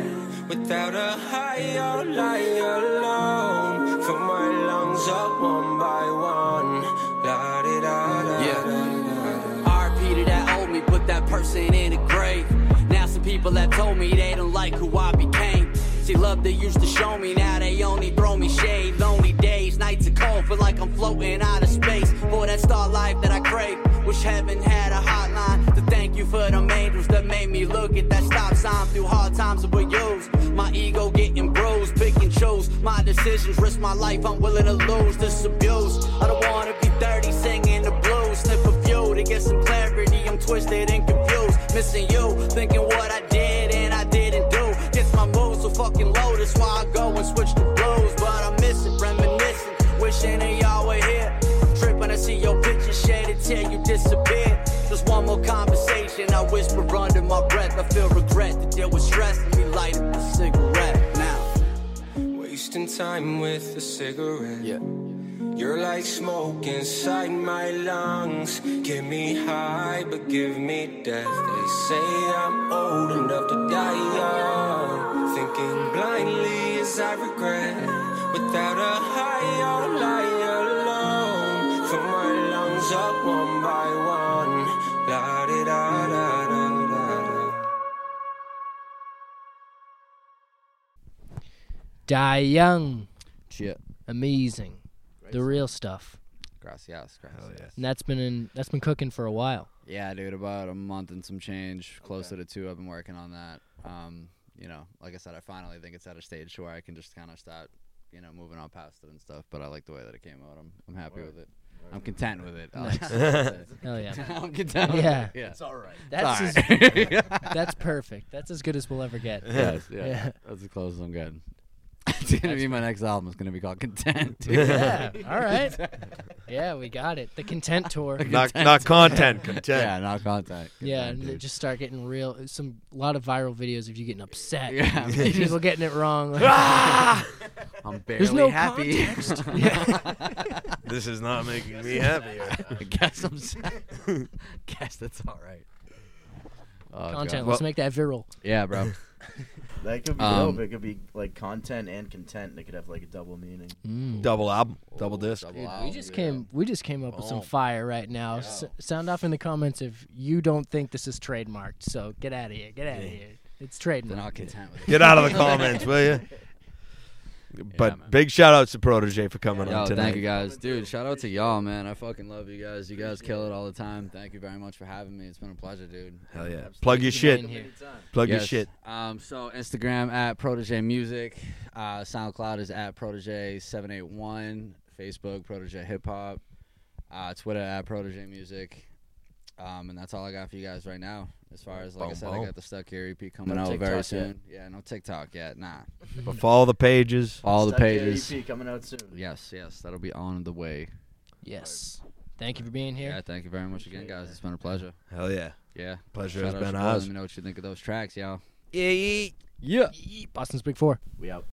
[SPEAKER 9] Without a high, I'll lie alone. From my lungs up one by one. La di da da
[SPEAKER 5] Yeah. RP to that old me, put that person in a grave. Now some people have told me they don't like who I became. See, love they used to show me, now they only throw me shade. Lonely days, nights are cold, feel like I'm floating out of space. For that star life that I crave, wish heaven had a hotline to thank you for the angels that made me look at that stop sign through hard times that we use. My ego getting bruised, pick and choose my decisions, risk my life, I'm willing to lose this abuse. I don't wanna be 30 singing the blues, snip a few to get some clarity. I'm twisted and confused, missing you, thinking what I did fucking low, that's why I go and switch to blues. But I'm missing, reminiscing, wishing that y'all were here. Tripping, I see your picture shaded till you disappeared. Just one more conversation, I whisper under my breath. I feel regret to deal with stress, and me light up a cigarette now.
[SPEAKER 9] Wasting time with a cigarette.
[SPEAKER 5] Yeah.
[SPEAKER 9] You're like smoke inside my lungs. Get me high, but give me death. They say I'm old enough to die young. Thinking blindly as I regret. Without a high, I'll lie alone. From my lungs up one by one. La di da da da da da.
[SPEAKER 4] Die young.
[SPEAKER 3] Shit.
[SPEAKER 4] Amazing. The real stuff.
[SPEAKER 3] Gracias. Gracias.
[SPEAKER 4] And that's been in that's been cooking for a while.
[SPEAKER 3] Yeah, dude, about a month and some change, closer to two. I've been working on that. Um, you know, like I said, I finally think it's at a stage where I can just kind of start, you know, moving on past it and stuff. But I like the way that it came out. I'm, I'm happy with it. I'm content with it.
[SPEAKER 4] Nice.
[SPEAKER 3] I'm
[SPEAKER 4] Hell yeah.
[SPEAKER 3] content. with
[SPEAKER 4] Yeah.
[SPEAKER 3] it. yeah.
[SPEAKER 8] It's all right.
[SPEAKER 4] That's
[SPEAKER 3] It's
[SPEAKER 4] as,
[SPEAKER 3] all right.
[SPEAKER 4] that's perfect. That's as good as we'll ever get.
[SPEAKER 3] yes, yeah,
[SPEAKER 4] Yeah.
[SPEAKER 3] That's as close as I'm getting. It's gonna be my next album. It's gonna be called Content.
[SPEAKER 4] Yeah. All right. Yeah, we got it. The content tour.
[SPEAKER 2] not not content, content.
[SPEAKER 5] Yeah, not contact.
[SPEAKER 4] Yeah,
[SPEAKER 5] Content,
[SPEAKER 4] and
[SPEAKER 5] dude.
[SPEAKER 4] just start getting real. Some a lot of viral videos of you getting upset.
[SPEAKER 5] Yeah.
[SPEAKER 4] people getting it wrong. like, ah!
[SPEAKER 5] I'm
[SPEAKER 4] There's
[SPEAKER 5] barely
[SPEAKER 4] no
[SPEAKER 5] happy.
[SPEAKER 2] This is not making me happier.
[SPEAKER 5] I guess I'm. sad. guess that's all right. Oh,
[SPEAKER 4] content.
[SPEAKER 5] God.
[SPEAKER 4] Let's make that viral.
[SPEAKER 5] Yeah, bro.
[SPEAKER 3] That could be
[SPEAKER 5] Um,
[SPEAKER 3] dope. It could be like content and content. and It could have like a double meaning.
[SPEAKER 2] Double album, double disc.
[SPEAKER 5] Double
[SPEAKER 4] Dude, we just
[SPEAKER 5] yeah.
[SPEAKER 4] came. We just came up with some
[SPEAKER 5] Oh.
[SPEAKER 4] fire right now. S- sound off in the comments if you don't think this is trademarked. So get out of here. Get out of here. It's
[SPEAKER 5] They're
[SPEAKER 4] trademarked.
[SPEAKER 5] not content with it.
[SPEAKER 2] Get out of the comments, will you? But
[SPEAKER 5] man.
[SPEAKER 2] big shout outs to Protege for coming
[SPEAKER 5] Yo,
[SPEAKER 2] on tonight.
[SPEAKER 5] thank you guys, dude. Shout out to y'all, man. I fucking love you guys. You guys kill it all the time. Thank you very much for having me. It's been a pleasure, dude.
[SPEAKER 2] Hell yeah. Plug your shit.
[SPEAKER 4] being here.
[SPEAKER 2] Plug your shit.
[SPEAKER 5] Um, so Instagram at Protege Music, uh, SoundCloud is at Protege seven eight one, Facebook Protege Hip Hop, uh, Twitter at Protege Music, um, and that's all I got for you guys right now. As far as like I
[SPEAKER 2] Boom,
[SPEAKER 5] said,
[SPEAKER 2] boom.
[SPEAKER 5] I got the Stuck Here EP coming
[SPEAKER 3] No
[SPEAKER 5] out
[SPEAKER 3] TikTok
[SPEAKER 5] very
[SPEAKER 3] yet.
[SPEAKER 5] soon. Yeah, no TikTok yet. Nah,
[SPEAKER 2] But follow the pages.
[SPEAKER 5] all the
[SPEAKER 3] Stuck Here
[SPEAKER 5] pages.
[SPEAKER 3] EP coming out soon.
[SPEAKER 5] Yes, yes, that'll be on the way.
[SPEAKER 4] Yes. Thank you for being here.
[SPEAKER 5] Yeah, thank you very much again, guys. It's been a pleasure.
[SPEAKER 2] Hell yeah.
[SPEAKER 5] Yeah,
[SPEAKER 2] Pleasure
[SPEAKER 5] Shout
[SPEAKER 2] has
[SPEAKER 5] out
[SPEAKER 2] been
[SPEAKER 5] your boy.
[SPEAKER 2] ours.
[SPEAKER 5] Let me know what you think of those tracks, y'all.
[SPEAKER 2] Yeah.
[SPEAKER 5] Yeah.
[SPEAKER 4] Boston's Big Four.
[SPEAKER 3] We out.